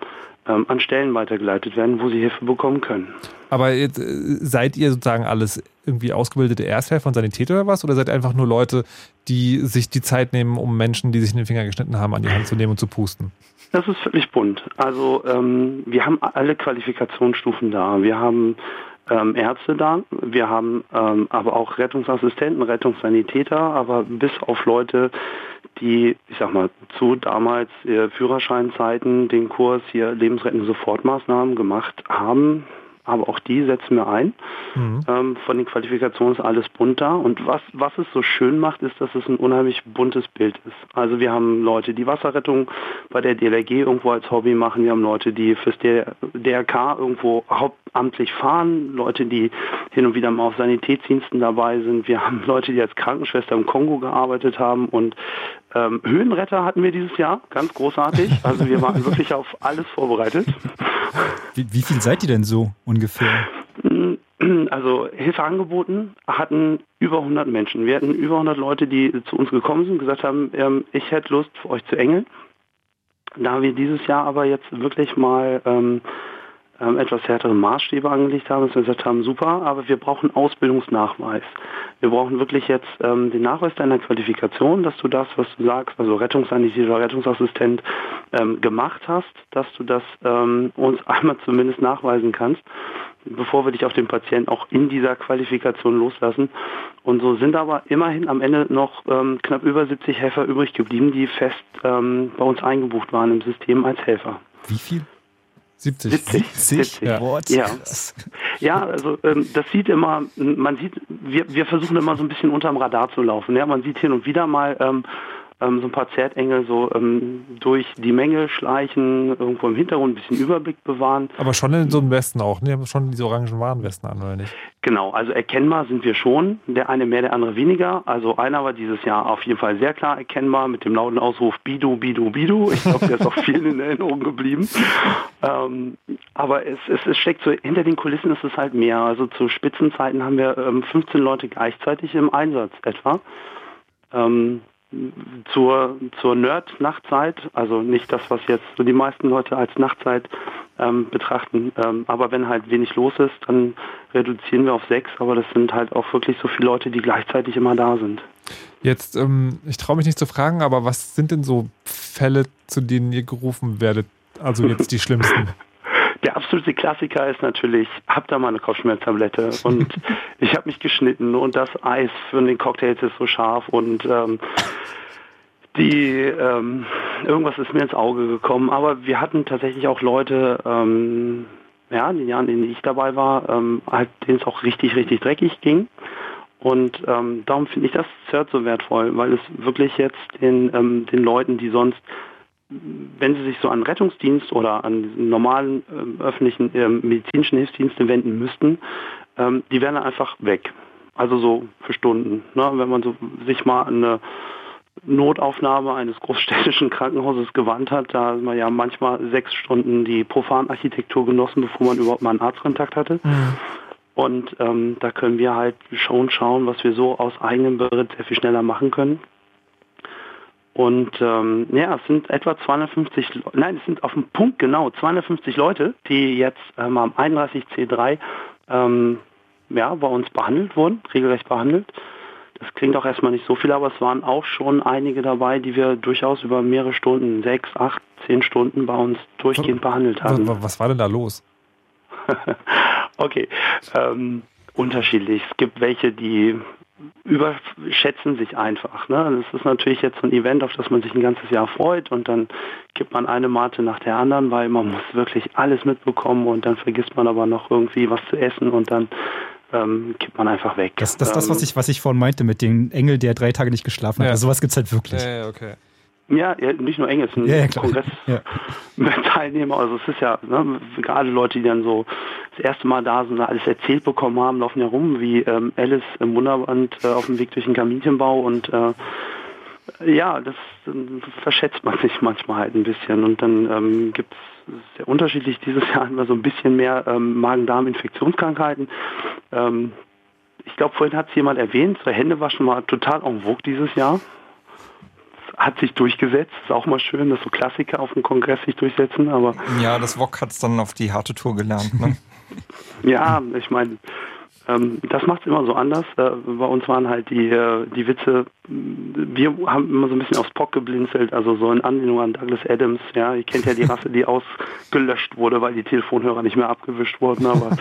ähm, an Stellen weitergeleitet werden, wo sie Hilfe bekommen können. Aber jetzt, äh, seid ihr sozusagen alles irgendwie ausgebildete Ersthelfer und Sanitäter oder was? Oder seid ihr einfach nur Leute, die sich die Zeit nehmen, um Menschen, die sich in den Finger geschnitten haben, an die Hand zu nehmen und zu pusten? Das ist völlig bunt. Also ähm, wir haben alle Qualifikationsstufen da. Wir haben ähm, Ärzte da, wir haben ähm, aber auch Rettungsassistenten, Rettungssanitäter, aber bis auf Leute, die, ich sag mal, zu damals äh, Führerscheinzeiten den Kurs hier lebensrettende Sofortmaßnahmen gemacht haben, aber auch die setzen wir ein. Ähm, von den Qualifikationen ist alles bunt da. Und was, was es so schön macht, ist, dass es ein unheimlich buntes Bild ist. Also wir haben Leute, die Wasserrettung bei der DLRG irgendwo als Hobby machen. Wir haben Leute, die fürs DR DRK irgendwo hauptamtlich fahren. Leute, die hin und wieder mal auf Sanitätsdiensten dabei sind. Wir haben Leute, die als Krankenschwester im Kongo gearbeitet haben. Und ähm, Höhenretter hatten wir dieses Jahr. Ganz großartig. Also wir waren wirklich auf alles vorbereitet. Wie, wie viel seid ihr denn so ungefähr? Also Hilfe angeboten hatten über 100 Menschen. Wir hatten über 100 Leute, die zu uns gekommen sind, gesagt haben, ähm, ich hätte Lust für euch zu engeln. Da wir dieses Jahr aber jetzt wirklich mal ähm, ähm, etwas härtere Maßstäbe angelegt haben, dass wir gesagt haben, super, aber wir brauchen Ausbildungsnachweis. Wir brauchen wirklich jetzt ähm, den Nachweis deiner Qualifikation, dass du das, was du sagst, also Rettungssanitäter oder Rettungsassistent ähm, gemacht hast, dass du das ähm, uns einmal zumindest nachweisen kannst, bevor wir dich auf den Patienten auch in dieser Qualifikation loslassen. Und so sind aber immerhin am Ende noch ähm, knapp über 70 Helfer übrig geblieben, die fest ähm, bei uns eingebucht waren im System als Helfer. Wie viel? 70. 70. 70? Ja. What? Ja. ja, also ähm, das sieht immer, man sieht, wir, wir versuchen immer so ein bisschen unterm Radar zu laufen. Ja, man sieht hin und wieder mal ähm, ähm, so ein paar Zertengel so ähm, durch die Menge schleichen, irgendwo im Hintergrund ein bisschen Überblick bewahren. Aber schon in so einem Westen auch, ne? Die haben schon diese orangen Warnwesten an, oder nicht? Genau, also erkennbar sind wir schon. Der eine mehr, der andere weniger. Also einer war dieses Jahr auf jeden Fall sehr klar erkennbar mit dem lauten Ausruf Bidu, Bidu, Bidu. Ich glaube, der ist auch vielen in Erinnerung geblieben. Ähm, aber es, es, es steckt so, hinter den Kulissen ist es halt mehr. Also zu Spitzenzeiten haben wir ähm, 15 Leute gleichzeitig im Einsatz etwa. Ähm, zur, zur Nerd-Nachtzeit, also nicht das, was jetzt so die meisten Leute als Nachtzeit ähm, betrachten. Ähm, aber wenn halt wenig los ist, dann reduzieren wir auf sechs, aber das sind halt auch wirklich so viele Leute, die gleichzeitig immer da sind. Jetzt, ähm, ich traue mich nicht zu fragen, aber was sind denn so Fälle, zu denen ihr gerufen werdet? Also jetzt die schlimmsten. Der absolute Klassiker ist natürlich, habt da mal eine Kopfschmerztablette und ich habe mich geschnitten und das Eis für den Cocktails ist so scharf und ähm, die ähm, irgendwas ist mir ins Auge gekommen. Aber wir hatten tatsächlich auch Leute, ähm, ja, in den Jahren, in denen ich dabei war, ähm, halt, denen es auch richtig, richtig dreckig ging. Und ähm, darum finde ich das Cert so wertvoll, weil es wirklich jetzt den, ähm, den Leuten, die sonst wenn sie sich so an Rettungsdienst oder an normalen ähm, öffentlichen ähm, medizinischen Hilfsdienste wenden müssten, ähm, die wären einfach weg. Also so für Stunden. Ne? Wenn man so sich mal an eine Notaufnahme eines großstädtischen Krankenhauses gewandt hat, da hat man ja manchmal sechs Stunden die Profanarchitektur genossen, bevor man überhaupt mal einen Arztkontakt hatte. Und ähm, da können wir halt schon schauen, was wir so aus eigenem Beritt sehr viel schneller machen können. Und ähm, ja, es sind etwa 250, Le- nein, es sind auf dem Punkt genau 250 Leute, die jetzt ähm, am 31C3 ähm, ja, bei uns behandelt wurden, regelrecht behandelt. Das klingt auch erstmal nicht so viel, aber es waren auch schon einige dabei, die wir durchaus über mehrere Stunden, sechs, acht, zehn Stunden bei uns durchgehend behandelt haben. Was, was war denn da los? Okay, ähm, unterschiedlich. Es gibt welche, die überschätzen sich einfach. Ne? Das ist natürlich jetzt so ein Event, auf das man sich ein ganzes Jahr freut und dann gibt man eine Mate nach der anderen, weil man muss wirklich alles mitbekommen und dann vergisst man aber noch irgendwie was zu essen und dann ähm, kippt man einfach weg. Das ist das, das, Ähm, was ich, was ich vorhin meinte mit dem Engel, der drei Tage nicht geschlafen hat. Ja. Also sowas gibt es halt wirklich. Ja, ja, okay. Ja, nicht nur eng, es sind Ja, ja, klar. Kongress Ja. Teilnehmer, also es ist ja, ne, gerade Leute, die dann so das erste Mal da sind, alles erzählt bekommen haben, laufen ja rum, wie ähm, Alice im Wunderland äh, auf dem Weg durch den Kaminchenbau und äh, ja, das dann verschätzt man sich manchmal halt ein bisschen und dann ähm, gibt es sehr unterschiedlich dieses Jahr immer so ein bisschen mehr ähm, Magen-Darm-Infektionskrankheiten. Ähm, ich glaube, vorhin hat es jemand erwähnt, so Händewaschen war total en vogue dieses Jahr. Hat sich durchgesetzt, ist auch mal schön, dass so Klassiker auf dem Kongress sich durchsetzen, aber Ja, das Wok hat es dann auf die harte Tour gelernt. Ne? Ja, ich meine, ähm, das macht es immer so anders. Äh, bei uns waren halt die, äh, die Witze, mh, wir haben immer so ein bisschen aufs Pock geblinzelt, also so in Anlehnung an Douglas Adams. Ja, ihr kennt ja die Rasse, die ausgelöscht wurde, weil die Telefonhörer nicht mehr abgewischt wurden, aber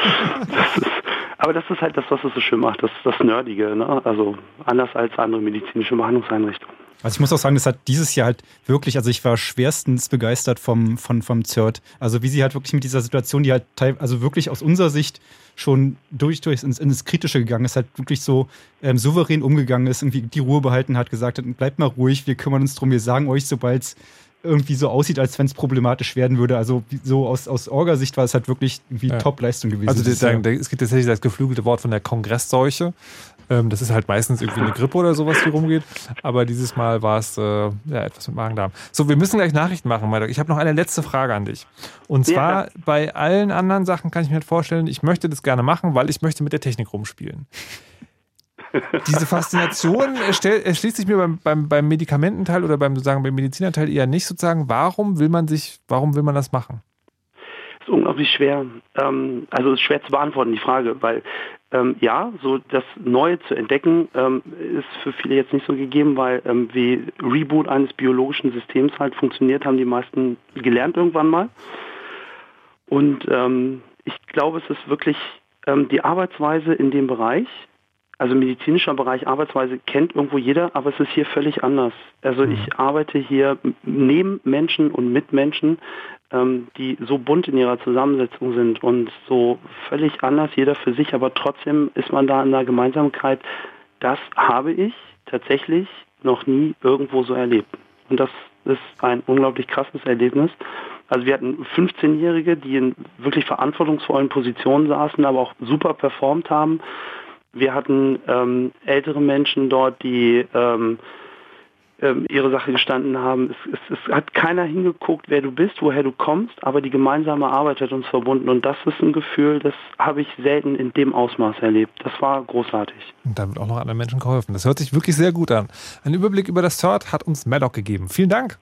das ist, aber das ist halt das, was es so schön macht, das, das Nerdige, ne? also anders als andere medizinische Behandlungseinrichtungen. Also ich muss auch sagen, das hat dieses Jahr halt wirklich, also ich war schwerstens begeistert vom, von, vom ZERT. Also wie sie halt wirklich mit dieser Situation, die halt also wirklich aus unserer Sicht schon durch, durch ins, ins Kritische gegangen ist, halt wirklich so ähm, souverän umgegangen ist, irgendwie die Ruhe behalten hat, gesagt hat, bleibt mal ruhig, wir kümmern uns drum, wir sagen euch, sobald es irgendwie so aussieht, als wenn es problematisch werden würde. Also so aus, aus Orga-Sicht war es halt wirklich wie Ja. Top-Leistung gewesen. Also dieses das, Jahr. es gibt tatsächlich das geflügelte Wort von der Kongressseuche. Ähm, das ist halt meistens irgendwie eine Grippe oder sowas, die rumgeht. Aber dieses Mal war es äh, ja, etwas mit Magen-Darm. So, wir müssen gleich Nachrichten machen, Maidoc. Ich habe noch eine letzte Frage an dich. Und Ja. zwar bei allen anderen Sachen kann ich mir halt vorstellen, ich möchte das gerne machen, weil ich möchte mit der Technik rumspielen. Diese Faszination erschließt sich mir beim, beim, beim Medikamententeil oder beim, sozusagen, beim Medizinerteil eher nicht sozusagen. Warum will man sich, warum will man das machen? ist unglaublich schwer. Ähm, also ist schwer zu beantworten, die Frage, weil ähm, ja, so das Neue zu entdecken ähm, ist für viele jetzt nicht so gegeben, weil ähm, wie Reboot eines biologischen Systems halt funktioniert, haben die meisten gelernt irgendwann mal. Und ähm, ich glaube, es ist wirklich ähm, die Arbeitsweise in dem Bereich, also medizinischer Bereich Arbeitsweise kennt irgendwo jeder, aber es ist hier völlig anders. Also ich arbeite hier neben Menschen und mit Menschen, ähm, die so bunt in ihrer Zusammensetzung sind und so völlig anders, jeder für sich, aber trotzdem ist man da in einer Gemeinsamkeit. Das habe ich tatsächlich noch nie irgendwo so erlebt. Und das ist ein unglaublich krasses Erlebnis. Also wir hatten 15-Jährige, die in wirklich verantwortungsvollen Positionen saßen, aber auch super performt haben. Wir hatten ähm, ältere Menschen dort, die ähm, ähm, ihre Sache gestanden haben. Es, es, es hat keiner hingeguckt, wer du bist, woher du kommst, aber die gemeinsame Arbeit hat uns verbunden. Und das ist ein Gefühl, das habe ich selten in dem Ausmaß erlebt. Das war großartig. Und da wird auch noch anderen Menschen geholfen. Das hört sich wirklich sehr gut an. Ein Überblick über das CERT hat uns Maddock gegeben. Vielen Dank.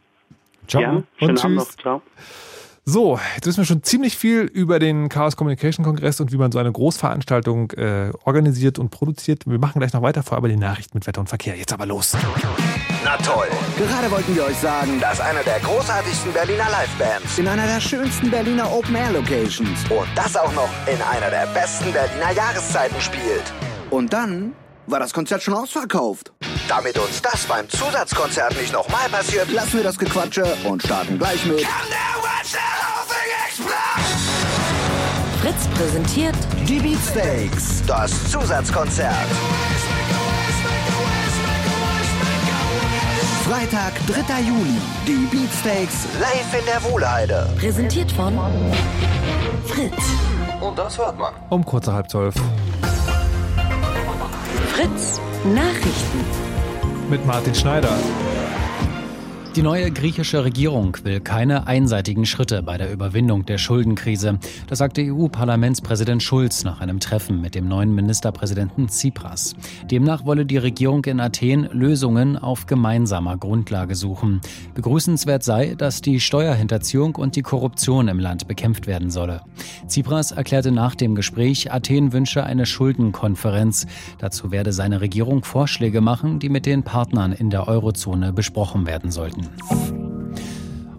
Ciao. Gerne. Schönen Abend noch. Ciao. So, jetzt wissen wir schon ziemlich viel über den Chaos Communication Kongress und wie man so eine Großveranstaltung äh, organisiert und produziert. Wir machen gleich noch weiter, vorher aber die Nachrichten mit Wetter und Verkehr. Jetzt aber los. Na toll. Gerade wollten wir euch sagen, dass einer der großartigsten Berliner Livebands in einer der schönsten Berliner Open-Air-Locations und das auch noch in einer der besten Berliner Jahreszeiten spielt. Und dann war das Konzert schon ausverkauft. Damit uns das beim Zusatzkonzert nicht nochmal passiert, lassen wir das Gequatsche und starten gleich mit Fritz präsentiert die Beatsteaks, das Zusatzkonzert. Freitag, 3. Juli, die Beatsteaks live in der Wohlheide. Präsentiert von Fritz. Und das hört man. Um kurze halb zwölf. Fritz Nachrichten. Mit Martin Schneider. Die neue griechische Regierung will keine einseitigen Schritte bei der Überwindung der Schuldenkrise. Das sagte EU-Parlamentspräsident Schulz nach einem Treffen mit dem neuen Ministerpräsidenten Tsipras. Demnach wolle die Regierung in Athen Lösungen auf gemeinsamer Grundlage suchen. Begrüßenswert sei, dass die Steuerhinterziehung und die Korruption im Land bekämpft werden solle. Tsipras erklärte nach dem Gespräch, Athen wünsche eine Schuldenkonferenz. Dazu werde seine Regierung Vorschläge machen, die mit den Partnern in der Eurozone besprochen werden sollten.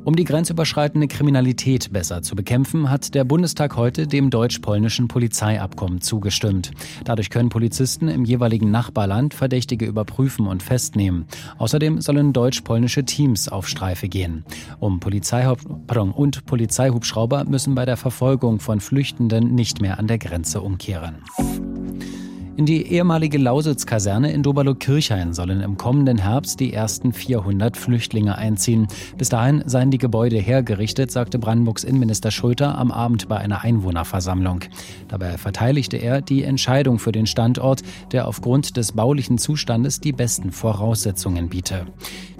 Um die grenzüberschreitende Kriminalität besser zu bekämpfen, hat der Bundestag heute dem deutsch-polnischen Polizeiabkommen zugestimmt. Dadurch können Polizisten im jeweiligen Nachbarland Verdächtige überprüfen und festnehmen. Außerdem sollen deutsch-polnische Teams auf Streife gehen. Um Pardon, und Polizeihubschrauber müssen bei der Verfolgung von Flüchtenden nicht mehr an der Grenze umkehren. In die ehemalige Lausitz-Kaserne in Doberlo-Kirchhain sollen im kommenden Herbst die ersten 400 Flüchtlinge einziehen. Bis dahin seien die Gebäude hergerichtet, sagte Brandenburgs Innenminister Schröter am Abend bei einer Einwohnerversammlung. Dabei verteidigte er die Entscheidung für den Standort, der aufgrund des baulichen Zustandes die besten Voraussetzungen biete.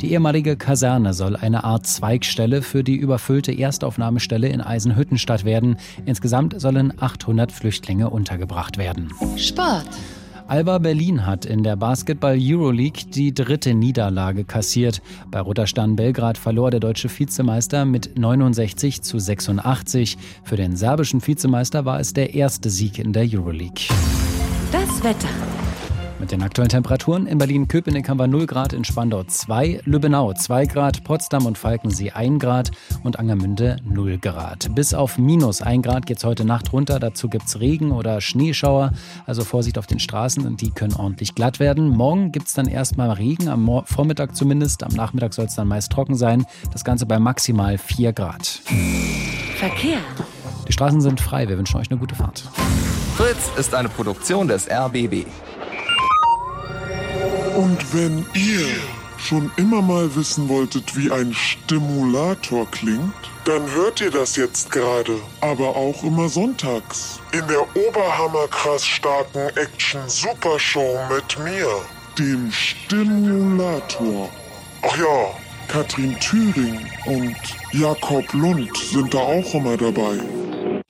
Die ehemalige Kaserne soll eine Art Zweigstelle für die überfüllte Erstaufnahmestelle in Eisenhüttenstadt werden. Insgesamt sollen 800 Flüchtlinge untergebracht werden. Sport. Alba Berlin hat in der Basketball Euroleague die dritte Niederlage kassiert. Bei Roter Stern Belgrad verlor der deutsche Vizemeister mit 69 zu 86. Für den serbischen Vizemeister war es der erste Sieg in der Euroleague. Das Wetter. Mit den aktuellen Temperaturen in Berlin-Köpenick haben wir 0 Grad, in Spandau 2, Lübbenau 2 Grad, Potsdam und Falkensee 1 Grad und Angermünde 0 Grad. Bis auf minus 1 Grad geht es heute Nacht runter. Dazu gibt es Regen oder Schneeschauer. Also Vorsicht auf den Straßen und die können ordentlich glatt werden. Morgen gibt es dann erstmal Regen, am Vormittag zumindest. Am Nachmittag soll es dann meist trocken sein. Das Ganze bei maximal 4 Grad. Verkehr. Die Straßen sind frei. Wir wünschen euch eine gute Fahrt. Fritz ist eine Produktion des RBB. Und wenn ihr schon immer mal wissen wolltet, wie ein Stimulator klingt, dann hört ihr das jetzt gerade, aber auch immer sonntags. In der oberhammerkrass starken Action-Supershow mit mir, dem Stimulator. Ach ja, Katrin Thüring und Jakob Lund sind da auch immer dabei.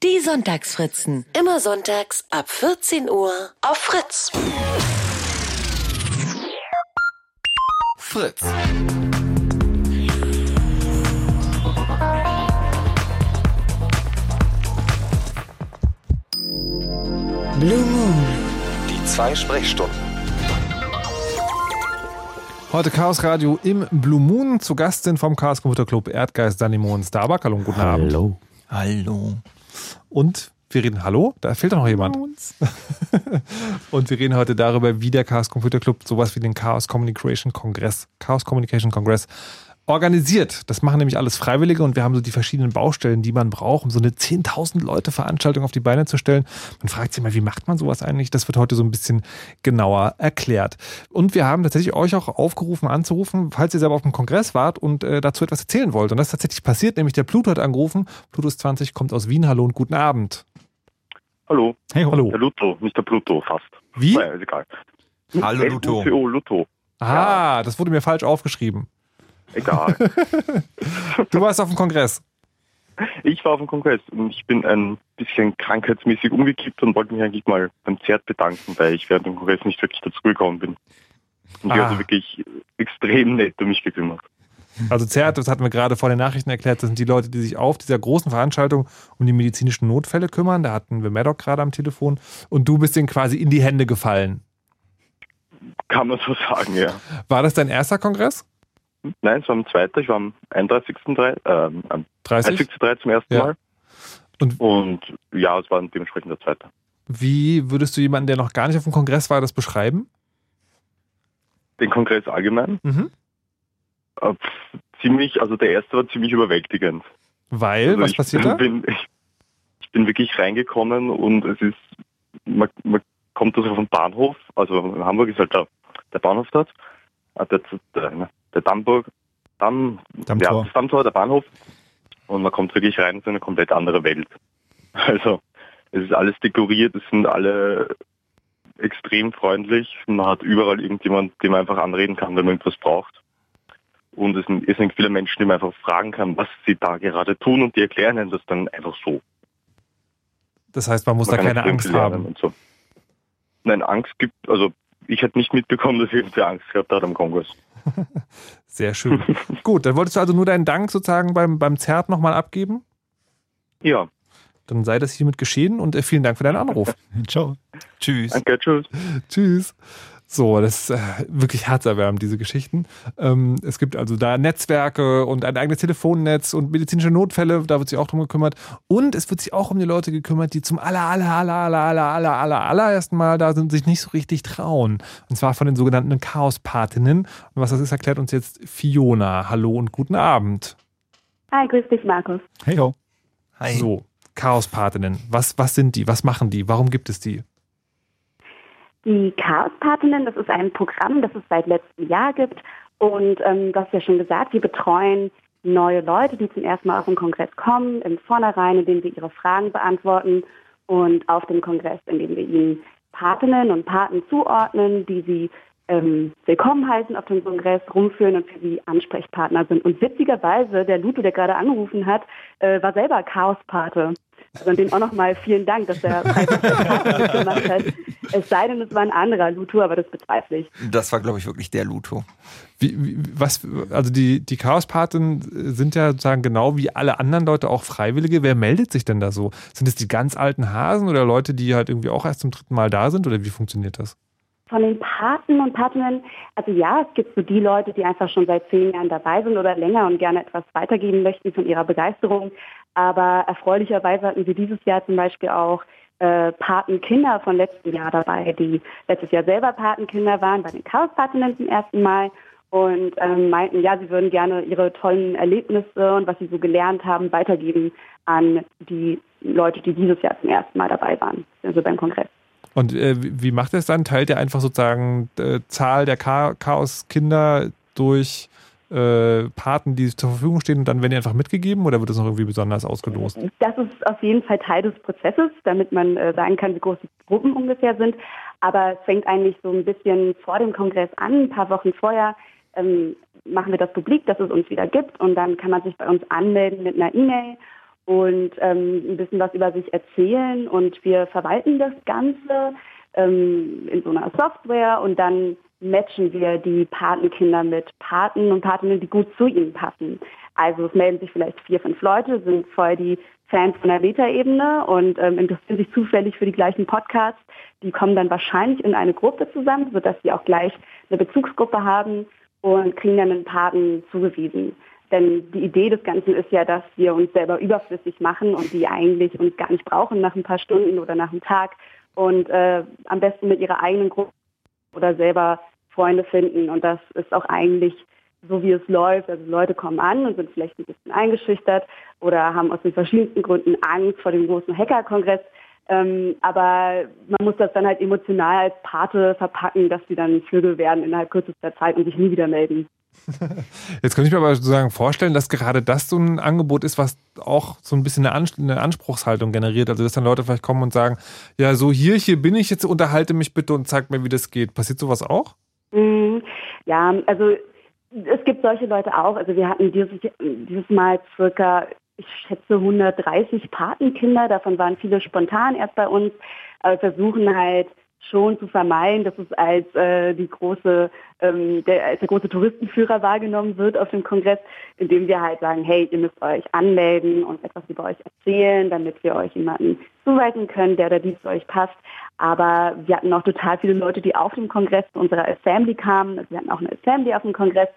Die Sonntagsfritzen. Immer sonntags ab 14 Uhr auf Fritz. Fritz. Blue Moon. Die zwei Sprechstunden. Heute Chaos Radio im Blue Moon. Zu Gast sind vom Chaos Computer Club Erdgeist Danny Mohn Starbuck. Hallo und guten Abend. Hallo. Hallo. Und wir reden, hallo, da fehlt doch noch jemand. und wir reden heute darüber, wie der Chaos Computer Club sowas wie den Chaos Communication Kongress, Chaos Communication Kongress organisiert. Das machen nämlich alles Freiwillige und wir haben so die verschiedenen Baustellen, die man braucht, um so eine 10.000 Leute Veranstaltung auf die Beine zu stellen. Man fragt sich mal, wie macht man sowas eigentlich? Das wird heute so ein bisschen genauer erklärt. Und wir haben tatsächlich euch auch aufgerufen, anzurufen, falls ihr selber auf dem Kongress wart und äh, dazu etwas erzählen wollt. Und das ist tatsächlich passiert, nämlich der Pluto hat angerufen. Plutus 20 kommt aus Wien. Hallo und guten Abend. Hallo. Hey, hallo. Der Luto, nicht der Pluto, fast. Wie? Naja, ist egal. Hallo, Luto. Luto. Luto. Ah, das wurde mir falsch aufgeschrieben. Egal. Du warst auf dem Kongress. Ich war auf dem Kongress und ich bin ein bisschen krankheitsmäßig umgekippt und wollte mich eigentlich mal beim ZERT bedanken, weil ich während dem Kongress nicht wirklich dazugekommen bin. Und die Ah. haben sich wirklich extrem nett um mich gekümmert. Also ZERT, das hatten wir gerade vor den Nachrichten erklärt, das sind die Leute, die sich auf dieser großen Veranstaltung um die medizinischen Notfälle kümmern. Da hatten wir Maddock gerade am Telefon und du bist denen quasi in die Hände gefallen. Kann man so sagen, ja. War das dein erster Kongress? Nein, es war am zweiten, ich war am 31.3. Ähm, am 30? 30.3 zum ersten Ja. Mal. Und, und ja, es war dementsprechend der zweite. Wie würdest du jemanden, der noch gar nicht auf dem Kongress war, das beschreiben? Den Kongress allgemein? Mhm. Äh, ziemlich, also der erste war ziemlich überwältigend. Weil, Also was ich passiert da? Bin, ich, ich bin wirklich reingekommen und es ist, man, man kommt also vom Bahnhof, also in Hamburg ist halt der, der Bahnhof dort, äh, der, der, der Dammburg, Damm, Dammtor. Ja, Dammtor, der Bahnhof und man kommt wirklich rein in so eine komplett andere Welt. Also es ist alles dekoriert, es sind alle extrem freundlich, man hat überall irgendjemand, den man einfach anreden kann, wenn man irgendwas braucht. Und es sind viele Menschen, die man einfach fragen kann, was sie da gerade tun und die erklären einem das dann einfach so. Das heißt, man muss da kann keine Angst haben. Und so. Nein, Angst gibt, also ich hätte nicht mitbekommen, dass irgendwer Angst gehabt hat am Kongress. Sehr schön. Gut, dann wolltest du also nur deinen Dank sozusagen beim, beim ZERT nochmal abgeben? Ja. Dann sei das hiermit geschehen und äh, vielen Dank für deinen Anruf. Ciao. Tschüss. Danke, tschüss. Tschüss. So, das ist äh, wirklich herzerwärmend, diese Geschichten. Ähm, es gibt also da Netzwerke und ein eigenes Telefonnetz und medizinische Notfälle, da wird sich auch drum gekümmert. Und es wird sich auch um die Leute gekümmert, die zum aller, aller, aller, aller, aller, aller, aller, allerersten Mal da sind, sich nicht so richtig trauen. Und zwar von den sogenannten Chaospatinnen. Und was das ist, erklärt uns jetzt Fiona. Hallo und guten Abend. Hi, grüß dich, Markus. Hey ho. Hi. So, Chaospatinnen. Was, was sind die? Was machen die? Warum gibt es die? Die Chaospatinnen, das ist ein Programm, das es seit letztem Jahr gibt. Und ähm, du hast ja schon gesagt, wir betreuen neue Leute, die zum ersten Mal auf den Kongress kommen, im Vornherein, indem wir ihre Fragen beantworten und auf dem Kongress, indem wir ihnen Patinnen und Paten zuordnen, die sie ähm, willkommen heißen auf dem Kongress, rumführen und für sie Ansprechpartner sind. Und witzigerweise, der Luto, der gerade angerufen hat, äh, war selber Chaospate. Also an den auch nochmal vielen Dank, dass er freiwillig gemacht hat. Es sei denn, es war ein anderer Luto, aber das bezweifle ich. Das war, glaube ich, wirklich der Luto. Wie, wie, was, also die, die Chaospaten sind ja sozusagen genau wie alle anderen Leute auch Freiwillige. Wer meldet sich denn da so? Sind es die ganz alten Hasen oder Leute, die halt irgendwie auch erst zum dritten Mal da sind? Oder wie funktioniert das? Von den Paten und Patinnen, also ja, es gibt so die Leute, die einfach schon seit zehn Jahren dabei sind oder länger und gerne etwas weitergeben möchten von ihrer Begeisterung. Aber erfreulicherweise hatten wir dieses Jahr zum Beispiel auch äh, Patenkinder von letztem Jahr dabei, die letztes Jahr selber Patenkinder waren, bei den Chaospatinnen zum ersten Mal und ähm, meinten, ja, sie würden gerne ihre tollen Erlebnisse und was sie so gelernt haben weitergeben an die Leute, die dieses Jahr zum ersten Mal dabei waren, also beim Kongress. Und äh, wie macht er es dann? Teilt er einfach sozusagen äh, Zahl der Cha Chaoskinder durch äh, Paten, die zur Verfügung stehen und dann werden die einfach mitgegeben oder wird das noch irgendwie besonders ausgelost? Das ist auf jeden Fall Teil des Prozesses, damit man äh, sagen kann, wie groß die Gruppen ungefähr sind. Aber es fängt eigentlich so ein bisschen vor dem Kongress an, ein paar Wochen vorher. Ähm, machen wir das publik, dass es uns wieder gibt und dann kann man sich bei uns anmelden mit einer E-Mail und ähm, ein bisschen was über sich erzählen und wir verwalten das Ganze ähm, in so einer Software und dann matchen wir die Patenkinder mit Paten und Patinnen, die gut zu ihnen passen. Also es melden sich vielleicht vier, fünf Leute, sind voll die Fans von der Meta-Ebene und ähm, interessieren sich zufällig für die gleichen Podcasts. Die kommen dann wahrscheinlich in eine Gruppe zusammen, sodass sie auch gleich eine Bezugsgruppe haben und kriegen dann einen Paten zugewiesen. Denn die Idee des Ganzen ist ja, dass wir uns selber überflüssig machen und die eigentlich uns gar nicht brauchen nach ein paar Stunden oder nach einem Tag und äh, am besten mit ihrer eigenen Gruppe oder selber Freunde finden. Und das ist auch eigentlich so, wie es läuft. Also Leute kommen an und sind vielleicht ein bisschen eingeschüchtert oder haben aus den verschiedensten Gründen Angst vor dem großen Hackerkongress. Ähm, aber man muss das dann halt emotional als Pate verpacken, dass sie dann Vögel werden innerhalb kürzester Zeit und sich nie wieder melden. Jetzt kann ich mir aber sozusagen vorstellen, dass gerade das so ein Angebot ist, was auch so ein bisschen eine, Anspruchshaltung generiert. Also, dass dann Leute vielleicht kommen und sagen, ja, so hier, hier bin ich, jetzt unterhalte mich bitte und zeig mir, wie das geht. Passiert sowas auch? Mhm. Ja, also es gibt solche Leute auch. Also wir hatten dieses, dieses Mal circa, ich schätze 130 Patenkinder. Davon waren viele spontan erst bei uns. Aber versuchen halt schon zu vermeiden, dass es als äh, die große, ähm, der, als der große Touristenführer wahrgenommen wird auf dem Kongress, indem wir halt sagen, hey, ihr müsst euch anmelden und etwas über euch erzählen, damit wir euch jemanden zuweisen können, der oder die zu euch passt. Aber wir hatten auch total viele Leute, die auf dem Kongress zu unserer Assembly kamen. Also wir hatten auch eine Assembly auf dem Kongress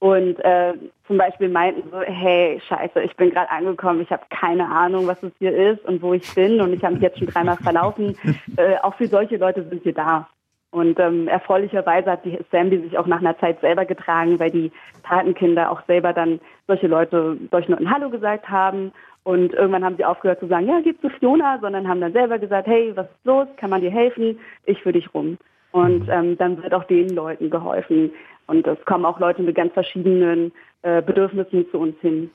und äh, zum Beispiel meinten so, hey, scheiße, ich bin gerade angekommen, ich habe keine Ahnung, was es hier ist und wo ich bin und ich habe mich jetzt schon dreimal verlaufen. Äh, auch für solche Leute sind wir da. Und ähm, erfreulicherweise hat die Assembly sich auch nach einer Zeit selber getragen, weil die Patenkinder auch selber dann solche Leute solchen Leuten Hallo gesagt haben. Und irgendwann haben sie aufgehört zu sagen, ja, geh zu Fiona, sondern haben dann selber gesagt, hey, was ist los? Kann man dir helfen? Ich für dich rum. Und ähm, dann wird auch den Leuten geholfen. Und es kommen auch Leute mit ganz verschiedenen äh, Bedürfnissen zu uns hin.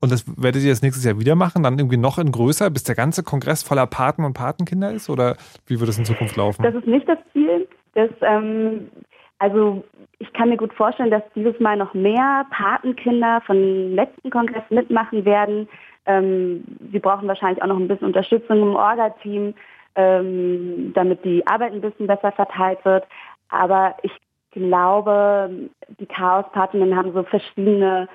Und das werdet ihr das nächstes Jahr wieder machen, dann irgendwie noch in größer, bis der ganze Kongress voller Paten und Patenkinder ist? Oder wie wird es in Zukunft laufen? Das ist nicht das Ziel. Das, ähm, also ich kann mir gut vorstellen, dass dieses Mal noch mehr Patenkinder vom letzten Kongress mitmachen werden. Ähm, wir brauchen wahrscheinlich auch noch ein bisschen Unterstützung im Orga-Team, ähm, damit die Arbeit ein bisschen besser verteilt wird. Aber ich glaube, die Chaos-Partinnen haben so verschiedene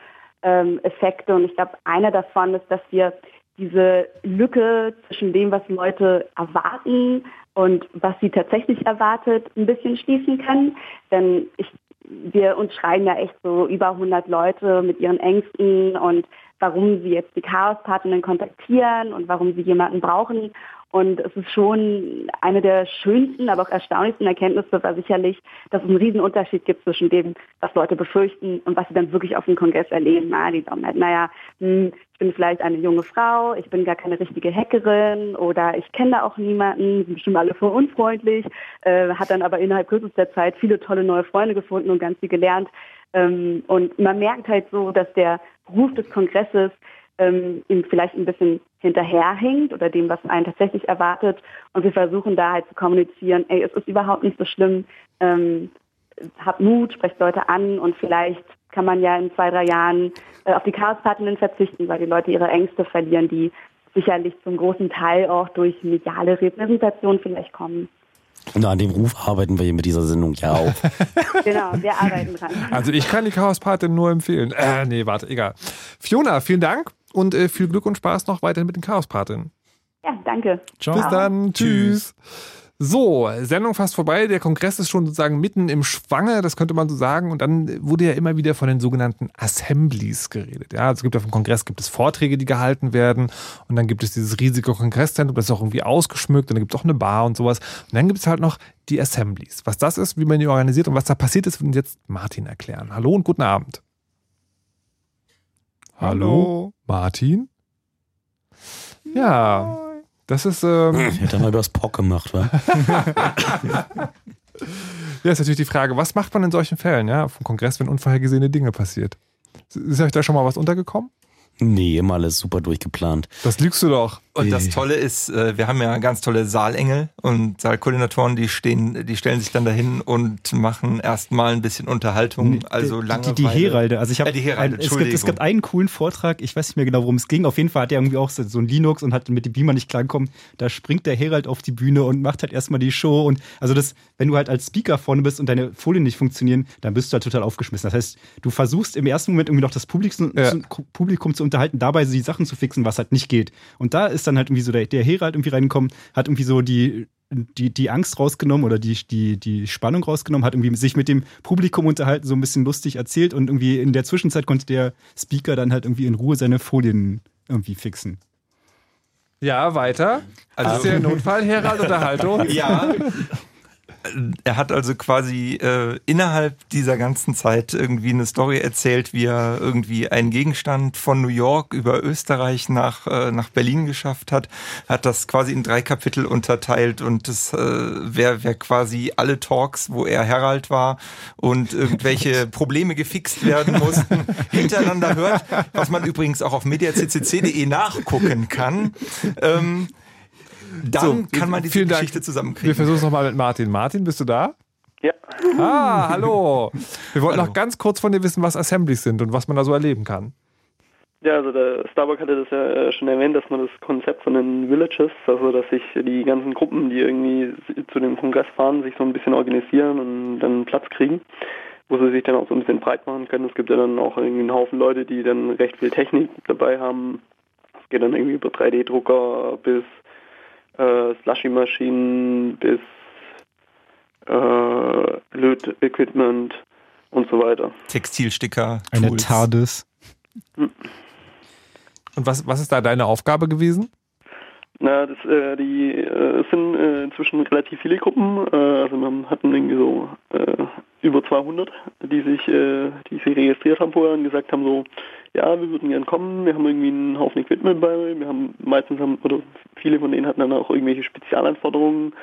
ähm, Effekte und ich glaube, einer davon ist, dass wir diese Lücke zwischen dem, was Leute erwarten und was sie tatsächlich erwartet, ein bisschen schließen können. Denn ich, wir uns schreiben ja echt so über 100 Leute mit ihren Ängsten und warum sie jetzt die Chaos-Partinnen kontaktieren und warum sie jemanden brauchen. Und es ist schon eine der schönsten, aber auch erstaunlichsten Erkenntnisse war sicherlich, dass es einen riesen Unterschied gibt zwischen dem, was Leute befürchten und was sie dann wirklich auf dem Kongress erleben. Na, die sagen halt, naja, hm, ich bin vielleicht eine junge Frau, ich bin gar keine richtige Hackerin oder ich kenne da auch niemanden, sind bestimmt alle voll unfreundlich, äh, hat dann aber innerhalb kürzester Zeit viele tolle neue Freunde gefunden und ganz viel gelernt. Ähm, und man merkt halt so, dass der Beruf des Kongresses ähm, ihm vielleicht ein bisschen hinterherhinkt oder dem, was einen tatsächlich erwartet. Und wir versuchen da halt zu kommunizieren, ey, es ist überhaupt nicht so schlimm, ähm, habt Mut, sprecht Leute an und vielleicht kann man ja in zwei, drei Jahren äh, auf die Chaospartnerin verzichten, weil die Leute ihre Ängste verlieren, die sicherlich zum großen Teil auch durch mediale Repräsentation vielleicht kommen. Und an dem Ruf arbeiten wir hier mit dieser Sendung ja auch. genau, wir arbeiten dran. Also ich kann die Chaospatin nur empfehlen. Äh, nee, warte, egal. Fiona, vielen Dank und äh, viel Glück und Spaß noch weiterhin mit den Chaospatinnen. Ja, danke. Bis dann. Tschüss. So, Sendung fast vorbei. Der Kongress ist schon sozusagen mitten im Schwange, das könnte man so sagen. Und dann wurde ja immer wieder von den sogenannten Assemblies geredet. Ja, also es gibt auf dem Kongress gibt es Vorträge, die gehalten werden. Und dann gibt es dieses riesige Kongresszentrum, das ist auch irgendwie ausgeschmückt. Und dann gibt es auch eine Bar und sowas. Und dann gibt es halt noch die Assemblies. Was das ist, wie man die organisiert und was da passiert ist, wird uns jetzt Martin erklären. Hallo und guten Abend. Hallo, Martin? Ja, das ist. Ähm, Ich hätte mal über das POC gemacht, wa? Ja, ist natürlich die Frage, was macht man in solchen Fällen, ja, vom Kongress, wenn unvorhergesehene Dinge passiert? Ist euch da schon mal was untergekommen? Nee, immer alles super durchgeplant. Das lügst du doch. Und das Tolle ist, äh, wir haben ja ganz tolle Saalengel und Saalkoordinatoren, die stehen, die stellen sich dann dahin und machen erstmal ein bisschen Unterhaltung, also lange. die, die Heralde. Also ich habe äh, die Heralde, es, gibt, es gibt einen coolen Vortrag, ich weiß nicht mehr genau, worum es ging. Auf jeden Fall hat er irgendwie auch so, so ein Linux und hat mit dem Beamer nicht klargekommen. Da springt der Herald auf die Bühne und macht halt erstmal die Show. Und also das, wenn du halt als Speaker vorne bist und deine Folien nicht funktionieren, dann bist du halt total aufgeschmissen. Das heißt, du versuchst im ersten Moment irgendwie noch das Publikum, Ja. zu, Publikum zu unterhalten, dabei so die Sachen zu fixen, was halt nicht geht. Und da ist dann halt irgendwie so der, der Herald irgendwie reingekommen, hat irgendwie so die die, die Angst rausgenommen oder die, die, die Spannung rausgenommen, hat irgendwie sich mit dem Publikum unterhalten, so ein bisschen lustig erzählt und irgendwie in der Zwischenzeit konnte der Speaker dann halt irgendwie in Ruhe seine Folien irgendwie fixen. Ja, weiter. Also ist der Notfall, Herald oder Haltung? Ja. Er hat also quasi äh, innerhalb dieser ganzen Zeit irgendwie eine Story erzählt, wie er irgendwie einen Gegenstand von New York über Österreich nach, äh, nach Berlin geschafft hat, hat das quasi in drei Kapitel unterteilt und das äh, wäre wär quasi alle Talks, wo er Herald war und irgendwelche Probleme gefixt werden mussten, hintereinander hört, was man übrigens auch auf mediaccc.de nachgucken kann. Ähm, dann So, kann man diese vielen Dank. Geschichte Wir zusammenkriegen. versuchen es nochmal mit Martin. Martin, bist du da? Ja. Ah, hallo. Wir wollten noch ganz kurz von dir wissen, was Assemblies sind und was man da so erleben kann. Ja, also der Starbuck hatte das ja äh, schon erwähnt, dass man das Konzept von den Villages, also dass sich die ganzen Gruppen, die irgendwie zu dem Kongress fahren, sich so ein bisschen organisieren und dann Platz kriegen, wo sie sich dann auch so ein bisschen breit machen können. Es gibt ja dann auch irgendwie einen Haufen Leute, die dann recht viel Technik dabei haben. Es geht dann irgendwie über 3D-Drucker bis äh, Slushy-Maschinen bis äh, Löt-Equipment und so weiter. Textilsticker. Eine Tools. TARDIS. Und was, was ist da deine Aufgabe gewesen? Na, das, äh, die, äh, es sind äh, inzwischen relativ viele Gruppen. Äh, also wir hatten irgendwie so äh, über 200, die sich, äh, die sich registriert haben vorher und gesagt haben so, ja, wir würden gern kommen. Wir haben irgendwie einen Haufen Equipment bei. Wir haben meistens haben oder viele von denen hatten dann auch irgendwelche Spezialanforderungen,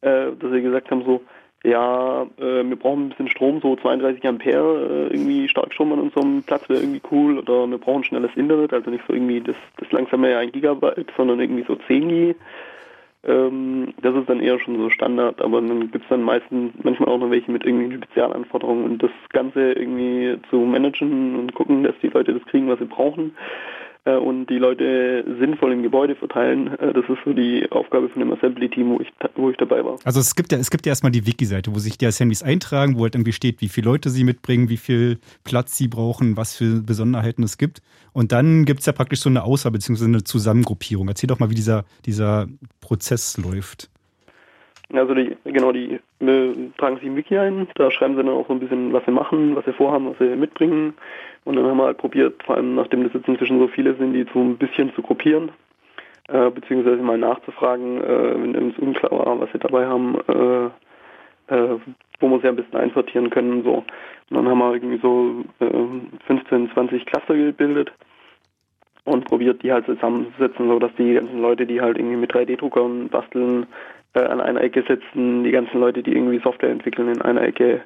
äh, dass sie gesagt haben so, ja, äh, wir brauchen ein bisschen Strom, so 32 Ampere, äh, irgendwie Starkstrom an unserem Platz wäre irgendwie cool oder wir brauchen schnelles Internet, also nicht so irgendwie das, das langsame 1 Gigabyte, sondern irgendwie so 10 G. Ähm, das ist dann eher schon so Standard, aber dann gibt es dann meistens manchmal auch noch welche mit irgendwelchen Spezialanforderungen und das Ganze irgendwie zu managen und gucken, dass die Leute das kriegen, was sie brauchen und die Leute sinnvoll im Gebäude verteilen. Äh, das ist so die Aufgabe von dem Assembly-Team, wo ich, wo ich dabei war. Also es gibt ja, es gibt ja erstmal die Wiki-Seite, wo sich die Assemblies eintragen, wo halt irgendwie steht, wie viele Leute sie mitbringen, wie viel Platz sie brauchen, was für Besonderheiten es gibt. Und dann gibt es ja praktisch so eine Auswahl bzw. eine Zusammengruppierung. Erzähl doch mal, wie dieser, dieser Prozess läuft. Also die, genau, die äh, tragen sich im Wiki ein, da schreiben sie dann auch so ein bisschen, was sie machen, was sie vorhaben, was sie mitbringen. Und dann haben wir halt probiert, vor allem nachdem das jetzt inzwischen so viele sind, die so ein bisschen zu gruppieren. äh, beziehungsweise mal nachzufragen, äh, wenn uns unklar war, was sie dabei haben, äh, äh, wo wir sie ein bisschen einsortieren können und so. Und dann haben wir irgendwie so äh, 15, 20 Cluster gebildet und probiert, die halt zusammenzusetzen, so dass die ganzen Leute, die halt irgendwie mit 3D-Druckern basteln, äh, an einer Ecke sitzen, die ganzen Leute, die irgendwie Software entwickeln, in einer Ecke,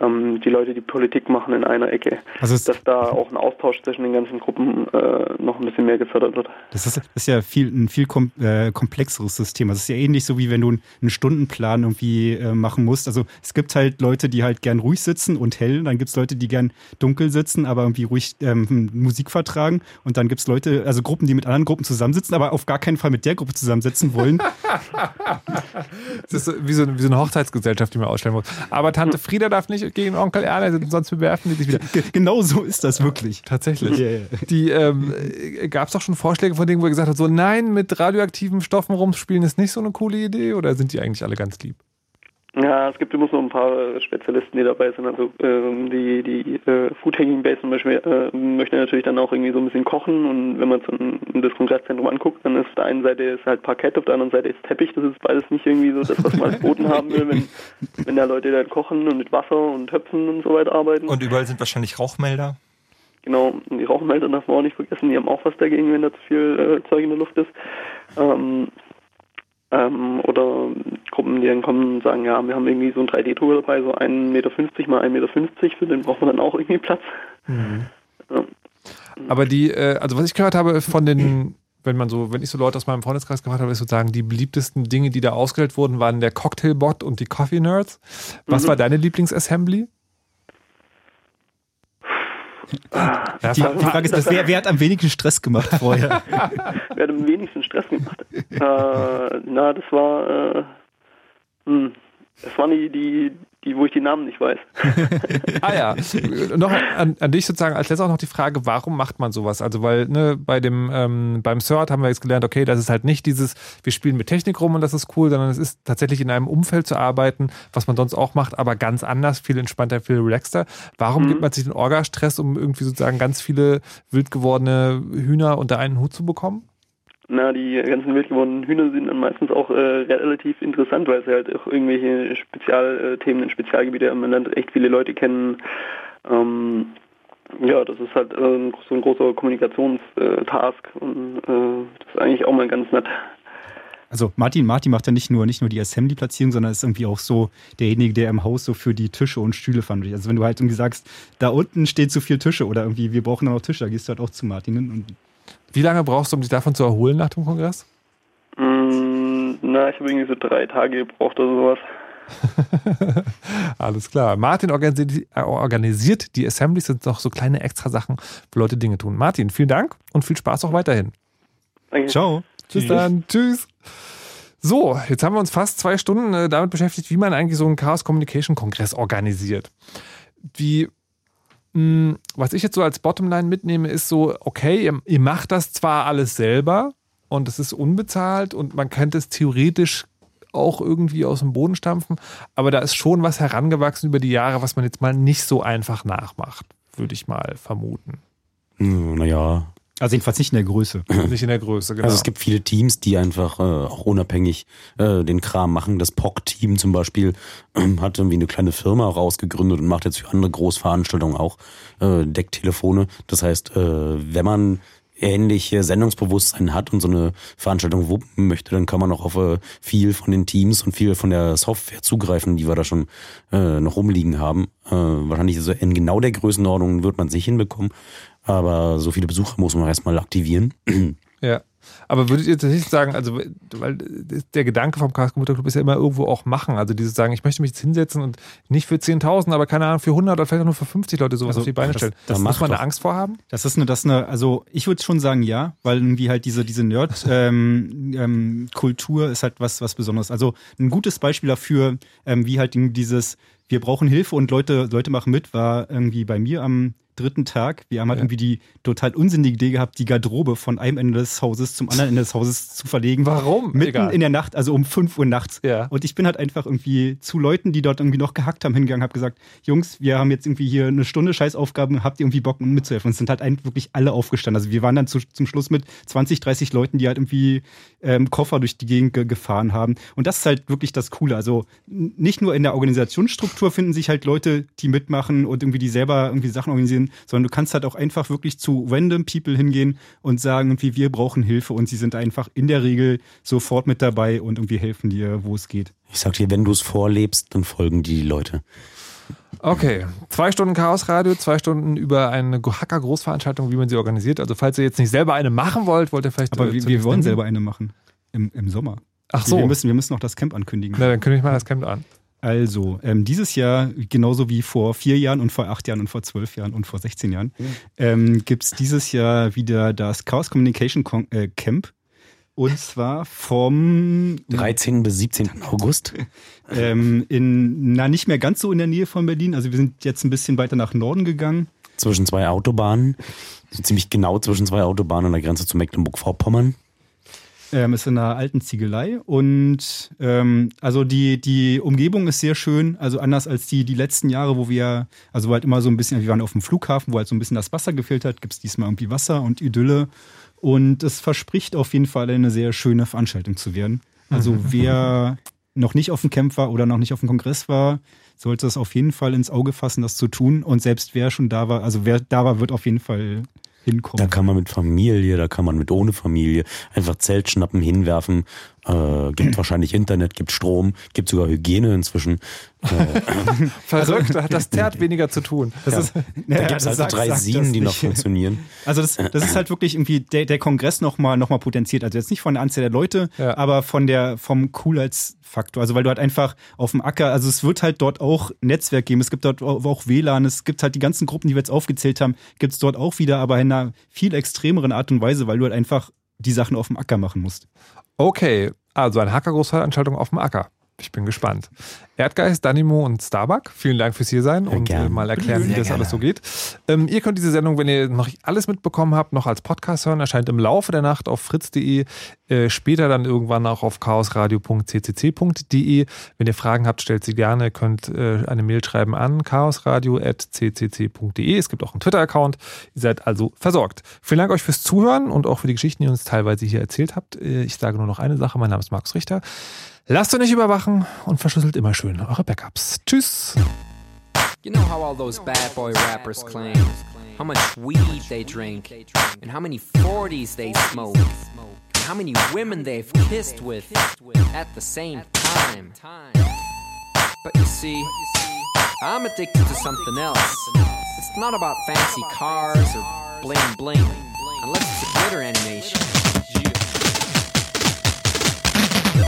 ähm, die Leute, die Politik machen, in einer Ecke. Also es- dass da auch ein Austausch zwischen den ganzen Gruppen äh, noch ein bisschen mehr gefördert wird. Das ist, ist ja viel, ein viel kom äh, komplexeres System. Also es ist ja ähnlich so, wie wenn du einen Stundenplan irgendwie äh, machen musst. Also es gibt halt Leute, die halt gern ruhig sitzen und hell. Dann gibt es Leute, die gern dunkel sitzen, aber irgendwie ruhig ähm, Musik vertragen. Und dann gibt es Leute, also Gruppen, die mit anderen Gruppen zusammensitzen, aber auf gar keinen Fall mit der Gruppe zusammensitzen wollen. Das ist so- wie so, eine- wie so eine Hochzeitsgesellschaft, die man ausstellen muss. Aber Tante Frieda darf nicht gegen Onkel Erle, sonst bewerfen die sich wieder. Genau so ist das wirklich. Tatsächlich. Ja. Die ähm, gab es doch schon Vorschläge von denen, wo ihr gesagt habt, so nein, mit radioaktiven Stoffen rumspielen ist nicht so eine coole Idee oder sind die eigentlich alle ganz lieb? Ja, es gibt immer so ein paar Spezialisten, die dabei sind. Also ähm, die, die äh, Food Hanging Base zum Beispiel äh, möchte natürlich dann auch irgendwie so ein bisschen kochen und wenn man so ein, das Kongresszentrum anguckt, dann ist auf der einen Seite ist halt Parkett, auf der anderen Seite ist Teppich. Das ist beides nicht irgendwie so das, was man als Boden haben will, wenn, wenn da Leute dann kochen und mit Wasser und Töpfen und so weiter arbeiten. Und überall sind wahrscheinlich Rauchmelder. Genau, die Rauchmelder darf man auch nicht vergessen, die haben auch was dagegen, wenn da zu viel äh, Zeug in der Luft ist. Ähm, ähm, oder Gruppen, die dann kommen und sagen, ja, wir haben irgendwie so einen 3D-Drucker dabei, so 1,50 Meter mal 1,50 Meter, für den braucht man dann auch irgendwie Platz. Ja. Aber die, äh, also was ich gehört habe von den, wenn man so, wenn ich so Leute aus meinem Freundeskreis gefragt habe, ist sozusagen die beliebtesten Dinge, die da ausgewählt wurden, waren der Cocktailbot und die Coffee Nerds. Was Mhm. war deine Lieblingsassembly? Die, die Frage ist, wer, wer hat am wenigsten Stress gemacht vorher? Wer hat am wenigsten Stress gemacht? äh, na, das war, äh, hm, das waren die, die, die, wo ich die Namen nicht weiß. Ah ja, noch an, an dich sozusagen als letztes auch noch die Frage, warum macht man sowas? Also weil ne, bei dem ähm, beim CERT haben wir jetzt gelernt, okay, das ist halt nicht dieses, wir spielen mit Technik rum und das ist cool, sondern es ist tatsächlich in einem Umfeld zu arbeiten, was man sonst auch macht, aber ganz anders, viel entspannter, viel relaxter. Warum Mhm. gibt man sich den Orga-Stress, um irgendwie sozusagen ganz viele wild gewordene Hühner unter einen Hut zu bekommen? Na, die ganzen wild gewordenen Hühner sind dann meistens auch äh, relativ interessant, weil sie halt auch irgendwelche Spezialthemen in Spezialgebiete. Man lernt echt viele Leute kennen. Ähm, ja, das ist halt äh, so ein großer Kommunikationstask und äh, das ist eigentlich auch mal ganz nett. Also Martin, Martin macht ja nicht nur, nicht nur die Assembly-Platzierung, sondern ist irgendwie auch so derjenige, der im Haus so für die Tische und Stühle ist. Also wenn du halt irgendwie sagst, da unten stehen zu viele Tische oder irgendwie, wir brauchen da noch Tische, da gehst du halt auch zu Martin und Wie lange brauchst du, um dich davon zu erholen nach dem Kongress? Mm, na, ich habe irgendwie so drei Tage gebraucht oder sowas. Alles klar. Martin organisiert, äh, organisiert die Assemblies, sind noch so kleine extra Sachen, wo Leute Dinge tun. Martin, vielen Dank und viel Spaß auch weiterhin. Danke. Ciao. Bis dann. Tschüss. So, jetzt haben wir uns fast zwei Stunden äh, damit beschäftigt, wie man eigentlich so einen Chaos Communication Kongress organisiert. Wie, was ich jetzt so als Bottomline mitnehme, ist so, okay, ihr, ihr macht das zwar alles selber und es ist unbezahlt und man könnte es theoretisch auch irgendwie aus dem Boden stampfen, aber da ist schon was herangewachsen über die Jahre, was man jetzt mal nicht so einfach nachmacht, würde ich mal vermuten. Hm, Naja. Also jedenfalls nicht in der Größe. Nicht in der Größe, genau. Also es gibt viele Teams, die einfach äh, auch unabhängig äh, den Kram machen. Das POC-Team zum Beispiel äh, hat irgendwie eine kleine Firma rausgegründet und macht jetzt für andere Großveranstaltungen auch äh, Decktelefone. Das heißt, äh, wenn man ähnliche Sendungsbewusstsein hat und so eine Veranstaltung wuppen möchte, dann kann man auch auf äh, viel von den Teams und viel von der Software zugreifen, die wir da schon äh, noch rumliegen haben. Äh, wahrscheinlich so in genau der Größenordnung wird man sich hinbekommen, aber so viele Besucher muss man erstmal aktivieren. Ja. Aber würdet ihr tatsächlich sagen, also, weil der Gedanke vom Chaos Computer Club ist ja immer irgendwo auch machen. Also dieses sagen, ich möchte mich jetzt hinsetzen und nicht für 10.000, aber keine Ahnung, für 100 oder vielleicht auch nur für 50 Leute sowas auf die Beine das- stellen. das muss macht man da doch. Angst vor haben? Das ist eine, das ist eine, also ich würde schon sagen ja, weil irgendwie halt diese, diese Nerd-Kultur ähm, ähm, ist halt was, was Besonderes. Also ein gutes Beispiel dafür, ähm, wie halt dieses, wir brauchen Hilfe und Leute, Leute machen mit, war irgendwie bei mir am dritten Tag. Wir haben halt Ja. irgendwie die total unsinnige Idee gehabt, die Garderobe von einem Ende des Hauses zum anderen Ende des Hauses zu verlegen. Warum? Mitten Egal. in der Nacht, also um 5 Uhr nachts. Ja. Und ich bin halt einfach irgendwie zu Leuten, die dort irgendwie noch gehackt haben, hingegangen, habe gesagt, Jungs, wir haben jetzt irgendwie hier eine Stunde Scheißaufgaben, habt ihr irgendwie Bock mitzuhelfen? Und es sind halt eigentlich wirklich alle aufgestanden. Also wir waren dann zu, zum Schluss mit 20, 30 Leuten, die halt irgendwie ähm, Koffer durch die Gegend ge gefahren haben. Und das ist halt wirklich das Coole. Also nicht nur in der Organisationsstruktur finden sich halt Leute, die mitmachen und irgendwie die selber irgendwie Sachen organisieren, sondern du kannst halt auch einfach wirklich zu random people hingehen und sagen, irgendwie wir brauchen Hilfe und sie sind einfach in der Regel sofort mit dabei und irgendwie helfen dir, wo es geht. Ich sag dir, wenn du es vorlebst, dann folgen die Leute. Okay, zwei Stunden Chaosradio, zwei Stunden über eine Hacker-Großveranstaltung, wie man sie organisiert. Also falls ihr jetzt nicht selber eine machen wollt, wollt ihr vielleicht... Aber äh, wir, wir wollen selber eine machen. Im, im Sommer. Ach so. Wir müssen, wir müssen noch das Camp ankündigen. Na, dann kündige ich mal das Camp an. Also, ähm, dieses Jahr, genauso wie vor vier Jahren und vor acht Jahren und vor zwölf Jahren und vor 16 Jahren, ähm, gibt es dieses Jahr wieder das Chaos Communication Con äh, Camp. Und zwar vom 13. bis 17. August. ähm, in, na, nicht mehr ganz so in der Nähe von Berlin. Also wir sind jetzt ein bisschen weiter nach Norden gegangen. Zwischen zwei Autobahnen. So ziemlich genau zwischen zwei Autobahnen an der Grenze zu Mecklenburg-Vorpommern. Ähm, ist in einer alten Ziegelei und ähm, also die, die Umgebung ist sehr schön, also anders als die, die letzten Jahre, wo wir, also halt immer so ein bisschen, wir waren auf dem Flughafen, wo halt so ein bisschen das Wasser gefehlt hat, gibt es diesmal irgendwie Wasser und Idylle und es verspricht auf jeden Fall eine sehr schöne Veranstaltung zu werden. Also Mhm. wer noch nicht auf dem Camp war oder noch nicht auf dem Kongress war, sollte es auf jeden Fall ins Auge fassen, das zu tun und selbst wer schon da war, also wer da war, wird auf jeden Fall hinkommen. Da kann man mit Familie, da kann man mit ohne Familie einfach Zelt schnappen, hinwerfen. Äh, gibt wahrscheinlich Internet, gibt Strom, gibt sogar Hygiene inzwischen. Äh, Verrückt, da hat das Zert weniger zu tun. Das Ja. ist, Da gibt's also drei Sien, die noch funktionieren. Also das, das ist halt wirklich irgendwie der, der Kongress nochmal noch mal potenziert. Also jetzt nicht von der Anzahl der Leute, aber von der, vom Coolheitsfaktor. Also weil du halt einfach auf dem Acker, also es wird halt dort auch Netzwerk geben, es gibt dort auch WLAN, es gibt halt die ganzen Gruppen, die wir jetzt aufgezählt haben, gibt's dort auch wieder, aber in einer viel extremeren Art und Weise, weil du halt einfach die Sachen auf dem Acker machen musst. Okay, also eine Hacker-Großveranstaltung auf dem Acker. Ich bin gespannt. Erdgeist, Danimo und Starbuck, vielen Dank fürs hier sein und äh, mal erklären, wie Sehr das gerne. alles so geht. Ähm, ihr könnt diese Sendung, wenn ihr noch alles mitbekommen habt, noch als Podcast hören. Erscheint im Laufe der Nacht auf fritz.de, äh, später dann irgendwann auch auf chaosradio.ccc.de. Wenn ihr Fragen habt, stellt sie gerne. Ihr könnt äh, eine Mail schreiben an chaosradio.ccc.de. Es gibt auch einen Twitter-Account. Ihr seid also versorgt. Vielen Dank euch fürs Zuhören und auch für die Geschichten, die ihr uns teilweise hier erzählt habt. Äh, Ich sage nur noch eine Sache. Mein Name ist Markus Richter. Lasst euch nicht überwachen und verschlüsselt immer schön eure Backups. Tschüss. You know how all those bad boy rappers claim how much weed they drink, and how many 40s they smoke, and how many women they've kissed with at the same time. But you see, I'm addicted to something else. It's not about fancy cars or bling bling, unless it's a glitter animation.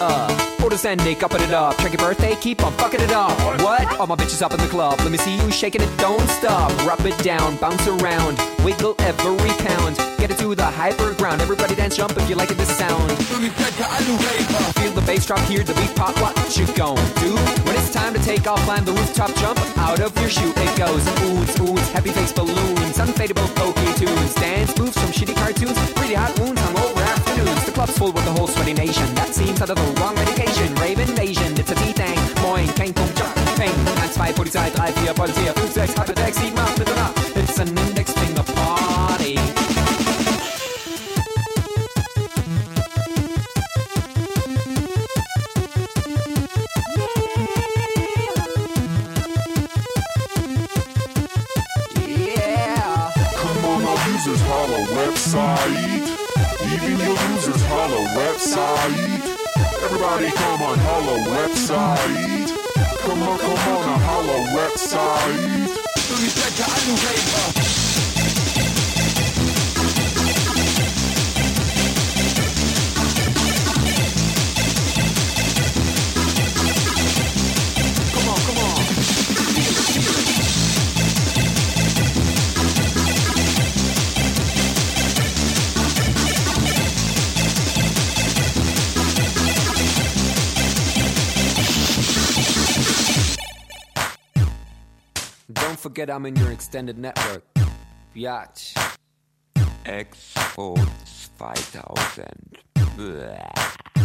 Uh, orders ending, upping it up. Check your birthday, keep on fucking it up. What? All my bitches up in the club. Let me see you shaking it, don't stop. Rub it down, bounce around, wiggle every pound. Get it to the hyper ground. Everybody dance, jump if you like it, this sound. Feel the bass drop, hear the beat pop. What you gon' do? When it's time to take off, climb the rooftop, jump out of your shoe. It goes oohs, oohs, happy face balloons, unfadable pokey tunes, dance moves from shitty cartoons, pretty hot wounds, hungover afternoons. The club's full with the whole sweaty nation. That seems out of the wrong medication. Rave invasion, it's a tea thing. Moin, Kang, Kung, Chop, Ping, 2, Polizei, 3, 4, Polizei, 5, 6, 8, 6, 7, 8, bitte nach. It's an Index Finger Party. Yeah. Come on, our users holla website. Even your users holla website. Everybody come on, holla website. Come on, come on, a holla website. Respekt der alten Raver. Forget I'm in your extended network. Biatch. Expo 2000. Blah.